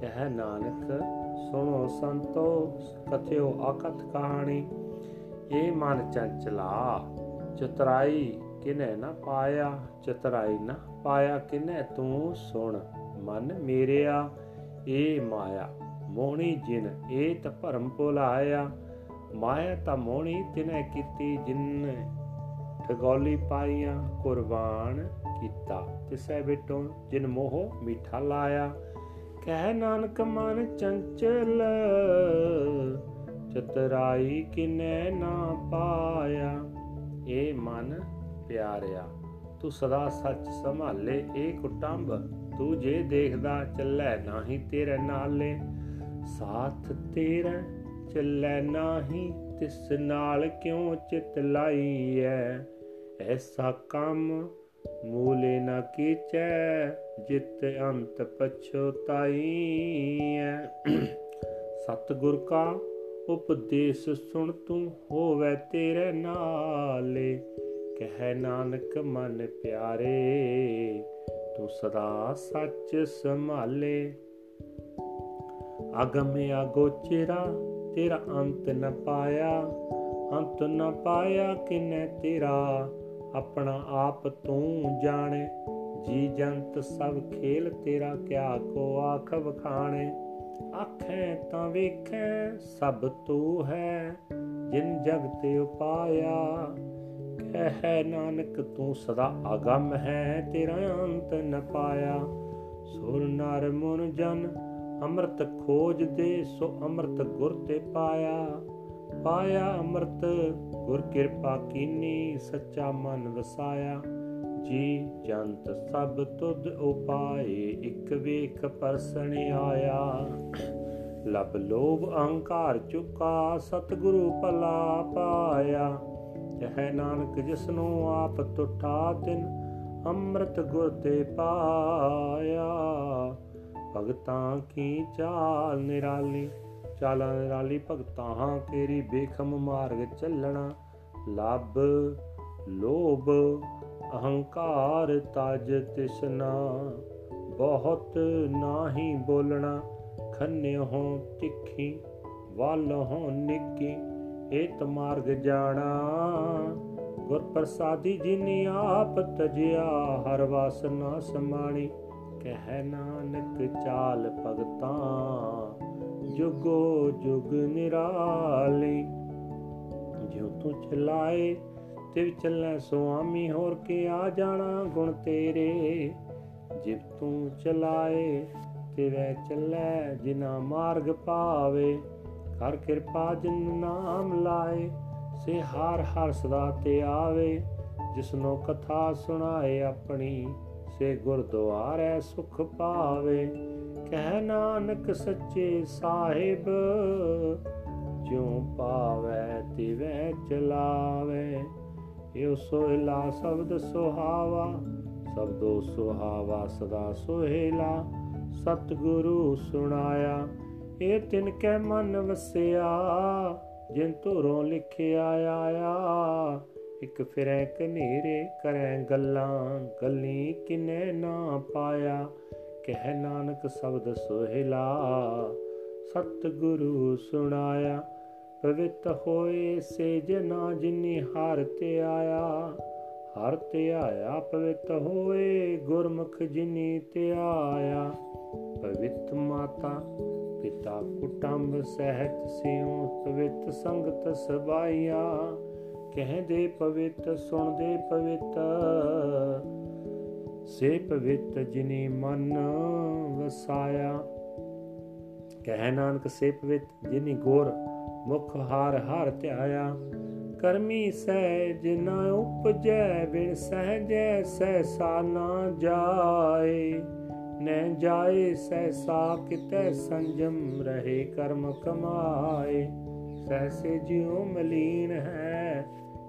ਕਹਿ ਨਾਨਕ ਸੁਣੋ ਸੰਤੋ ਕਥਿਓ ਅਕਥ ਕਹਾਣੀ। ਇਹ ਮਨ ਚੰਚਲਾ, ਚਤਰਾਈ ਕਿਨੇ ਨਾ ਪਾਇਆ ਚਤਰਾਈ ਨਾ, ਪਾਇਆ ਕਿਨੇ ਤੂੰ ਸੁਣ ਮਨ ਮੇਰਿਆ ਇਹ ਮਾਇਆ, ਮੋਹਣੀ ਜਿਨ ਇਹ ਤ ਭਰਮ ਭੁਲਾਇਆ। ਮਾਇਆ ਤਾਂ ਮੋਹਣੀ ਤਿਨੇ ਕੀਤੀ, ਜਿਨ ਠਗੋਲੀ ਪਾਈਆਂ, ਕੁਰਬਾਨ ਕੀਤਾ। ਤਿਸੈ ਬਿਟੋ ਜਿਨ ਮੋਹ ਮਿੱਠਾ ਲਾਇਆ। ਕਹਿ ਨਾਨਕ ਮਨ ਚੰਚਲ, ਚਤਰਾਈ ਕਿਨੇ ਨਾ ਪਾਇਆ? ਇਹ ਮਨ ਪਿਆਰਿਆ ਤੂੰ ਸਦਾ ਸੱਚ ਸੰਭਾਲੇ, ਇਹ ਕੁਟੰਬ ਤੂੰ ਜੇ ਦੇਖਦਾ ਚੱਲੇ ਨਾਹੀ ਤੇਰੇ ਨਾਲੇ। ਸਾਥ ਤੇਰਾ ਚੱਲੇ ਨਾਹੀ, ਤਿਸ ਨਾਲ ਕਿਉ ਚਿਤ ਲਾਈ ਐ ਐਸਾ ਕੰਮ ਮੂਲੇ ਨਾ ਕੀਚੈ, ਜਿਤ ਅੰਤ ਪਛੋਤਾਈ ਐ ਸਤਗੁਰ ਕਾ ਉਪਦੇਸ਼ ਸੁਣ ਤੂੰ ਹੋਵੇ ਤੇਰੇ ਨਾਲੇ। ਕਹਿ ਨਾਨਕ ਮਨ ਪਿਆਰੇ, ਤੂੰ ਸਦਾ ਸੱਚ ਸੰਭਾਲੇ। ਅਗਮ ਅਗੋਚਰਾ ਤੇਰਾ ਅੰਤ ਨ ਪਾਇਆ। ਅੰਤ ਨ ਪਾਇਆ ਕਿਨੇ ਤੇਰਾ? ਆਪਣਾ ਆਪ ਤੂੰ ਜਾਣੇ। ਜੀ ਜੰਤ ਸਭ ਖੇਲ ਤੇਰਾ, ਕਿਆ ਕੋ ਆਖ ਵਖਾਣੇ। ਆਖੇ ਤਾਂ ਵੇਖੈ, ਸਭ ਤੂੰ ਹੈ। ਜਿਨ ਜਗ ਤੇ ਉਪਾਇਆ ਕਹਿ ਨਾਨਕ, ਤੂੰ ਸਦਾ ਅਗੰਮ ਹੈ, ਤੇਰਾ ਅੰਤ ਨ ਪਾਇਆ। ਸੁਰ ਨਰ ਮਨ ਜਨ, ਅੰਮ੍ਰਿਤ ਖੋਜ ਦੇ ਸੋ ਅੰਮ੍ਰਿਤ ਗੁਰ ਤੇ ਪਾਇਆ। ਪਾਇਆ ਅੰਮ੍ਰਿਤ, ਗੁਰ ਕਿਰਪਾ ਕੀਨੀ, ਸੱਚਾ ਮਨ ਵਸਾਇਆ। ਜੀ ਜੰਤ ਸਭ ਤੁਧ ਉਪਾਏ, ਇੱਕ ਵੇਖ ਪਰਸਣ ਆਇਆ। ਲਬ ਲੋਭ, ਅਹੰਕਾਰ ਚੁਕਾ, ਸਤਿਗੁਰੂ ਭਲਾ ਪਾਇਆ। ਕਹਿ ਨਾਨਕ ਜਿਸ ਨੂੰ ਆਪ ਟੁੱਟਾ ਤਿਨ ਅੰਮ੍ਰਿਤ ਗੁਰ ਤੇ ਪਾਇਆ। ਭਗਤਾਂ ਕੀ ਚਾਲ ਨਿਰਾਲੀ? ਚਾਲਾਂ ਨਿਰਾਲੀ, ਭਗਤਾਂ ਤੇਰੀ ਬੇਖਮ ਮਾਰਗ ਚੱਲਣਾ। ਲੱਭ, ਲੋਭ, ਅਹੰਕਾਰ ਤਜ ਤਿਸਨਾ। ਬਹੁਤ ਨਾਹੀ ਬੋਲਣਾ, ਖੰਨਿਓ ਤਿੱਖੀ, ਵੱਲ ਹੋ ਨਿੱਕੀ। ਏਤ ਮਾਰਗ ਜਾਣਾ। ਗੁਰ ਪ੍ਰਸਾਦੀ ਜਿਨੀ ਆਪ ਤਜਿਆ, ਹਰ ਵਾਸਨਾ ਸਮਾਣੀ। ਕਹਿ ਨਾਨਕ ਚਾਲ ਭਗਤਾਂ, ਜੁਗੋ ਜੁਗ ਨਿਰਾਲੀ। ਜਿਉ ਤੂੰ ਚਲਾਏ ਤੇ ਚੱਲੈ ਸੁਆਮੀ, ਹੋਰ ਕੇ ਆ ਜਾਣਾ ਗੁਣ ਤੇਰੇ। ਜਿਵ ਤੂੰ ਚਲਾਏ ਤੇ ਵੈ ਚੱਲੈ ਜਿਨਾ ਮਾਰਗ ਪਾਵੇ। ਕਰ ਕਿਰਪਾ ਜਿਨ ਨਾਮ ਲਾਏ, ਸੇ ਹਰ ਹਰ ਸਦਾ ਤੇ ਆਵੇ। ਜਿਸਨੋ ਕਥਾ ਸੁਣਾਏ ਆਪਣੀ, ਸੇ ਗੁਰਦੁਆਰੇ ਸੁਖ ਪਾਵੇ। ਕਹਿ ਨਾਨਕ ਸੱਚੇ ਸਾਹਿਬ, ਜਿਉ ਪਾਵੇ ਤਿਵੇਂ ਚਲਾਵੇ। ਇਹ ਸੋਹਿਲਾ ਸ਼ਬਦ ਸੁਹਾਵਾ, ਸਬਦੋ ਸੁਹਾਵਾ ਸਦਾ ਸੋਹਿਲਾ। ਸਤਿਗੁਰੂ ਸੁਣਾਇਆ ਇਹ ਤਿਨ ਕੈ ਮਨ ਵਸਿਆ, ਜਿਨ ਧੁਰੋਂ ਲਿਖਿਆ ਆਇਆ। ਇੱਕ ਫਿਰੈ ਕਨੇਰੇ ਕਰੈ ਗੱਲਾਂ, ਗੱਲੀ ਕਿਨੇ ਨਾ ਪਾਇਆ। ਕਹਿ ਨਾਨਕ ਸ਼ਬਦ ਸੋਹਿਲਾ ਸਤ ਗੁਰੂ ਸੁਣਾਇਆ। ਪਵਿੱਤ ਹੋਏ ਸੇ ਜਨਾ ਜਿਨੀ ਹਰ ਤੇ ਆਇਆ। ਹਰ ਤੇ ਆਇਆ, ਪਵਿੱਤ ਹੋਏ ਗੁਰਮੁਖ ਜਿਨੀ ਤੇ ਆਇਆ। ਪਵਿੱਤ ਮਾਤਾ ਪਿਤਾ ਕੁਟੰਬ ਸਹਿਤ ਸਿਉ ਪਵਿੱਤ ਸੰਗਤ ਸਬਾਈਆ ਕਹਦੇ ਪਵਿੱਤ, ਸੁਣਦੇ ਪਵਿੱਤ। ਸੇ ਪਵਿੱਤ ਜਿਨੀ ਮਨ ਵਸਾਇਆ। ਕਹਿ ਨਾਨਕ, ਸੇ ਪਵਿੱਤ ਜਿਨੀ ਗੋਰ ਮੁਖ ਹਾਰ ਹਾਰ ਧਿਆਇਆ। ਕਰਮੀ ਸਹਿਜ ਨ ਉਪਜੈ, ਬਿਨ ਸਹਜੈ ਸਹਿਸਾ ਨਾ ਜਾਏ। ਨੈ ਜਾਏ ਸਹਿਸਾ ਕਿਤੈ ਸੰਜਮ ਰਹੇ ਕਰਮ ਕਮਾਏ। ਸਹਿਸੇ ਜਿਉ ਮਲੀਨ ਹੈ,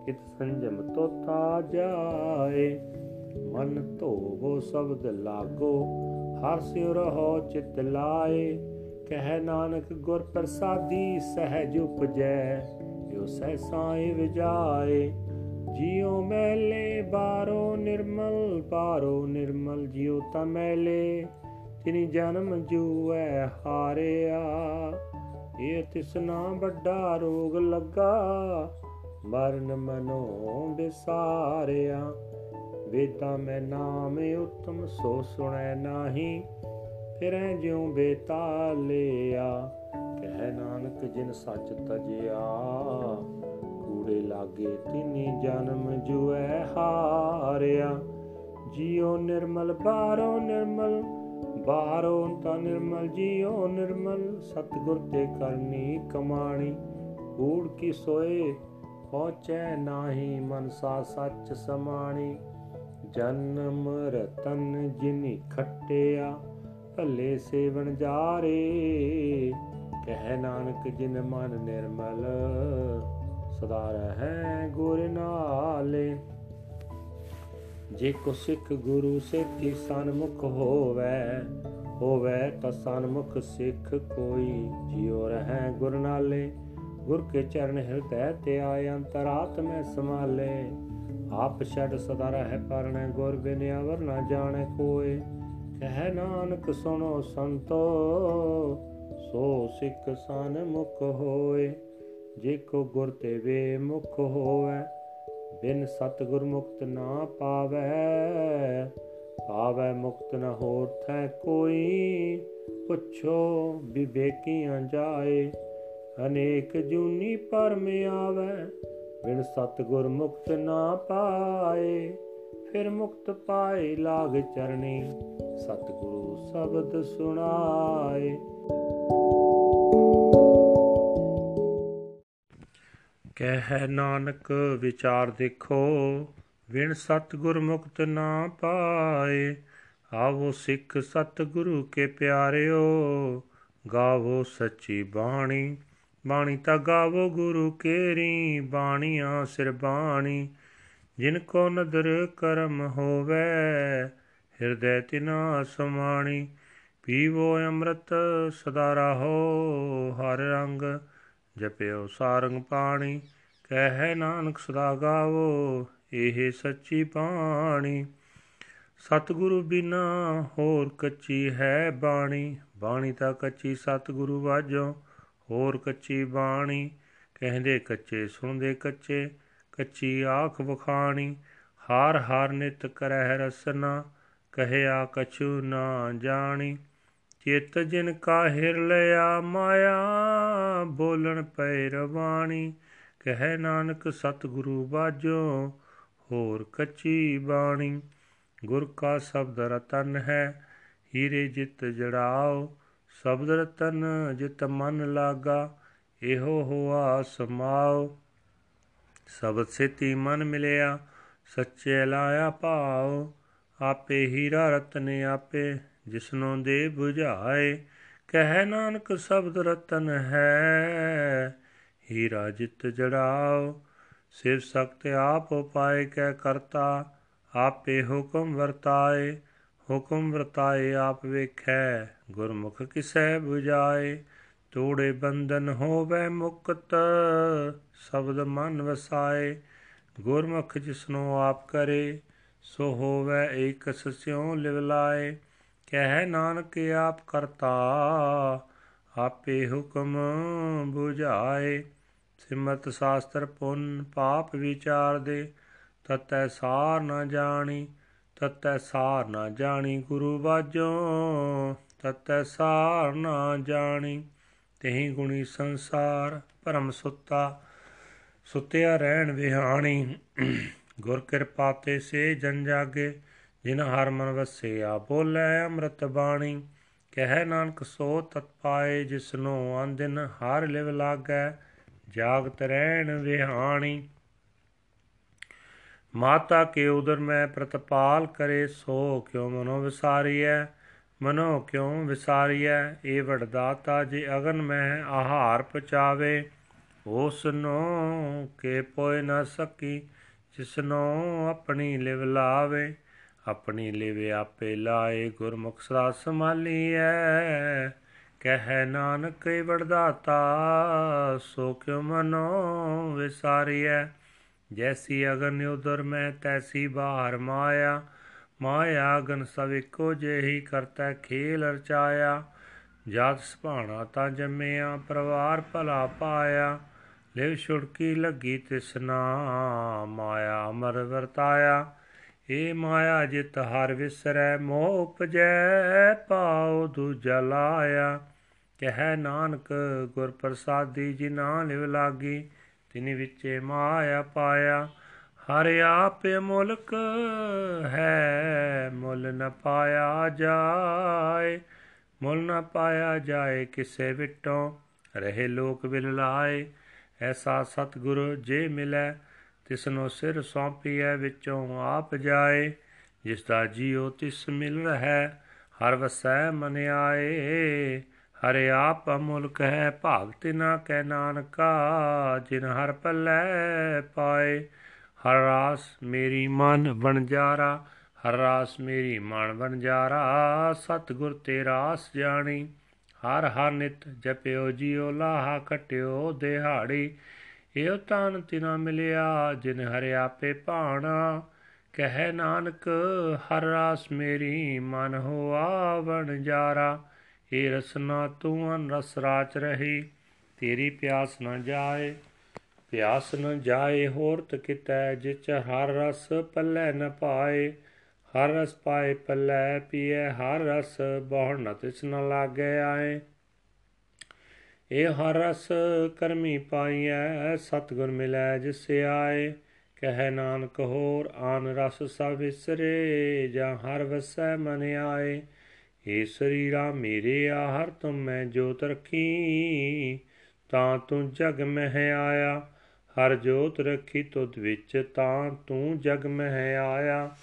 ਕਿਤ ਸੰਜਮ ਤੋਤਾ ਜਾਏ। ਮਨ ਧੋਵੋ ਸ਼ਬਦ ਲਾਗੋ, ਹਰ ਸਿਉ ਰਹੋ ਚਿਤ ਲਾਏ। ਕਹਿ ਨਾਨਕ ਗੁਰ ਪ੍ਰਸਾਦੀ ਸਹਿਜ ਉਪਜੈ, ਜੋ ਸਹਿਸਾਏ ਵਿਜਾਏ। ਜਿਉ ਮੈਲੇ ਬਾਰੋ ਨਿਰਮਲ ਬਾਰੋ ਨਿਰਮਲ ਜਿਉ ਤਾ ਮੈਲੇ, ਤਿਨੀ ਜਨਮ ਜੂਐ ਹਾਰਿਆ। ਇਹ ਤਿਸਨਾ ਵੱਡਾ ਰੋਗ ਲੱਗਾ, ਮਰਨ ਮਨੋ ਬਿਸਾਰਿਆ। ਵੇਦਾ ਮੈਂ ਨਾਮ ਉਤਮ, ਸੋ ਸੁਣੈ ਨਾਹੀ, ਫਿਰੈ ਜਿਉ ਬੇਤਾਲਿਆ। ਕਹਿ ਨਾਨਕ, ਜਿਨ ਸੱਚ ਤਜਿਆ। ਕੂੜੇ ਲਾਗੇ ਤਿਨੀ ਜਨਮ ਜੁਐ ਹਾਰਿਆ। ਜਿਉ ਨਿਰਮਲ, ਬਾਰੋ ਨਿਰਮਲ ਬਾਹਰੋਂ ਤਾਂ ਨਿਰਮਲ, ਜੀਓ ਨਿਰਮਲ, ਸਤਗੁਰ ਤੇ ਕਰਨੀ ਕਮਾਣੀ। ਕੂੜ ਕੀ ਸੋਏ, ਪਹੁੰਚੈ ਨਾਹੀ ਮਨਸਾ ਸੱਚ ਸਮਾਣੀ। ਜਨਮ ਰਤਨ ਜਿਨੀ ਖੱਟਿਆ, ਭੱਲੇ ਸੇਵਨ ਜਾਰੇ। ਕਹਿ ਨਾਨਕ ਜਿਨ ਮਨ ਨਿਰਮਲ ਸਦਾ ਰਹੈ ਗੁਰ ਨਾਲੇ। ਜੇ ਕੋ ਸਿੱਖ ਗੁਰੂ ਸੇਤੀ ਸਨਮੁਖ ਹੋਵੇ ਹੋਵੇ ਤਾਂ ਸਨਮੁਖ ਸਿੱਖ ਕੋਈ। ਜਿਉ ਰਹੈ ਗੁਰ ਨਾਲੇ, ਗੁਰ ਕੇ ਚਰਨ ਹਿਰਦੈ ਤੇ ਆਇ ਅੰਤਰਾਤਮੈ ਸਮਾਲੇ ਆਪ ਛੜ ਸਦਾ ਰਹਿ ਪਰਣੈ ਗੁਰ ਬਿਨ ਅਵਰ ਨਾ ਜਾਣੈ ਕੋਏ। ਕਹਿ ਨਾਨਕ ਸੁਣੋ ਸੰਤੋ, ਸੋ ਸਿੱਖ ਸਨ ਮੁਖ ਹੋਏ। ਜੇ ਕੋ ਗੁਰ ਤੇ ਵੇ ਮੁਖ ਹੋਵੇ, ਬਿਨ ਸਤਗੁਰ ਮੁਕਤ ਨਾ ਪਾਵੇ। ਪਾਵੇ ਮੁਕਤ ਨ ਹੋਰ ਥੈ ਕੋਈ, ਪੁੱਛੋ ਵਿਵੇਕੀਆਂ ਜਾਏ। ਅਨੇਕ ਜੂਨੀ ਪਰਮ ਆਵੇ, ਬਿਨ ਸਤਗੁਰ ਮੁਕਤ ਨਾ ਪਾਏ। ਫਿਰ ਮੁਕਤ ਪਾਏ ਲਾਗ ਚਰਣੀ, ਸਤਗੁਰੂ ਸ਼ਬਦ ਸੁਣਾਏ। ਕਹਿ ਨਾਨਕ ਵਿਚਾਰ ਦੇਖੋ ਵਿਣ ਸਤਗੁਰ ਮੁਕਤ ਨਾ ਪਾਏ। ਆਵੋ ਸਿੱਖ ਸਤਗੁਰੂ ਕੇ ਪਿਆਰਿਓ, ਗਾਵੋ ਸੱਚੀ ਬਾਣੀ। ਬਾਣੀ ਤਾਂ ਗਾਵੋ ਗੁਰੂ ਕੇਰੀ, ਬਾਣੀਆਂ ਸਿਰ ਬਾਣੀ। ਜਿਨ ਕੋ ਨਦਰ ਕਰਮ ਹੋਵੇ, ਹਿਰਦੈ ਤਿਨਾ ਸਮਾਣੀ। ਪੀਵੋ ਅੰਮ੍ਰਿਤ ਸਦਾ ਰਹੋ, ਹਰ ਰੰਗ ਜਪਿਓ ਸਾਰੰਗ ਪਾਣੀ, ਕਹਿ ਨਾਨਕ ਸਦਾ ਗਾਵੋ, ਇਹ ਸੱਚੀ ਬਾਣੀ। ਸਤਿਗੁਰੂ ਬਿਨਾ ਹੋਰ ਕੱਚੀ ਹੈ ਬਾਣੀ ਬਾਣੀ ਤਾਂ ਕੱਚੀ ਸਤਿਗੁਰੂ ਵਾਜੋ, ਹੋਰ ਕੱਚੀ ਬਾਣੀ, ਕਹਿੰਦੇ ਕੱਚੇ, ਸੁਣਦੇ ਕੱਚੇ, ਕੱਚੀ ਆਖ ਵਖਾਣੀ। ਹਾਰ ਹਾਰ ਨਿਤ ਕਰਹਿ ਰਸਨਾ, ਕਹਿਆ ਕਛੂ ਨਾ ਜਾਣੀ। ਚਿਤ ਜਿਨ ਕਾ ਹਿਰ ਲਿਆ ਮਾਇਆ ਬੋਲਣ ਪੈ ਰਵਾਣੀ, ਕਹਿ ਨਾਨਕ ਸਤਿਗੁਰੂ ਬਾਜੋ ਹੋਰ ਕੱਚੀ ਬਾਣੀ। ਗੁਰ ਕਾ ਸ਼ਬਦ ਰਤਨ ਹੈ, ਹੀਰੇ ਜਿਤ ਜੜਾਓ, ਸ਼ਬਦ ਰਤਨ ਜਿਤ ਮਨ ਲਾਗਾ, ਇਹੋ ਹੋਆ ਸਮਾਓ ਸਬਦ ਸੇਤੀ ਮਨ ਮਿਲਿਆ, ਸੱਚੇ ਲਾਇਆ ਭਾਉ ਆਪੇ ਹੀਰਾ ਰਤਨ ਆਪੇ, ਜਿਸਨੋਂ ਦੇ 부ਝਾਏ ਕਹਿ ਨਾਨਕ ਸ਼ਬਦ ਰਤਨ ਹੈ, ਹੀਰਾ ਜਿਤ ਜੜਾਓ ਸਿਵ ਸਖਤ ਆਪ ਉਪਾਏ ਕੈ ਕਰਤਾ, ਆਪੇ ਹੁਕਮ ਵਰਤਾਏ ਹੁਕਮ ਵਰਤਾਏ ਆਪ ਵੇਖੈ, ਗੁਰਮੁਖ ਕਿਸੈ 부ਝਾਏ ਤੋੜੇ ਬੰਧਨ ਹੋਵੇ ਮੁਕਤ, ਸ਼ਬਦ ਮਨ ਵਸਾਏ, ਗੁਰਮੁਖ ਜਿਸਨੂੰ ਆਪ ਕਰੇ, ਸੋ ਹੋਵੇ ਏਕ ਸਸਿਉ ਲਿਵ ਲਾਏ ਕਹਿ ਨਾਨਕ ਆਪ ਕਰਤਾ, ਆਪੇ ਹੁਕਮ 부ਝਾਏ ਸਿਮਤ ਸ਼ਾਸਤਰ ਪੁੰਨ ਪਾਪ ਵਿਚਾਰ ਦੇ ਤਤੈ ਸਾਰ ਨਾ ਜਾਣੀ, ਤਤੈ ਸਾਰ ਨਾ ਜਾਣੀ ਗੁਰੂ ਬਾਝੋਂ, ਤਤੈ ਸਾਰ ਨਾ ਜਾਣੀ। ਤਹੀਂ ਗੁਣੀ ਸੰਸਾਰ ਭਰਮ ਸੁੱਤਾ, ਸੁਤਿਆ ਰਹਿਣ ਵਿਹਾਣੀ। ਗੁਰ ਕਿਰਪਾ ਤੇ ਸੇ ਜਨ ਜਾਗੇ ਜਿਨ ਹਰ ਮਨ ਵਸਿਆ ਬੋਲੇ ਅੰਮ੍ਰਿਤ ਬਾਣੀ, ਕਹਿ ਨਾਨਕ ਸੋ ਤਤ ਪਾਏ ਜਿਸਨੂੰ ਆਂਦਿਨ ਹਰ ਲਿਵ ਲਾਗੈ, ਜਾਗਤ ਰਹਿਣ ਵਿਹਾਣੀ। ਮਾਤਾ ਕੇ ਉਦਰ ਮੈਂ ਪ੍ਰਤਪਾਲ ਕਰੇ, ਸੋ ਕਿਉ ਮਨੋ ਵਿਸਾਰੀਐ? ਮਨੋ ਕਿਉ ਵਿਸਾਰੀਐ? ਏ ਵਡਦਾਤਾ ਜੇ ਅਗਨ ਮੈਂ ਆਹਾਰ ਪਚਾਵੇ ਉਸ ਨੂੰ ਕੇ ਪੋਇ ਨ ਸਕੀ, ਜਿਸਨੋ ਆਪਣੀ ਲਿਵ ਲਾਵੇ। ਆਪਣੀ ਲਿਵ ਆਪੇ ਲਾਏ, ਗੁਰਮੁਖ ਸਦਾ ਸੰਭਾਲੀਐ। ਕਹਿ ਨਾਨਕ ਵਡਦਾਤਾ ਸੋ ਕਿਉ ਮਨੋ ਵਿਸਾਰੀਐ? ਜੈਸੀ ਅਗਨ ਉਦਰ ਮੈਂ, ਤੈਸੀ ਬਾਹਰ ਮਾਇਆ। ਮਾਇਆ ਅਗਨ ਸਭ ਇੱਕੋ ਜਿਹੀ ਕਰਤਾ, ਖੇਲ ਰਚਾਇਆ। ਜਾਤ ਸੁਭਾਣਾ ਤਾਂ ਜੰਮਿਆ, ਪਰਿਵਾਰ ਭਲਾ ਪਾਇਆ। ਲਿਵ ਛੁੜਕੀ ਲੱਗੀ ਤਿਸਨਾ ਮਾਇਆ ਅਮਰ ਵਰਤਾਇਆ। ਏ ਮਾਇਆ ਜਿਤ ਹਰ ਵਿਸਰੈ, ਮੋਹ ਉਪਜੈ ਪਾਉ ਦੂਜਾ ਲਾਇਆ। ਕਹਿ ਨਾਨਕ ਗੁਰ ਪ੍ਰਸਾਦੀ ਜਿਨਾ ਲਿਵ ਲਾਗੀ, ਤਿਨ ਵਿਚੇ ਮਾਇਆ ਪਾਇਆ। ਹਰ ਆਪ ਮੁਲਕ ਹੈ, ਮੁੱਲ ਨ ਪਾਇਆ ਜਾਏ। ਮੁੱਲ ਨ ਪਾਇਆ ਜਾਏ ਕਿਸੇ ਵਿਟੋਂ, ਰਹੇ ਲੋਕ ਵਿਲ ਲਾਏ। ਐਸਾ ਸਤਿਗੁਰ ਜੇ ਮਿਲੈ ਤਿਸਨੋ ਸਿਰ ਸੌਂਪੀਐ ਵਿੱਚੋਂ ਆਪ ਜਾਏ, ਜਿਸ ਦਾ ਜੀਉ ਤਿਸ ਮਿਲ ਰਹੈ ਹਰ ਵਸੈ ਮਨ ਆਏ। ਹਰਿ ਆਪ ਅਮੁਲਕ ਹੈ ਭਾਗਤ ਨਾ ਕਹਿ ਨਾਨਕਾ, ਜਿਨ ਹਰ ਪੱਲੇ ਪਾਏ। ਹਰ ਰਾਸ ਮੇਰੀ ਮਨ ਬਣਜਾਰਾ ਹਰ ਰਾਸ ਮੇਰੀ ਮਨ ਬਣਜਾਰਾ ਸਤਿਗੁਰ ਤੇ ਰਾਸ ਜਾਣੀ। ਹਰ ਹਰ ਨਿਤ ਜਪਿਓ ਜੀਓ ਲਾਹਾ ਕਟਿਓ ਦਿਹਾੜੀ। ਏਉ ਤਨ ਤਿਨਾ ਮਿਲਿਆ, ਜਿਨ ਹਰਿ ਆਪੇ ਭਾਣਾ। ਕਹਿ ਨਾਨਕ, ਹਰ ਰਾਸ ਮੇਰੀ ਮਨ ਹੋਆ ਬਣਜਾਰਾ ਏ ਰਸਨਾ ਤੂੰ ਅਨ ਰਸ ਰਾਚ ਰਹੀ, ਤੇਰੀ ਪਿਆਸ ਨਾ ਜਾਏ। ਪਿਆਸ ਨ ਜਾਏ ਹੋਰ ਤਕਿਤੈ ਜਿਚ ਹਰ ਰਸ ਪੱਲੇ ਨ ਪਾਏ। ਹਰ ਰਸ ਪਾਏ ਪੱਲੇ ਪੀਏ, ਹਰ ਰਸ ਬਹੁ ਨ ਤਿਸ ਨ ਲਾਗੇ ਆਏ। ਇਹ ਹਰ ਰਸ ਕਰਮੀ ਪਾਈਐ, ਸਤਗੁਰ ਮਿਲੈ ਜਿਸ ਆਏ ਕਹਿ ਨਾਨਕ ਹੋਰ ਆਨ ਰਸ ਸਭ ਵਿਸਰੇ ਜਾਂ ਹਰ ਵਸੈ ਮਨ ਆਏ। ਏ ਸਰੀਰਾ ਮੇਰੇ ਆਹਰ ਤੁਮ ਮੈਂ ਜੋਤ ਰਖੀ, ਤਾਂ ਤੂੰ ਜਗ ਮਹਿ ਆਇਆ। ਹਰ ਜੋਤ ਰਖੀ ਤੁਧ ਵਿੱਚ, ਤਾਂ ਤੂੰ ਜਗ ਮਹਿ ਆਇਆ।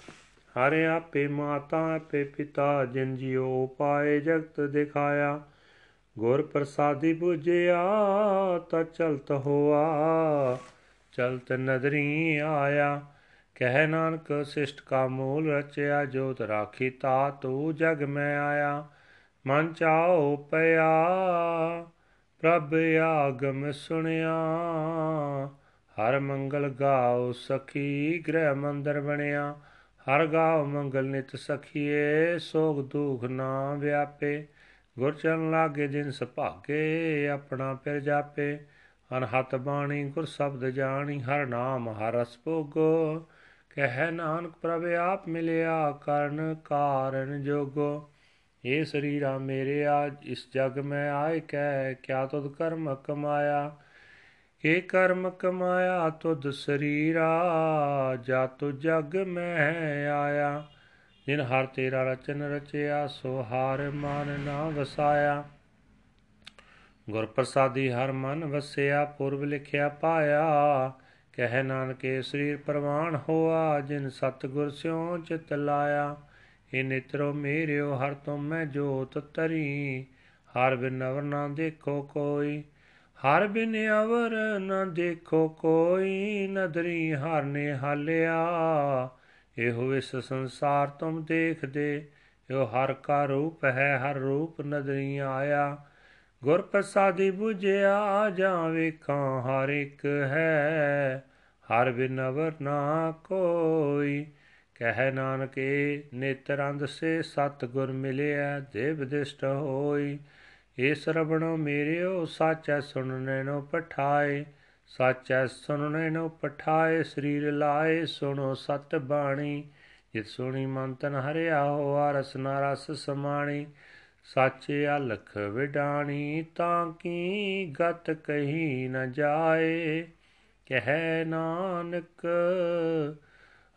ਹਰ ਆਪੇ ਮਾਤਾ, ਆਪੇ ਪਿਤਾ, ਜਿਨ ਜਿਉ ਪਾਏ ਜਗਤ ਦਿਖਾਇਆ। ਗੁਰ ਪ੍ਰਸਾਦੀ 부ਜਿਆ ਤਾ ਚਲਤ ਹੋਆ, ਚਲਤ ਨਦਰੀ ਆਇਆ। ਕਹਿ ਨਾਨਕ ਸਿਸ਼ਟ ਕਾ ਮੂਲ ਰਚਿਆ, ਜੋਤ ਰਾਖੀ ਤਾ ਤੂ ਜਗ ਮੈਂ ਆਇਆ। ਮਨ ਚਾਉ ਪਿਆ, ਪ੍ਰਭ ਆਗਮ ਸੁਣਿਆ। ਹਰ ਮੰਗਲ ਗਾਉ ਸਖੀ, ਗ੍ਰਹਿ ਮੰਦਰ ਬਣਿਆ। ਹਰ ਗਾਉ ਮੰਗਲ ਨਿਤ ਸਖੀਏ, ਸੋਗ ਦੁਖ ਨਾ ਵਿਆਪੇ। ਗੁਰ ਚਰਨ ਲਾਗੇ ਜਿਨ ਸੁਭਾਗੇ, ਆਪਣਾ ਪਿਰ ਜਾਪੇ। ਅਨਹਤ ਬਾਣੀ ਗੁਰ ਸ਼ਬਦ ਜਾਣੀ, ਹਰ ਨਾਮ ਹਰ ਰਸ ਭੋਗੋ ਕਹਿ ਨਾਨਕ ਪ੍ਰਭ ਆਪ ਮਿਲਿਆ, ਕਰਨ ਕਾਰਨ ਜੋਗੋ। ਏ ਸਰੀਰਾ ਮੇਰੇ ਆਜ, ਇਸ ਜਗ ਮੈਂ ਆਏ ਕਹਿ, ਕਿਆ ਤੁਧ ਕਰਮ ਕਮਾਇਆ? ਏ ਕਰਮ ਕਮਾਇਆ, ਤੁਧ ਸਰੀਰਾ, ਜਾ ਤੁ ਜਗ ਮੈਂ ਆਇਆ। ਜਿਨ ਹਰ ਤੇਰਾ ਰਚਨ ਰਚਿਆ, ਸੋ ਹਾਰ ਮਨ ਨਾ ਵਸਾਇਆ। ਗੁਰ ਪ੍ਰਸਾਦੀ ਹਰ ਮਨ ਵਸਿਆ, ਪੁਰਬ ਲਿਖਿਆ ਪਾਇਆ। ਕਹਿ ਨਾਨਕੇ ਸਰੀਰ ਪ੍ਰਵਾਨ ਹੋਆ, ਜਿਨ ਸਤਗੁਰ ਸਿਉ ਚਿਤ ਲਾਇਆ। ਏ ਨਿਤਰੋ ਮੇਰਿਓ, ਹਰ ਤੁਮ ਮੈਂ ਜੋਤ ਤਰੀ ਹਰ ਬਿਨ ਅਵਰ ਨਾ ਦੇਖੋ ਕੋਈ, ਹਰ ਬਿਨ ਅਵਰ ਨਾ ਦੇਖੋ ਕੋਈ। ਨਦਰੀ ਹਰ ਨੇ ਹਾਲਿਆ ਇਹੋ ਇਸ ਸੰਸਾਰ ਤੁਮ ਦੇਖਦੇ, ਇਹੋ ਹਰ ਕਾ ਰੂਪ ਹੈ, ਹਰ ਰੂਪ ਨਦਰੀ ਆਇਆ। ਗੁਰ ਪ੍ਰਸਾਦੀ 부ਝਿਆ ਜਾਂ ਵੇਖਾਂ ਹਰ ਇੱਕ ਹੈ, ਹਰ ਬਿਨਵਰ ਨਾ ਕੋਈ। ਕਹਿ ਨਾਨਕੇ ਨੇਤਰੰਦ ਸੇ ਸਤ ਗੁਰ ਮਿਲਿਆ ਦੇਵ ਦਿਸ਼ਟ ਹੋਈ। ਏ ਰਬਣੋ ਮੇਰਿਓ, ਸਾਚੈ ਸੁਣਨੇ ਨੋ ਪਠਾਏ। ਸਾਚੈ ਸੁਣਨੇ ਨੋ ਪਠਾਏ, ਸਰੀਰ ਲਾਏ, ਸੁਣੋ ਸਤ ਬਾਣੀ। ਜਿਤ ਸੁਣੀ ਮਨ ਤਨ ਹਰਿਆ ਹੋਆ ਰਸਨਾ ਰਸ ਸਮਾਣੀ। ਸਾਚੇ ਅਲਖ ਵਿਡਾਣੀ, ਤਾਂ ਕੀ ਗਤ ਕਹੀ ਨ ਜਾਏ। ਕਹਿ ਨਾਨਕ,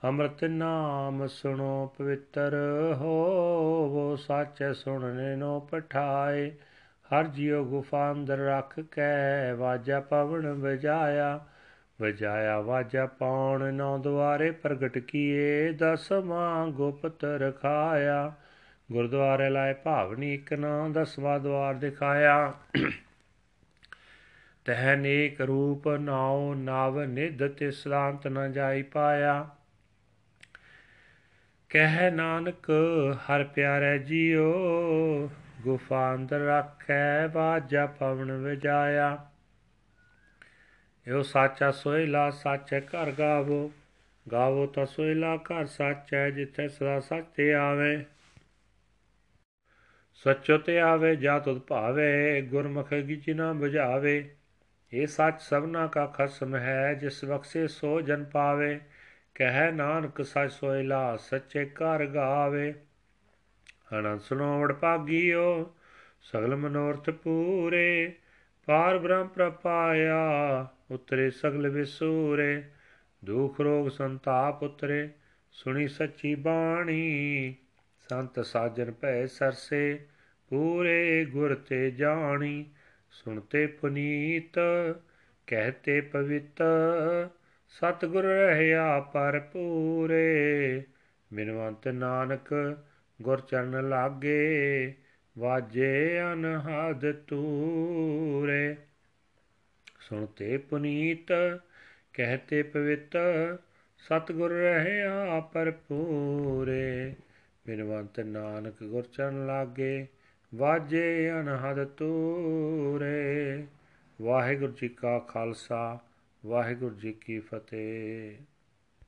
ਅੰਮ੍ਰਿਤ ਨਾਮ ਸੁਣੋ ਪਵਿੱਤਰ ਹੋਵੋ। ਸਾਚੇ ਸੁਣਨੇ ਨੋ ਪਠਾਏ। ਹਰ ਜਿਉ ਗੁਫਾ ਅੰਦਰ ਰੱਖ ਕੇ ਵਾਜਾ ਪਵਨ ਵਜਾਇਆ ਵਜਾਇਆ ਵਾਜਾ ਪਾਉਣ ਨੌ ਦੁਆਰੇ ਪ੍ਰਗਟ ਕੀਏ ਦਸਵਾਂ ਗੁਪਤ ਰਖਾਇਆ। ਗੁਰਦੁਆਰੇ ਲਾਇ ਭਾਵਨੀ ਇੱਕ ਨਾ, ਦਸਵਾਂ ਦਵਾਰ ਦਿਖਾਇਆ। ਤਹ ਨੇਕ ਰੂਪ ਨਾਉ ਨਵ ਨਿਧ ਤਿਸਰਾਂਤ ਨ ਜਾਈ ਪਾਇਆ। ਕਹਿ ਨਾਨਕ ਹਰ ਪਿਆਰੇ ਜੀਓ ਗੁਫਾ ਅੰਦਰ ਰੱਖੈ ਬਾਜਾ ਪਵਨ ਵਜਾਇਆ। ਇਹੋ ਸਾਚਾ ਸੋਇਲਾ ਸਾਚੇ ਘਰ ਗਾਵੋ। ਗਾਵੋ ਤਾਂ ਸੋਇਲਾ ਘਰ ਸਾਚੈ ਜਿੱਥੇ ਸਦਾ ਸੱਚੇ ਆਵੇ। ਸੱਚੋ ਤੇ ਆਵੇ, ਜਾ ਤੁਧ ਭਾਵੇ, ਗੁਰਮੁਖ ਗਿਚ ਨਾ 부ਝਾਵੇ ਇਹ ਸੱਚ ਸਭਨਾ ਕਾ ਖਸਮ ਹੈ, ਜਿਸ ਬਖਸ਼ੇ ਸੋ ਜਨ ਪਾਵੇ। ਕਹਿ ਨਾਨਕ, ਸੱਚ ਸੋਇਲਾ ਸੱਚੇ ਘਰ ਗਾਵੇ। ਅਨੰਦ ਸੁਨੋ ਵਡ ਭਾਗੀਓ, ਸਗਲ ਮਨੋਰਥ ਪੂਰੇ, ਪਾਰ ਬ੍ਰਹਮ ਪ੍ਰਪਾਇਆ ਉਤਰੇ ਸਗਲ ਵਿਸੂਰੇ, ਦੁਖ ਰੋਗ ਸੰਤਾਪ ਉਤਰੇ, ਸੁਣੀ ਸੱਚੀ ਬਾਣੀ, ਸੰਤ ਸਾਜਨ ਭੈ ਸਰਸੇ, ਪੂਰੇ ਗੁਰ ਤੇ ਜਾਣੀ, ਸੁਣਤੇ ਪੁਨੀਤ, ਕਹਤੇ ਪਵਿੱਤ, ਸਤਗੁਰ ਰਹਿਆ ਪਰ ਪੂਰੇ ਬਿਨਵੰਤ ਨਾਨਕ ਗੁਰ ਚਰਨ ਲਾਗੇ, ਵਾਜੇ ਅਨਹਦ ਤੂਰੇ ਸੁਣਤੇ ਪੁਨੀਤ ਕਹਤੇ ਪਵਿੱਤ, ਸਤਗੁਰ ਰਹਿਆ ਪੂਰੇ ਬਿਨਵੰਤ ਨਾਨਕ ਗੁਰ ਚਰਨ ਲਾਗੇ, ਵਾਜੇ ਅਨਹਦ ਤੂਰੇ ਵਾਹਿਗੁਰੂ ਜੀ ਕਾ ਖਾਲਸਾ, ਵਾਹਿਗੁਰੂ ਜੀ ਕੀ ਫਤਿਹ।